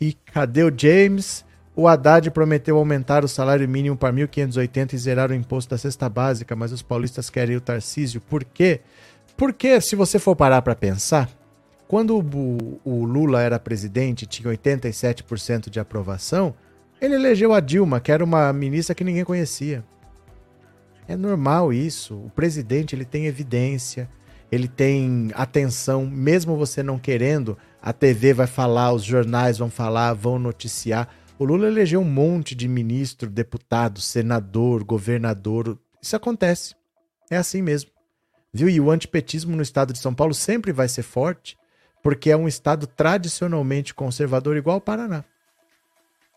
E cadê o James? O Haddad prometeu aumentar o salário mínimo para 1.580 e zerar o imposto da cesta básica, mas os paulistas querem o Tarcísio. Por quê? Porque, se você for parar para pensar, quando o, o Lula era presidente tinha 87% de aprovação, ele elegeu a Dilma, que era uma ministra que ninguém conhecia. É normal isso. O presidente ele tem evidência, ele tem atenção, mesmo você não querendo, a TV vai falar, os jornais vão falar, vão noticiar. O Lula elegeu um monte de ministro, deputado, senador, governador. Isso acontece. É assim mesmo. Viu? E o antipetismo no estado de São Paulo sempre vai ser forte, porque é um estado tradicionalmente conservador igual o Paraná.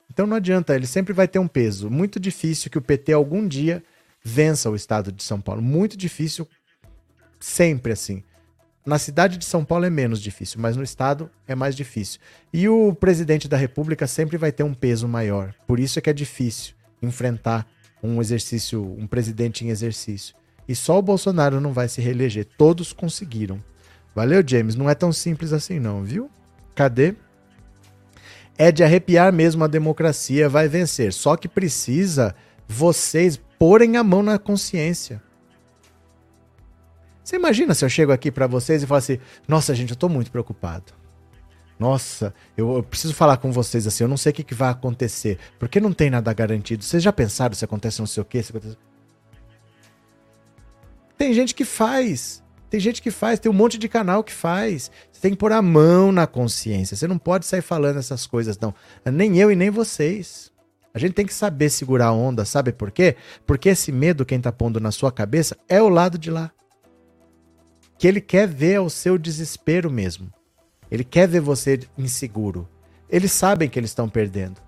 Então não adianta, ele sempre vai ter um peso. Muito difícil que o PT algum dia vença o estado de São Paulo. Muito difícil, sempre assim. Na cidade de São Paulo é menos difícil, mas no estado é mais difícil. E o presidente da República sempre vai ter um peso maior. Por isso é que é difícil enfrentar um exercício, um presidente em exercício. E só o Bolsonaro não vai se reeleger. Todos conseguiram. Valeu, James. Não é tão simples assim, não, viu? Cadê? É de arrepiar mesmo a democracia vai vencer. Só que precisa vocês porem a mão na consciência. Você imagina se eu chego aqui para vocês e falo assim: Nossa, gente, eu tô muito preocupado. Nossa, eu, eu, preciso falar com vocês assim, eu não sei o que, que, vai acontecer, porque não tem nada garantido. Vocês já pensaram se acontece não sei o quê? Se acontece... Tem gente que faz. Tem gente que faz, tem um monte de canal que faz. Você tem que pôr a mão na consciência. Você não pode sair falando essas coisas, não. Nem eu e nem vocês. A gente tem que saber segurar a onda, sabe por quê? Porque esse medo, quem tá pondo na sua cabeça, é o lado de lá. Que ele quer ver o seu desespero mesmo. Ele quer ver você inseguro. Eles sabem que eles estão perdendo.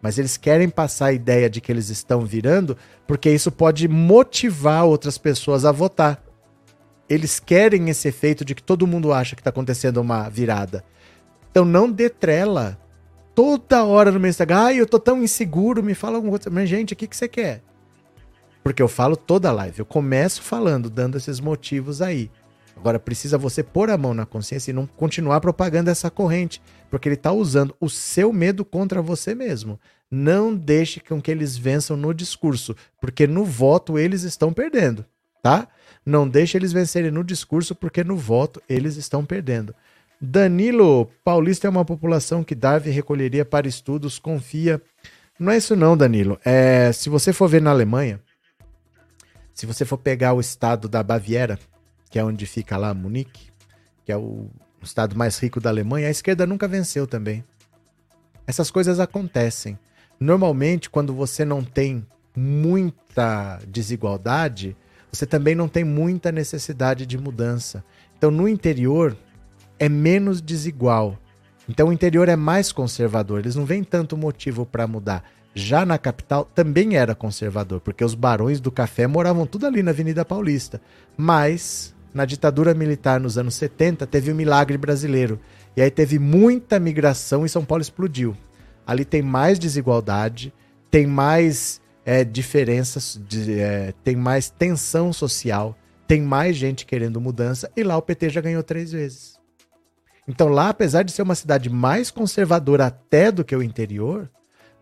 Mas eles querem passar a ideia de que eles estão virando, porque isso pode motivar outras pessoas a votar. Eles querem esse efeito de que todo mundo acha que está acontecendo uma virada. Então não dê trela toda hora no meu Instagram. Ai, eu tô tão inseguro, me fala alguma coisa. Mas, gente, o que, que você quer? Porque eu falo toda a live. Eu começo falando, dando esses motivos aí. Agora, precisa você pôr a mão na consciência e não continuar propagando essa corrente. Porque ele está usando o seu medo contra você mesmo. Não deixe com que eles vençam no discurso. Porque no voto eles estão perdendo. Tá? Não deixe eles vencerem no discurso, porque no voto eles estão perdendo. Danilo, paulista é uma população que Darwin recolheria para estudos, confia. Não é isso não, Danilo. É, se você for ver na Alemanha, se você for pegar o estado da Baviera, que é onde fica lá Munique, que é o estado mais rico da Alemanha, a esquerda nunca venceu também. Essas coisas acontecem. Normalmente, quando você não tem muita desigualdade, você também não tem muita necessidade de mudança. Então, no interior, é menos desigual. Então, o interior é mais conservador. Eles não veem tanto motivo para mudar. Já na capital, também era conservador, porque os barões do café moravam tudo ali na Avenida Paulista. Mas, na ditadura militar nos anos 70, teve o um milagre brasileiro. E aí teve muita migração e São Paulo explodiu. Ali tem mais desigualdade, tem mais é, diferenças, de, é, tem mais tensão social, tem mais gente querendo mudança, e lá o PT já ganhou três vezes. Então lá, apesar de ser uma cidade mais conservadora até do que o interior,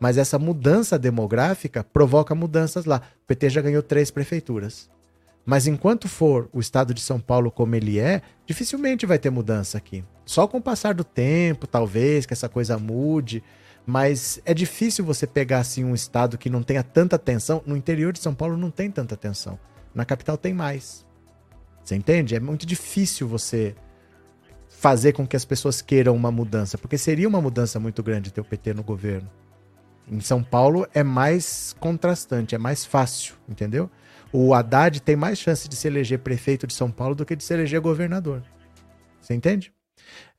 mas essa mudança demográfica provoca mudanças lá. O PT já ganhou três prefeituras. Mas enquanto for o estado de São Paulo como ele é, dificilmente vai ter mudança aqui. Só com o passar do tempo, talvez, que essa coisa mude. Mas é difícil você pegar assim um estado que não tenha tanta tensão. No interior de São Paulo não tem tanta tensão. Na capital tem mais. Você entende? É muito difícil você fazer com que as pessoas queiram uma mudança, porque seria uma mudança muito grande ter o PT no governo. Em São Paulo é mais contrastante, é mais fácil, entendeu? O Haddad tem mais chance de se eleger prefeito de São Paulo do que de se eleger governador. Você entende?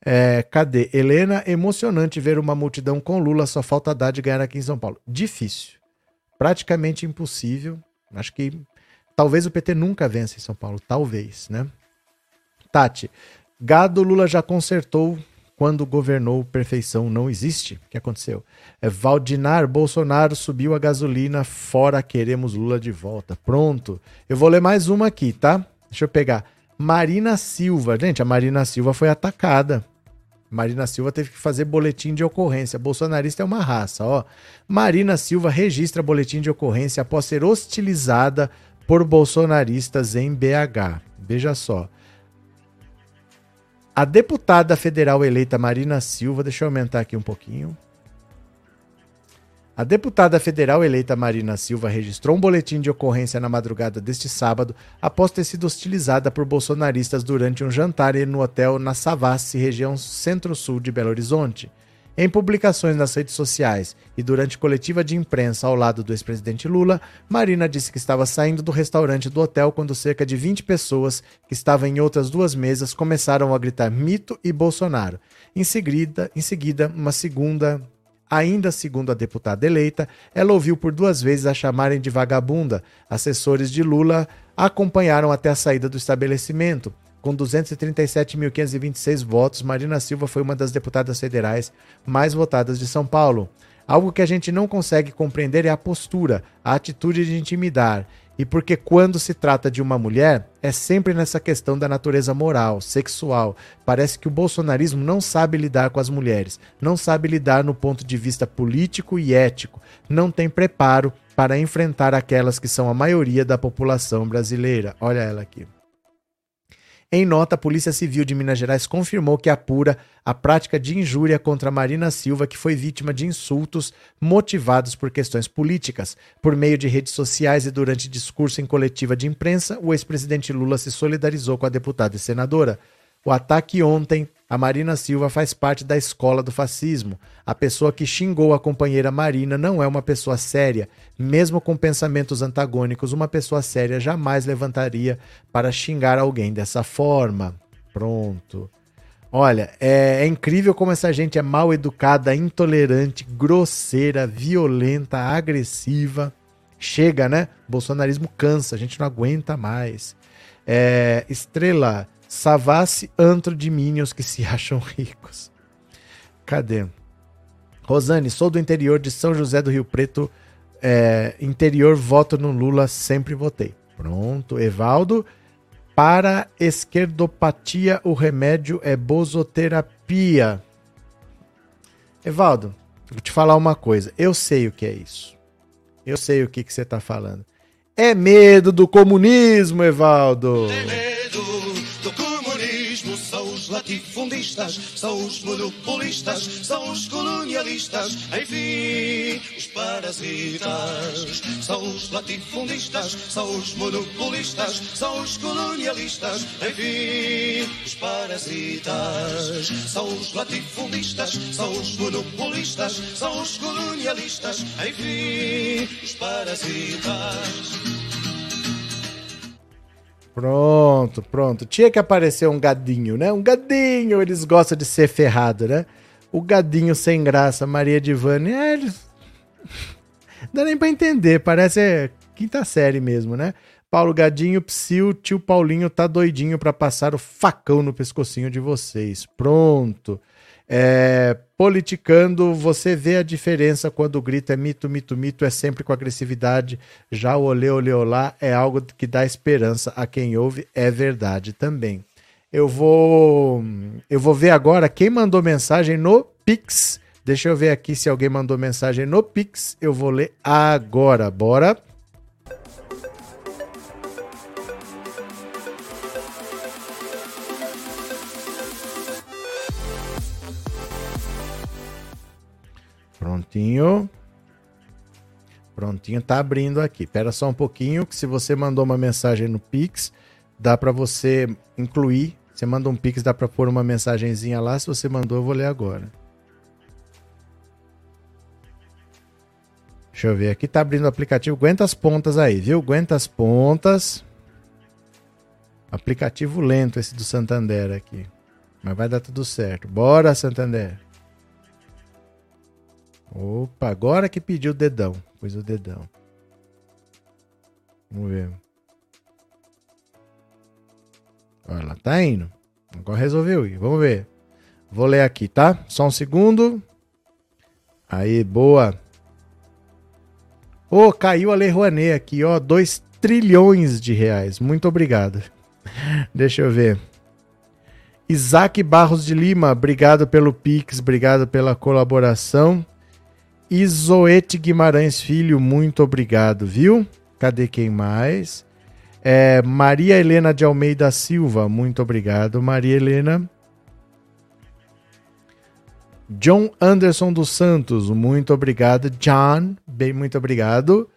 É, cadê? Helena, emocionante ver uma multidão com Lula, só falta Haddad ganhar aqui em São Paulo. Difícil. Praticamente impossível. Acho que talvez o PT nunca vença em São Paulo. Talvez, né? Tati, Gado Lula já consertou quando governou perfeição não existe. O que aconteceu? É Valdinar Bolsonaro subiu a gasolina, fora queremos Lula de volta. Pronto. Eu vou ler mais uma aqui, tá? Deixa eu pegar. Marina Silva. Gente, a Marina Silva foi atacada. Marina Silva teve que fazer boletim de ocorrência. Bolsonarista é uma raça, ó. Marina Silva registra boletim de ocorrência após ser hostilizada por bolsonaristas em BH. Veja só. A deputada federal eleita Marina Silva, deixa eu aumentar aqui um pouquinho. A deputada federal eleita Marina Silva registrou um boletim de ocorrência na madrugada deste sábado após ter sido hostilizada por bolsonaristas durante um jantar no hotel na Savassi, região centro-sul de Belo Horizonte. Em publicações nas redes sociais e durante coletiva de imprensa ao lado do ex-presidente Lula, Marina disse que estava saindo do restaurante do hotel quando cerca de 20 pessoas que estavam em outras duas mesas começaram a gritar mito e Bolsonaro. Em seguida, em seguida uma segunda Ainda segundo a deputada eleita, ela ouviu por duas vezes a chamarem de vagabunda. Assessores de Lula acompanharam até a saída do estabelecimento. Com 237.526 votos, Marina Silva foi uma das deputadas federais mais votadas de São Paulo. Algo que a gente não consegue compreender é a postura, a atitude de intimidar. E porque quando se trata de uma mulher, é sempre nessa questão da natureza moral, sexual. Parece que o bolsonarismo não sabe lidar com as mulheres, não sabe lidar no ponto de vista político e ético, não tem preparo para enfrentar aquelas que são a maioria da população brasileira. Olha ela aqui. Em nota, a Polícia Civil de Minas Gerais confirmou que apura a prática de injúria contra Marina Silva, que foi vítima de insultos motivados por questões políticas. Por meio de redes sociais e durante discurso em coletiva de imprensa, o ex-presidente Lula se solidarizou com a deputada e senadora. O ataque ontem a Marina Silva faz parte da escola do fascismo. A pessoa que xingou a companheira Marina não é uma pessoa séria. Mesmo com pensamentos antagônicos, uma pessoa séria jamais levantaria para xingar alguém dessa forma. Pronto. Olha, é, é, incrível como essa gente é mal educada, intolerante, grosseira, violenta, agressiva. Chega, né? Bolsonarismo cansa, a gente não aguenta mais. É, Estrela, Savassi, antro de minions que se acham ricos. Cadê? Rosane, sou do interior de São José do Rio Preto. É, interior, voto no Lula, sempre votei. Pronto. Evaldo, para esquerdopatia, o remédio é bozoterapia. Evaldo, vou te falar uma coisa. Eu sei o que é isso. Eu sei o que, que você está falando. É medo do comunismo, Evaldo. É medo latifundistas, são os monopolistas, são os colonialistas, enfim, os parasitas. São os latifundistas, são os monopolistas, são os colonialistas, enfim, os parasitas. São os latifundistas, são os monopolistas, são os colonialistas, enfim, os parasitas. Pronto, pronto. Tinha que aparecer um gadinho, né? Um gadinho, eles gostam de ser ferrado, né? O gadinho sem graça, Maria Divane, é, eles... Dá nem pra entender, parece quinta série mesmo, né? Paulo Gadinho, Psil, tio Paulinho tá doidinho para passar o facão no pescocinho de vocês. Pronto. É, politicando, você vê a diferença quando o grito é mito, mito, mito, é sempre com agressividade. Já o olê, olê, olá é algo que dá esperança a quem ouve, é verdade também. Eu vou, eu vou ver agora quem mandou mensagem no Pix. Deixa eu ver aqui se alguém mandou mensagem no Pix. Eu vou ler agora. Bora. Prontinho. Prontinho, tá abrindo aqui. Espera só um pouquinho, que se você mandou uma mensagem no Pix, dá para você incluir. Você manda um Pix, dá para pôr uma mensagenzinha lá. Se você mandou, eu vou ler agora. Deixa eu ver aqui, tá abrindo o aplicativo. Aguenta as pontas aí, viu? Aguenta as pontas. Aplicativo lento esse do Santander aqui. Mas vai dar tudo certo. Bora, Santander. Opa, agora que pediu o dedão. Pôs o dedão. Vamos ver. Olha lá, tá indo. Agora resolveu ir. Vamos ver. Vou ler aqui, tá? Só um segundo. Aí, boa. Ô, oh, caiu a Lei Rouanet aqui, ó. 2 trilhões de reais. Muito obrigado. Deixa eu ver. Isaac Barros de Lima, obrigado pelo Pix, obrigado pela colaboração. Isoete Guimarães Filho, muito obrigado, viu? Cadê quem mais? É, Maria Helena de Almeida Silva, muito obrigado, Maria Helena. John Anderson dos Santos, muito obrigado. John, bem, muito obrigado.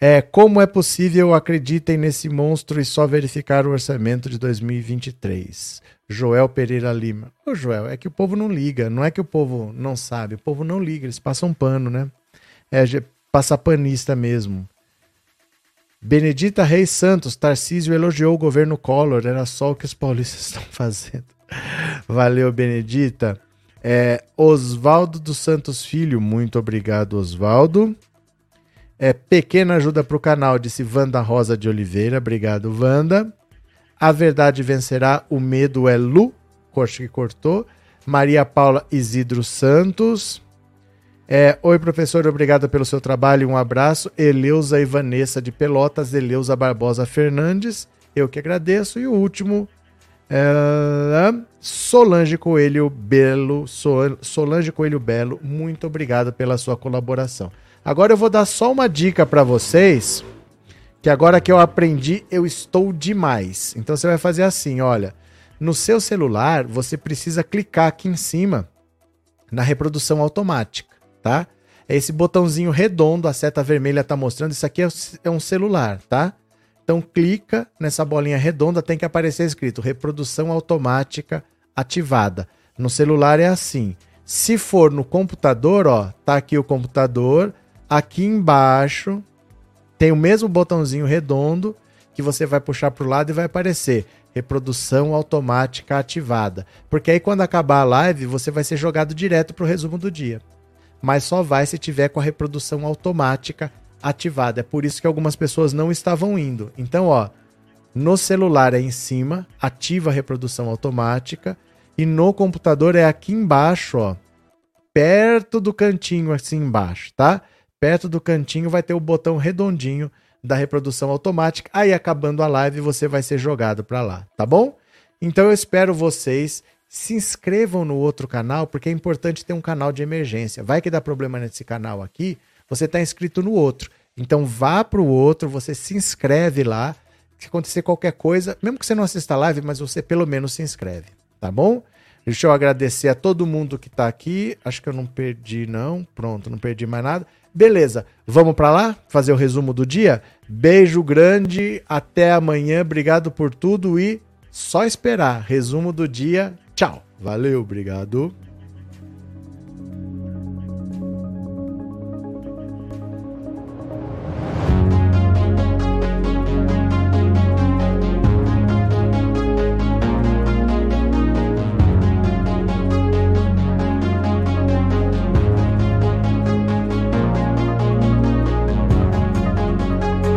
É, como é possível, acreditem nesse monstro e só verificar o orçamento de 2023. Joel Pereira Lima. Ô Joel, é que o povo não liga, não é que o povo não sabe, o povo não liga, eles passam pano, né? É passa panista mesmo. Benedita Reis Santos, Tarcísio elogiou o governo Collor, era só o que os paulistas estão fazendo. Valeu, Benedita. É, Oswaldo dos Santos Filho, muito obrigado, Oswaldo. É, pequena ajuda para o canal, disse Wanda Rosa de Oliveira. Obrigado, Wanda. A Verdade Vencerá, O Medo é Lu, Coxa que cortou. Maria Paula Isidro Santos. É, Oi, professor, obrigado pelo seu trabalho, um abraço. Eleusa e Vanessa de Pelotas, Eleusa Barbosa Fernandes, eu que agradeço. E o último, é, Solange Coelho Belo, Solange Coelho Belo, muito obrigado pela sua colaboração. Agora eu vou dar só uma dica para vocês que agora que eu aprendi, eu estou demais. Então você vai fazer assim, olha, no seu celular você precisa clicar aqui em cima na reprodução automática, tá? É esse botãozinho redondo, a seta vermelha está mostrando, isso aqui é, é um celular, tá? Então clica nessa bolinha redonda, tem que aparecer escrito reprodução automática ativada. No celular é assim. Se for no computador, ó, tá aqui o computador, aqui embaixo tem o mesmo botãozinho redondo que você vai puxar para o lado e vai aparecer reprodução automática ativada. Porque aí quando acabar a live, você vai ser jogado direto para o resumo do dia. Mas só vai se tiver com a reprodução automática ativada. É por isso que algumas pessoas não estavam indo. Então, ó, no celular é em cima, ativa a reprodução automática e no computador é aqui embaixo, ó, perto do cantinho assim embaixo, tá? Perto do cantinho vai ter o botão redondinho da reprodução automática. Aí acabando a live você vai ser jogado para lá, tá bom? Então eu espero vocês se inscrevam no outro canal, porque é importante ter um canal de emergência. Vai que dá problema nesse canal aqui, você está inscrito no outro. Então vá para o outro, você se inscreve lá. Se acontecer qualquer coisa, mesmo que você não assista a live, mas você pelo menos se inscreve. tá bom? Deixa eu agradecer a todo mundo que tá aqui. Acho que eu não perdi, não. Pronto, não perdi mais nada. Beleza, vamos para lá fazer o resumo do dia? Beijo grande, até amanhã. Obrigado por tudo e só esperar. Resumo do dia. Tchau. Valeu, obrigado.